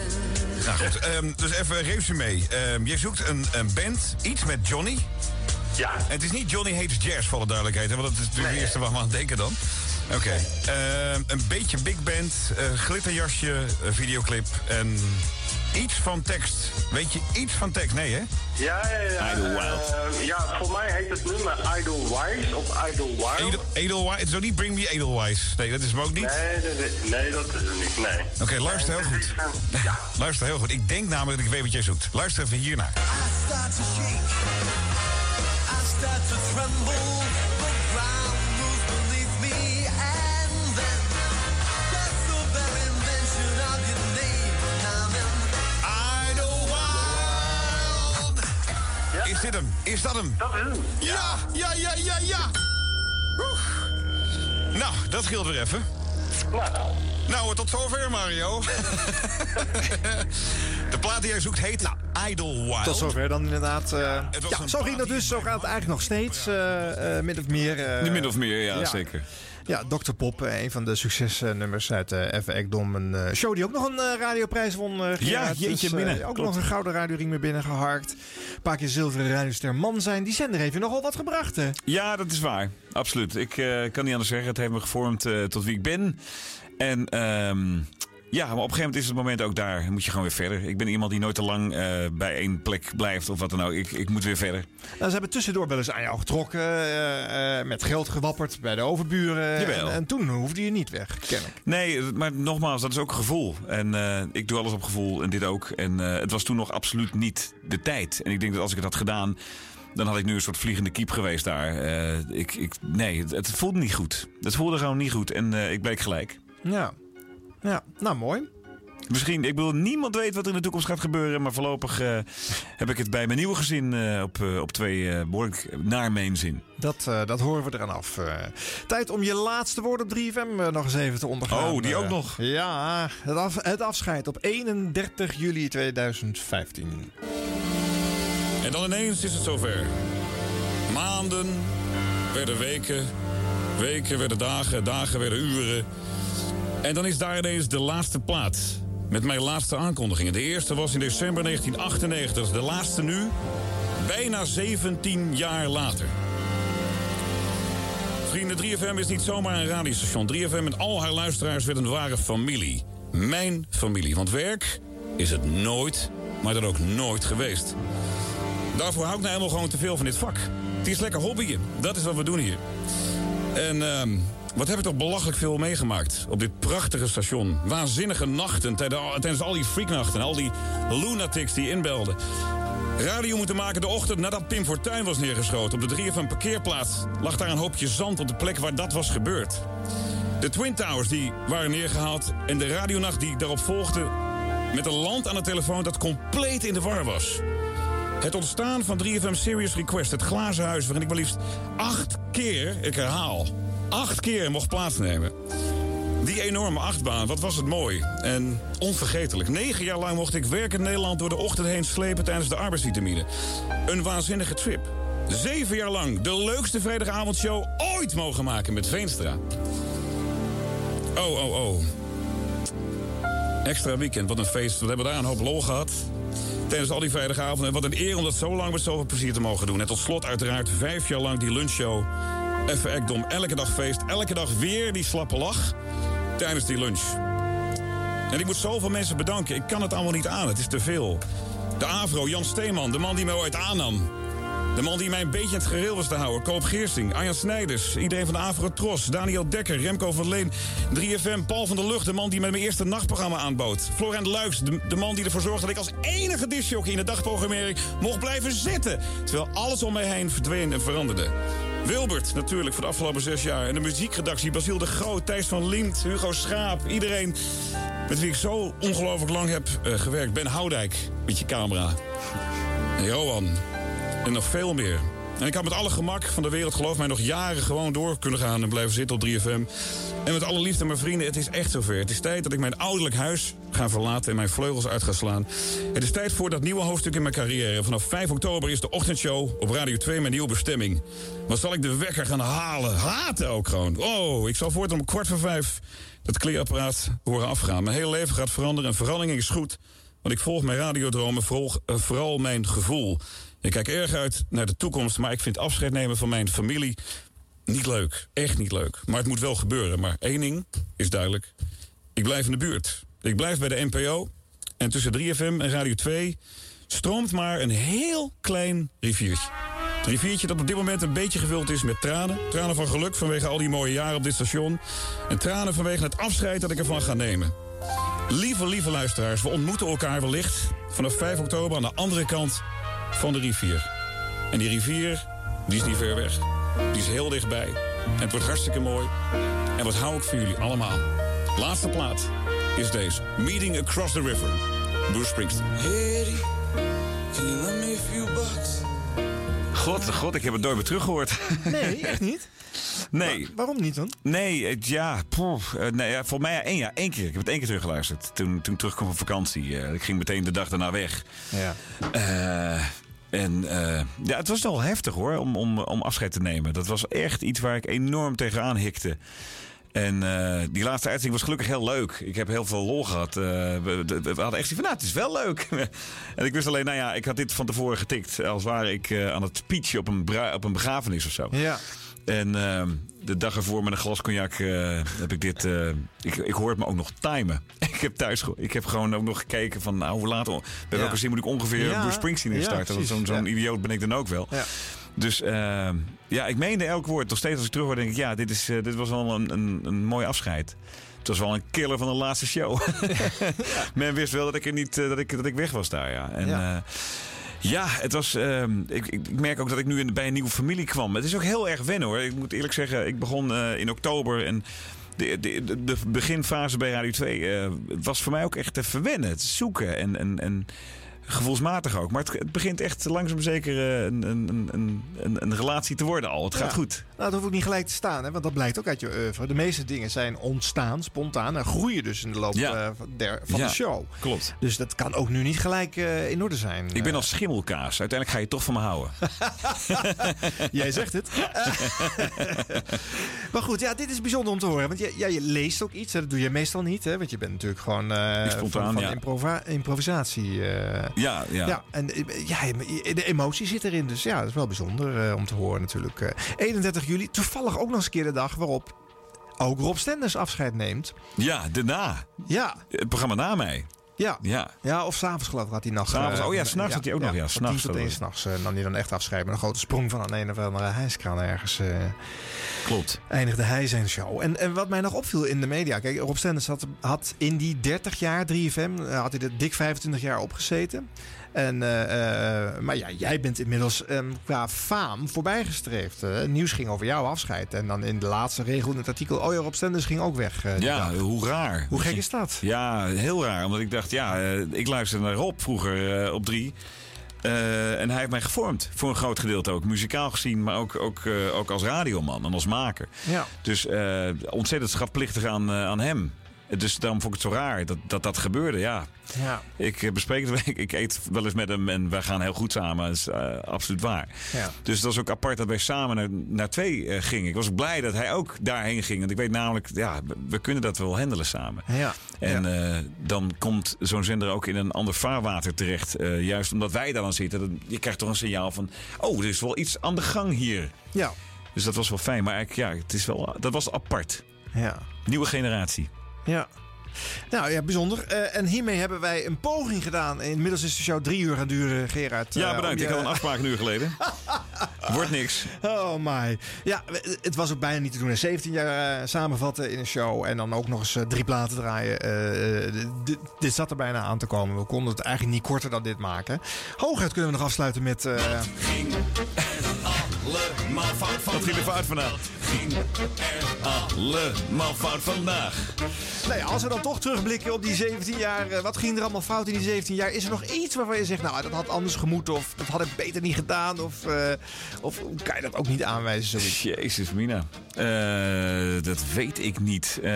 Nou goed, ehm, dus even resume. Ehm je zoekt een, een band, iets met Johnny. Ja. En het is niet Johnny Hates Jazz, voor de duidelijkheid. Hè, want dat is natuurlijk het eerste waar we aan denken dan. Oké. Ehm, een beetje big band, eh, glitterjasje, eh, videoclip en iets van tekst. Weet je iets van tekst? Nee, hè? Ja, ja, ja. Idlewild. Eh, ja, voor mij heet het nummer Idlewise of Idlewild. Edel, Edelweiss. Het is ook niet Bring Me Edelweiss. Nee, dat is hem ook niet. Nee, nee, nee, nee, dat is het niet, nee. Oké, luister heel goed. Ja. *laughs* Luister heel goed. Ik denk namelijk dat ik weet wat jij zoekt. Luister even hiernaar. start to shake. I start to tremble. Is dit hem? Is dat hem? Dat is hem. Ja, ja, ja, ja, ja. Oeh. Nou, dat scheelt weer even. Nou, tot zover, Mario. *laughs* De plaat die jij zoekt heet Idlewild. Tot zover dan inderdaad. eh, ja, een zo ging dat dus. Zo gaat het eigenlijk nog steeds. eh, eh, min of meer. eh, Min of meer, ja, zeker. Ja, Dr. Pop, eh, een van de succesnummers uit uh, Even Ekdom. Een eh, show die ook nog een radioprijs won. Gerard. jeetje, Dus, binnen. ook Klopt. nog een gouden radioring mee binnengeharkt. Een paar keer zilveren radioster man zijn. Die zender heeft je nogal wat gebracht, hè? Ja, dat is waar. Absoluut. Ik kan niet anders zeggen. Het heeft me gevormd tot wie ik ben. En ehm, ja, maar op een gegeven moment is het moment ook daar. Dan moet je gewoon weer verder. Ik ben iemand die nooit te lang eh, bij één plek blijft of wat dan ook. Ik, ik moet weer verder. Nou, ze hebben tussendoor wel eens aan jou getrokken. eh, eh, met geld gewapperd bij de overburen. En, en toen hoefde je niet weg, kennelijk. Nee, maar nogmaals, dat is ook gevoel. En eh, ik doe alles op gevoel en dit ook. En eh, het was toen nog absoluut niet de tijd. En ik denk dat als ik het had gedaan, dan had ik nu een soort vliegende kiep geweest daar. Eh, ik, ik, nee, het, het voelde niet goed. Het voelde gewoon niet goed en eh, ik bleek gelijk. Ja. Ja, nou mooi. Misschien, ik bedoel, niemand weet wat er in de toekomst gaat gebeuren. Maar voorlopig eh, heb ik het bij mijn nieuwe gezin eh, op, eh, op twee eh, behoorlijk naar mijn zin. Dat, eh, dat horen we eraan af. Eh, tijd om je laatste woord op 3FM eh, nog eens even te ondergaan. Oh, die ook nog? Ja, het, af, het afscheid op 31 juli 2015. En dan ineens is het zover. Maanden werden weken, weken werden dagen, dagen werden uren. En dan is daar ineens de laatste plaat. Met mijn laatste aankondigingen. De eerste was in december 1998. De laatste nu, bijna 17 jaar later. Vrienden, 3FM is niet zomaar een radiostation. 3FM en al haar luisteraars werd een ware familie. Mijn familie. Want werk is het nooit, maar dan ook nooit geweest. Daarvoor hou ik nou helemaal gewoon te veel van dit vak. Het is lekker hobbyen. Dat is wat we doen hier. En ehm, wat heb ik toch belachelijk veel meegemaakt op dit prachtige station. Waanzinnige nachten tijdens, al die freaknachten. Al die lunatics die inbelden. Radio moeten maken de ochtend nadat Pim Fortuyn was neergeschoten. Op de 3FM parkeerplaats lag daar een hoopje zand op de plek waar dat was gebeurd. De Twin Towers die waren neergehaald en de radionacht die daarop volgde... met een land aan de telefoon dat compleet in de war was. Het ontstaan van 3FM Serious Request, het glazen huis... waarin ik maar liefst acht keer, ik herhaal, acht keer mocht plaatsnemen. Die enorme achtbaan, wat was het mooi en onvergetelijk. Negen jaar lang mocht ik werkend Nederland door de ochtend heen slepen tijdens de arbeidsvitamine. Een waanzinnige trip. Zeven jaar lang de leukste vrijdagavondshow ooit mogen maken met Veenstra. Oh, oh, oh. Extra weekend, wat een feest. We hebben daar een hoop lol gehad. Tijdens al die vrijdagavonden. En wat een eer om dat zo lang met zoveel plezier te mogen doen. En tot slot uiteraard vijf jaar lang die lunchshow. Even ekdom, elke dag feest. Elke dag weer die slappe lach. Tijdens die lunch. En ik moet zoveel mensen bedanken. Ik kan het allemaal niet aan. Het is te veel. De Avro, Jan Steeman, de man die mij ooit aannam. De man die mij een beetje het gereel was te houden. Koop Geersing, Arjan Snijders, iedereen van de Avro Tros... Daniel Dekker, Remco van Leen, 3FM, Paul van der Lucht... de man die mij mijn eerste nachtprogramma aanbood. Florent Luiks, de, de man die ervoor zorgde dat ik als enige discjockey... in de dagprogrammering mocht blijven zitten. Terwijl alles om mij heen verdween en veranderde. Wilbert, natuurlijk, voor de afgelopen zes jaar. En de muziekredactie, Basiel de Groot, Thijs van Liemt, Hugo Schaap... iedereen met wie ik zo ongelooflijk lang heb eh, gewerkt. Ben Houdijk, met je camera. En Johan, en nog veel meer. En ik had met alle gemak van de wereld, geloof mij, nog jaren gewoon door kunnen gaan en blijven zitten op 3FM. En met alle liefde, mijn vrienden, het is echt zover. Het is tijd dat ik mijn ouderlijk huis ga verlaten en mijn vleugels uit ga slaan. Het is tijd voor dat nieuwe hoofdstuk in mijn carrière. Vanaf 5 oktober is de ochtendshow op Radio 2 mijn nieuwe bestemming. Wat zal ik de wekker gaan halen? Haten ook gewoon. Oh, ik zal voortaan om kwart voor vijf dat kleerapparaat horen afgaan. Mijn hele leven gaat veranderen en verandering is goed. Want ik volg mijn radiodromen, volg eh, vooral mijn gevoel. Ik kijk erg uit naar de toekomst, maar ik vind afscheid nemen van mijn familie niet leuk. Echt niet leuk. Maar het moet wel gebeuren. Maar één ding is duidelijk. Ik blijf in de buurt. Ik blijf bij de NPO. En tussen 3FM en Radio 2 stroomt maar een heel klein riviertje. Het riviertje dat op dit moment een beetje gevuld is met tranen. Tranen van geluk vanwege al die mooie jaren op dit station. En tranen vanwege het afscheid dat ik ervan ga nemen. Lieve, lieve luisteraars, we ontmoeten elkaar wellicht vanaf 5 oktober aan de andere kant van de rivier. En die rivier, die is niet ver weg. Die is heel dichtbij. En het wordt hartstikke mooi. En wat hou ik voor jullie allemaal. Laatste plaat is deze. Meeting Across the River. Bruce Springsteen. Eddie, can you lend me a few bucks? God, god, ik heb het nooit meer teruggehoord. Nee, echt niet? Nee. waarom niet dan? Nee, het- ja, eh, nee, ja, voor mij één, ja, één keer. Ik heb het één keer teruggeluisterd. Toen, toen ik terugkwam van vakantie. Eh, ik ging meteen de dag daarna weg. Ja. Eh, en ja, het was wel heftig hoor, om, om, om afscheid te nemen. Dat was echt iets waar ik enorm tegenaan hikte. En die laatste uitzending was gelukkig heel leuk. Ik heb heel veel lol gehad. Eh, we, we- we hadden echt zoiets van, nou, het is wel leuk. *laughs* en ik wist alleen, nou ja, ik had dit van tevoren getikt. Als ware ik aan het speechen op een, op een begrafenis of zo. Ja. En ehm, de dag ervoor met een glas cognac eh, heb ik dit... eh, ik, ik hoor het me ook nog timen. *laughs* ik heb thuis... Ik heb gewoon ook nog gekeken van... Nou, hoe laat... Bij Ja. welke zin moet ik ongeveer Ja. Bruce Springsteen instarten? Zo'n idioot ben ik dan ook wel. Dus ehm, ja, ik meende elk woord. Nog steeds als ik terug hoor, denk ik... Ja, dit, is, eh, dit was wel een, een, een mooi afscheid. Het was wel een killer van de laatste show. *laughs* *laughs* Men wist wel dat ik, er niet, dat ik, dat ik weg was daar, ja. En, Ja. Ja, het was. ehm, ik, ik merk ook dat ik nu in, bij een nieuwe familie kwam. Het is ook heel erg wennen hoor. Ik moet eerlijk zeggen, ik begon eh, in oktober en. De, de, de- beginfase bij Radio 2 eh, was voor mij ook echt te verwennen. Het zoeken en, en, en gevoelsmatig ook. Maar het, het begint echt langzaam zeker eh, een, een, een, een, een relatie te worden al. Het gaat Ja. goed. Nou, dat hoeft ook niet gelijk te staan, hè, want dat blijkt ook uit je oeuvre. De meeste dingen zijn ontstaan, spontaan, en groeien dus in de loop Ja. eh, van, der, van Ja, de show. Klopt. Dus dat kan ook nu niet gelijk eh, in orde zijn. Ik ben als schimmelkaas. Uiteindelijk ga je toch van me houden. *laughs* Jij zegt het. *laughs* maar goed, ja, dit is bijzonder om te horen. Want je, leest ook iets. hè, Dat doe je meestal niet. Hè, want je bent natuurlijk gewoon spontaan, van, van improvisatie. Eh. Ja, ja. en eh, ja, de emotie zit erin. Dus ja, dat is wel bijzonder eh, om te horen natuurlijk. Eh, 31 juli, toevallig ook nog eens een keer de dag waarop ook Rob Stenders afscheid neemt. Ja, daarna. Ja. Het programma na mij. Ja. Ja. Ja, of s'avonds geloof ik had hij nog... S'avonds, eh, oh ja, s'nachts had hij ook nog, ja, s'nachts tot één s'nachts uh, nam hij dan echt afscheid. Met een grote sprong van een, een of andere hijskraan ergens. eh, Klopt. eindigde hij zijn show. En, en wat mij nog opviel in de media... Kijk, Rob Stenders had, had in die 30 jaar 3FM... eh, had hij er dik 25 jaar opgezeten. En, eh, eh, maar ja, jij bent inmiddels ehm, qua faam voorbijgestreefd. Eh, Het nieuws ging over jouw afscheid. En dan in de laatste regel in het artikel... Oh Rob Stenders ging ook weg. Ja, dag. hoe raar. Hoe gek is dat? Ja, heel raar. Omdat ik dacht, ja, ik luisterde naar Rob vroeger op drie. En hij heeft mij gevormd. Voor een groot gedeelte ook. Muzikaal gezien, maar ook, ook, eh, ook als radioman en als maker. Ja. Dus ontzettend schatplichtig aan, aan hem. Dus daarom vond ik het zo raar dat dat, dat gebeurde, ja. Ja. Ik eh, bespreek het, *laughs* ik, ik eet wel eens met hem en wij gaan heel goed samen. Dat is eh, absoluut waar. Ja. Dus het was ook apart dat wij samen naar, naar twee eh, gingen. Ik was blij dat hij ook daarheen ging. Want ik weet namelijk, ja, we- kunnen dat wel handelen samen. Ja. En dan komt zo'n zender ook in een ander vaarwater terecht. juist omdat wij daar dan zitten. Dan, je krijgt toch een signaal van, oh, er is wel iets aan de gang hier. Ja. Dus dat was wel fijn. Maar eigenlijk, ja, het is wel, dat was apart. Ja. Nieuwe generatie. Ja. Nou ja, bijzonder. Eh, en hiermee hebben wij een poging gedaan. Inmiddels is de show drie uur gaan duren, Gerard. Ja, eh, bedankt. Ik had een afspraak een uur geleden. *laughs* Wordt niks. Oh my. Ja, het was ook bijna niet te doen. 17 jaar eh, samenvatten in een show. En dan ook nog eens drie platen draaien. Eh, eh, d- dit zat er bijna aan te komen. We konden het eigenlijk niet korter dan dit maken. Hooguit kunnen we nog afsluiten met... eh, Allemaal fout Wat ging er fout vandaag? Ging er allemaal fout vandaag. Nou ja, als we dan toch terugblikken op die 17 jaar. eh, wat ging er allemaal fout in die 17 jaar? Is er nog iets waarvan je zegt, nou, dat had anders gemoeten. Of dat had ik beter niet gedaan. Of, eh, of kan je dat ook niet aanwijzen? Zoiets? Jezus, Mina. Eh, dat weet ik niet. Eh,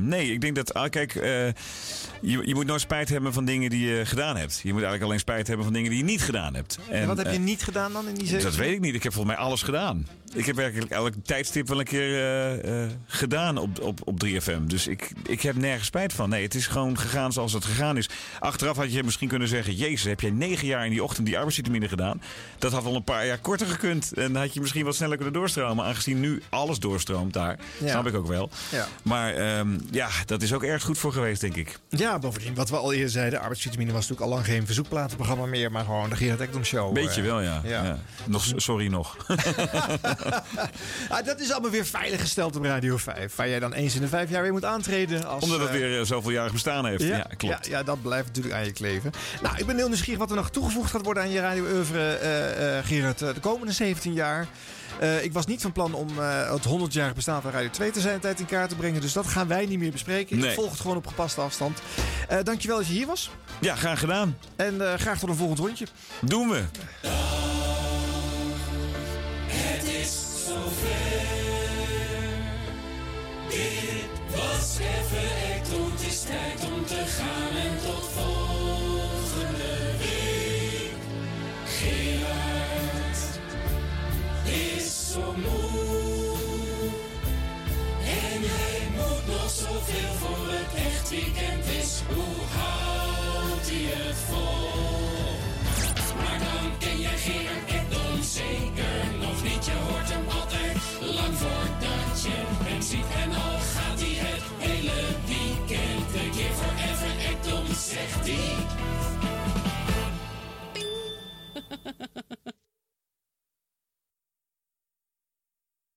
nee, ik denk dat... ah, kijk, eh, je, je moet nooit spijt hebben van dingen die je gedaan hebt. Je moet eigenlijk alleen spijt hebben van dingen die je niet gedaan hebt. En, wat heb je eh, niet gedaan dan in die 17 Dat weet ik niet. Ik heb volgens mij alles gedaan. Ik heb werkelijk elk tijdstip wel een keer eh, eh, gedaan op, op, op 3FM. Dus ik, ik heb nergens spijt van. Nee, het is gewoon gegaan zoals het gegaan is. Achteraf had je misschien kunnen zeggen... Jezus, heb jij negen jaar in die ochtend die arbeidsvitamine gedaan? Dat had wel een paar jaar korter gekund. En dan had je misschien wat sneller kunnen doorstromen. Aangezien nu alles doorstroomt daar. Ja. Snap ik ook wel. Ja. Maar ehm, ja, dat is ook erg goed voor geweest, denk ik. Ja, bovendien, wat we al eerder zeiden, arbeidsvitamine was natuurlijk al lang geen verzoekplatenprogramma meer, maar gewoon de Gerard Ekdom Show. Beetje eh. wel, ja. ja. Nog, sorry nog. *laughs* *laughs* Ah, dat is allemaal weer veilig gesteld op Radio 5, waar jij dan eens in de vijf jaar weer moet aantreden. Als, Omdat het eh, weer eh, zoveel jaren bestaan heeft. Ja, klopt. Ja, ja, dat blijft natuurlijk aan je kleven. Nou, ik ben heel nieuwsgierig wat er nog toegevoegd gaat worden aan je radio oeuvre, eh, Gerard, de komende 17 jaar. Ik was niet van plan om het 100-jarig bestaan van Radio 2 te zijn tijd in kaart te brengen. Dus dat gaan wij niet meer bespreken. Nee. Ik volg het gewoon op gepaste afstand. Eh dankjewel dat je hier was. Ja, graag gedaan. En graag tot een volgend rondje. Doen we. Dit was even act, het is tijd om te gaan en tot volgende week. Gerard is zo moe en hij moet nog zoveel voor het echt weekend is. Hoe houdt hij het vol? Maar dan ken jij Gerard ik Don zeker voordatje hem ziet. En al gaat hij het hele weekend een keer voor ever om, zegt hij. *laughs*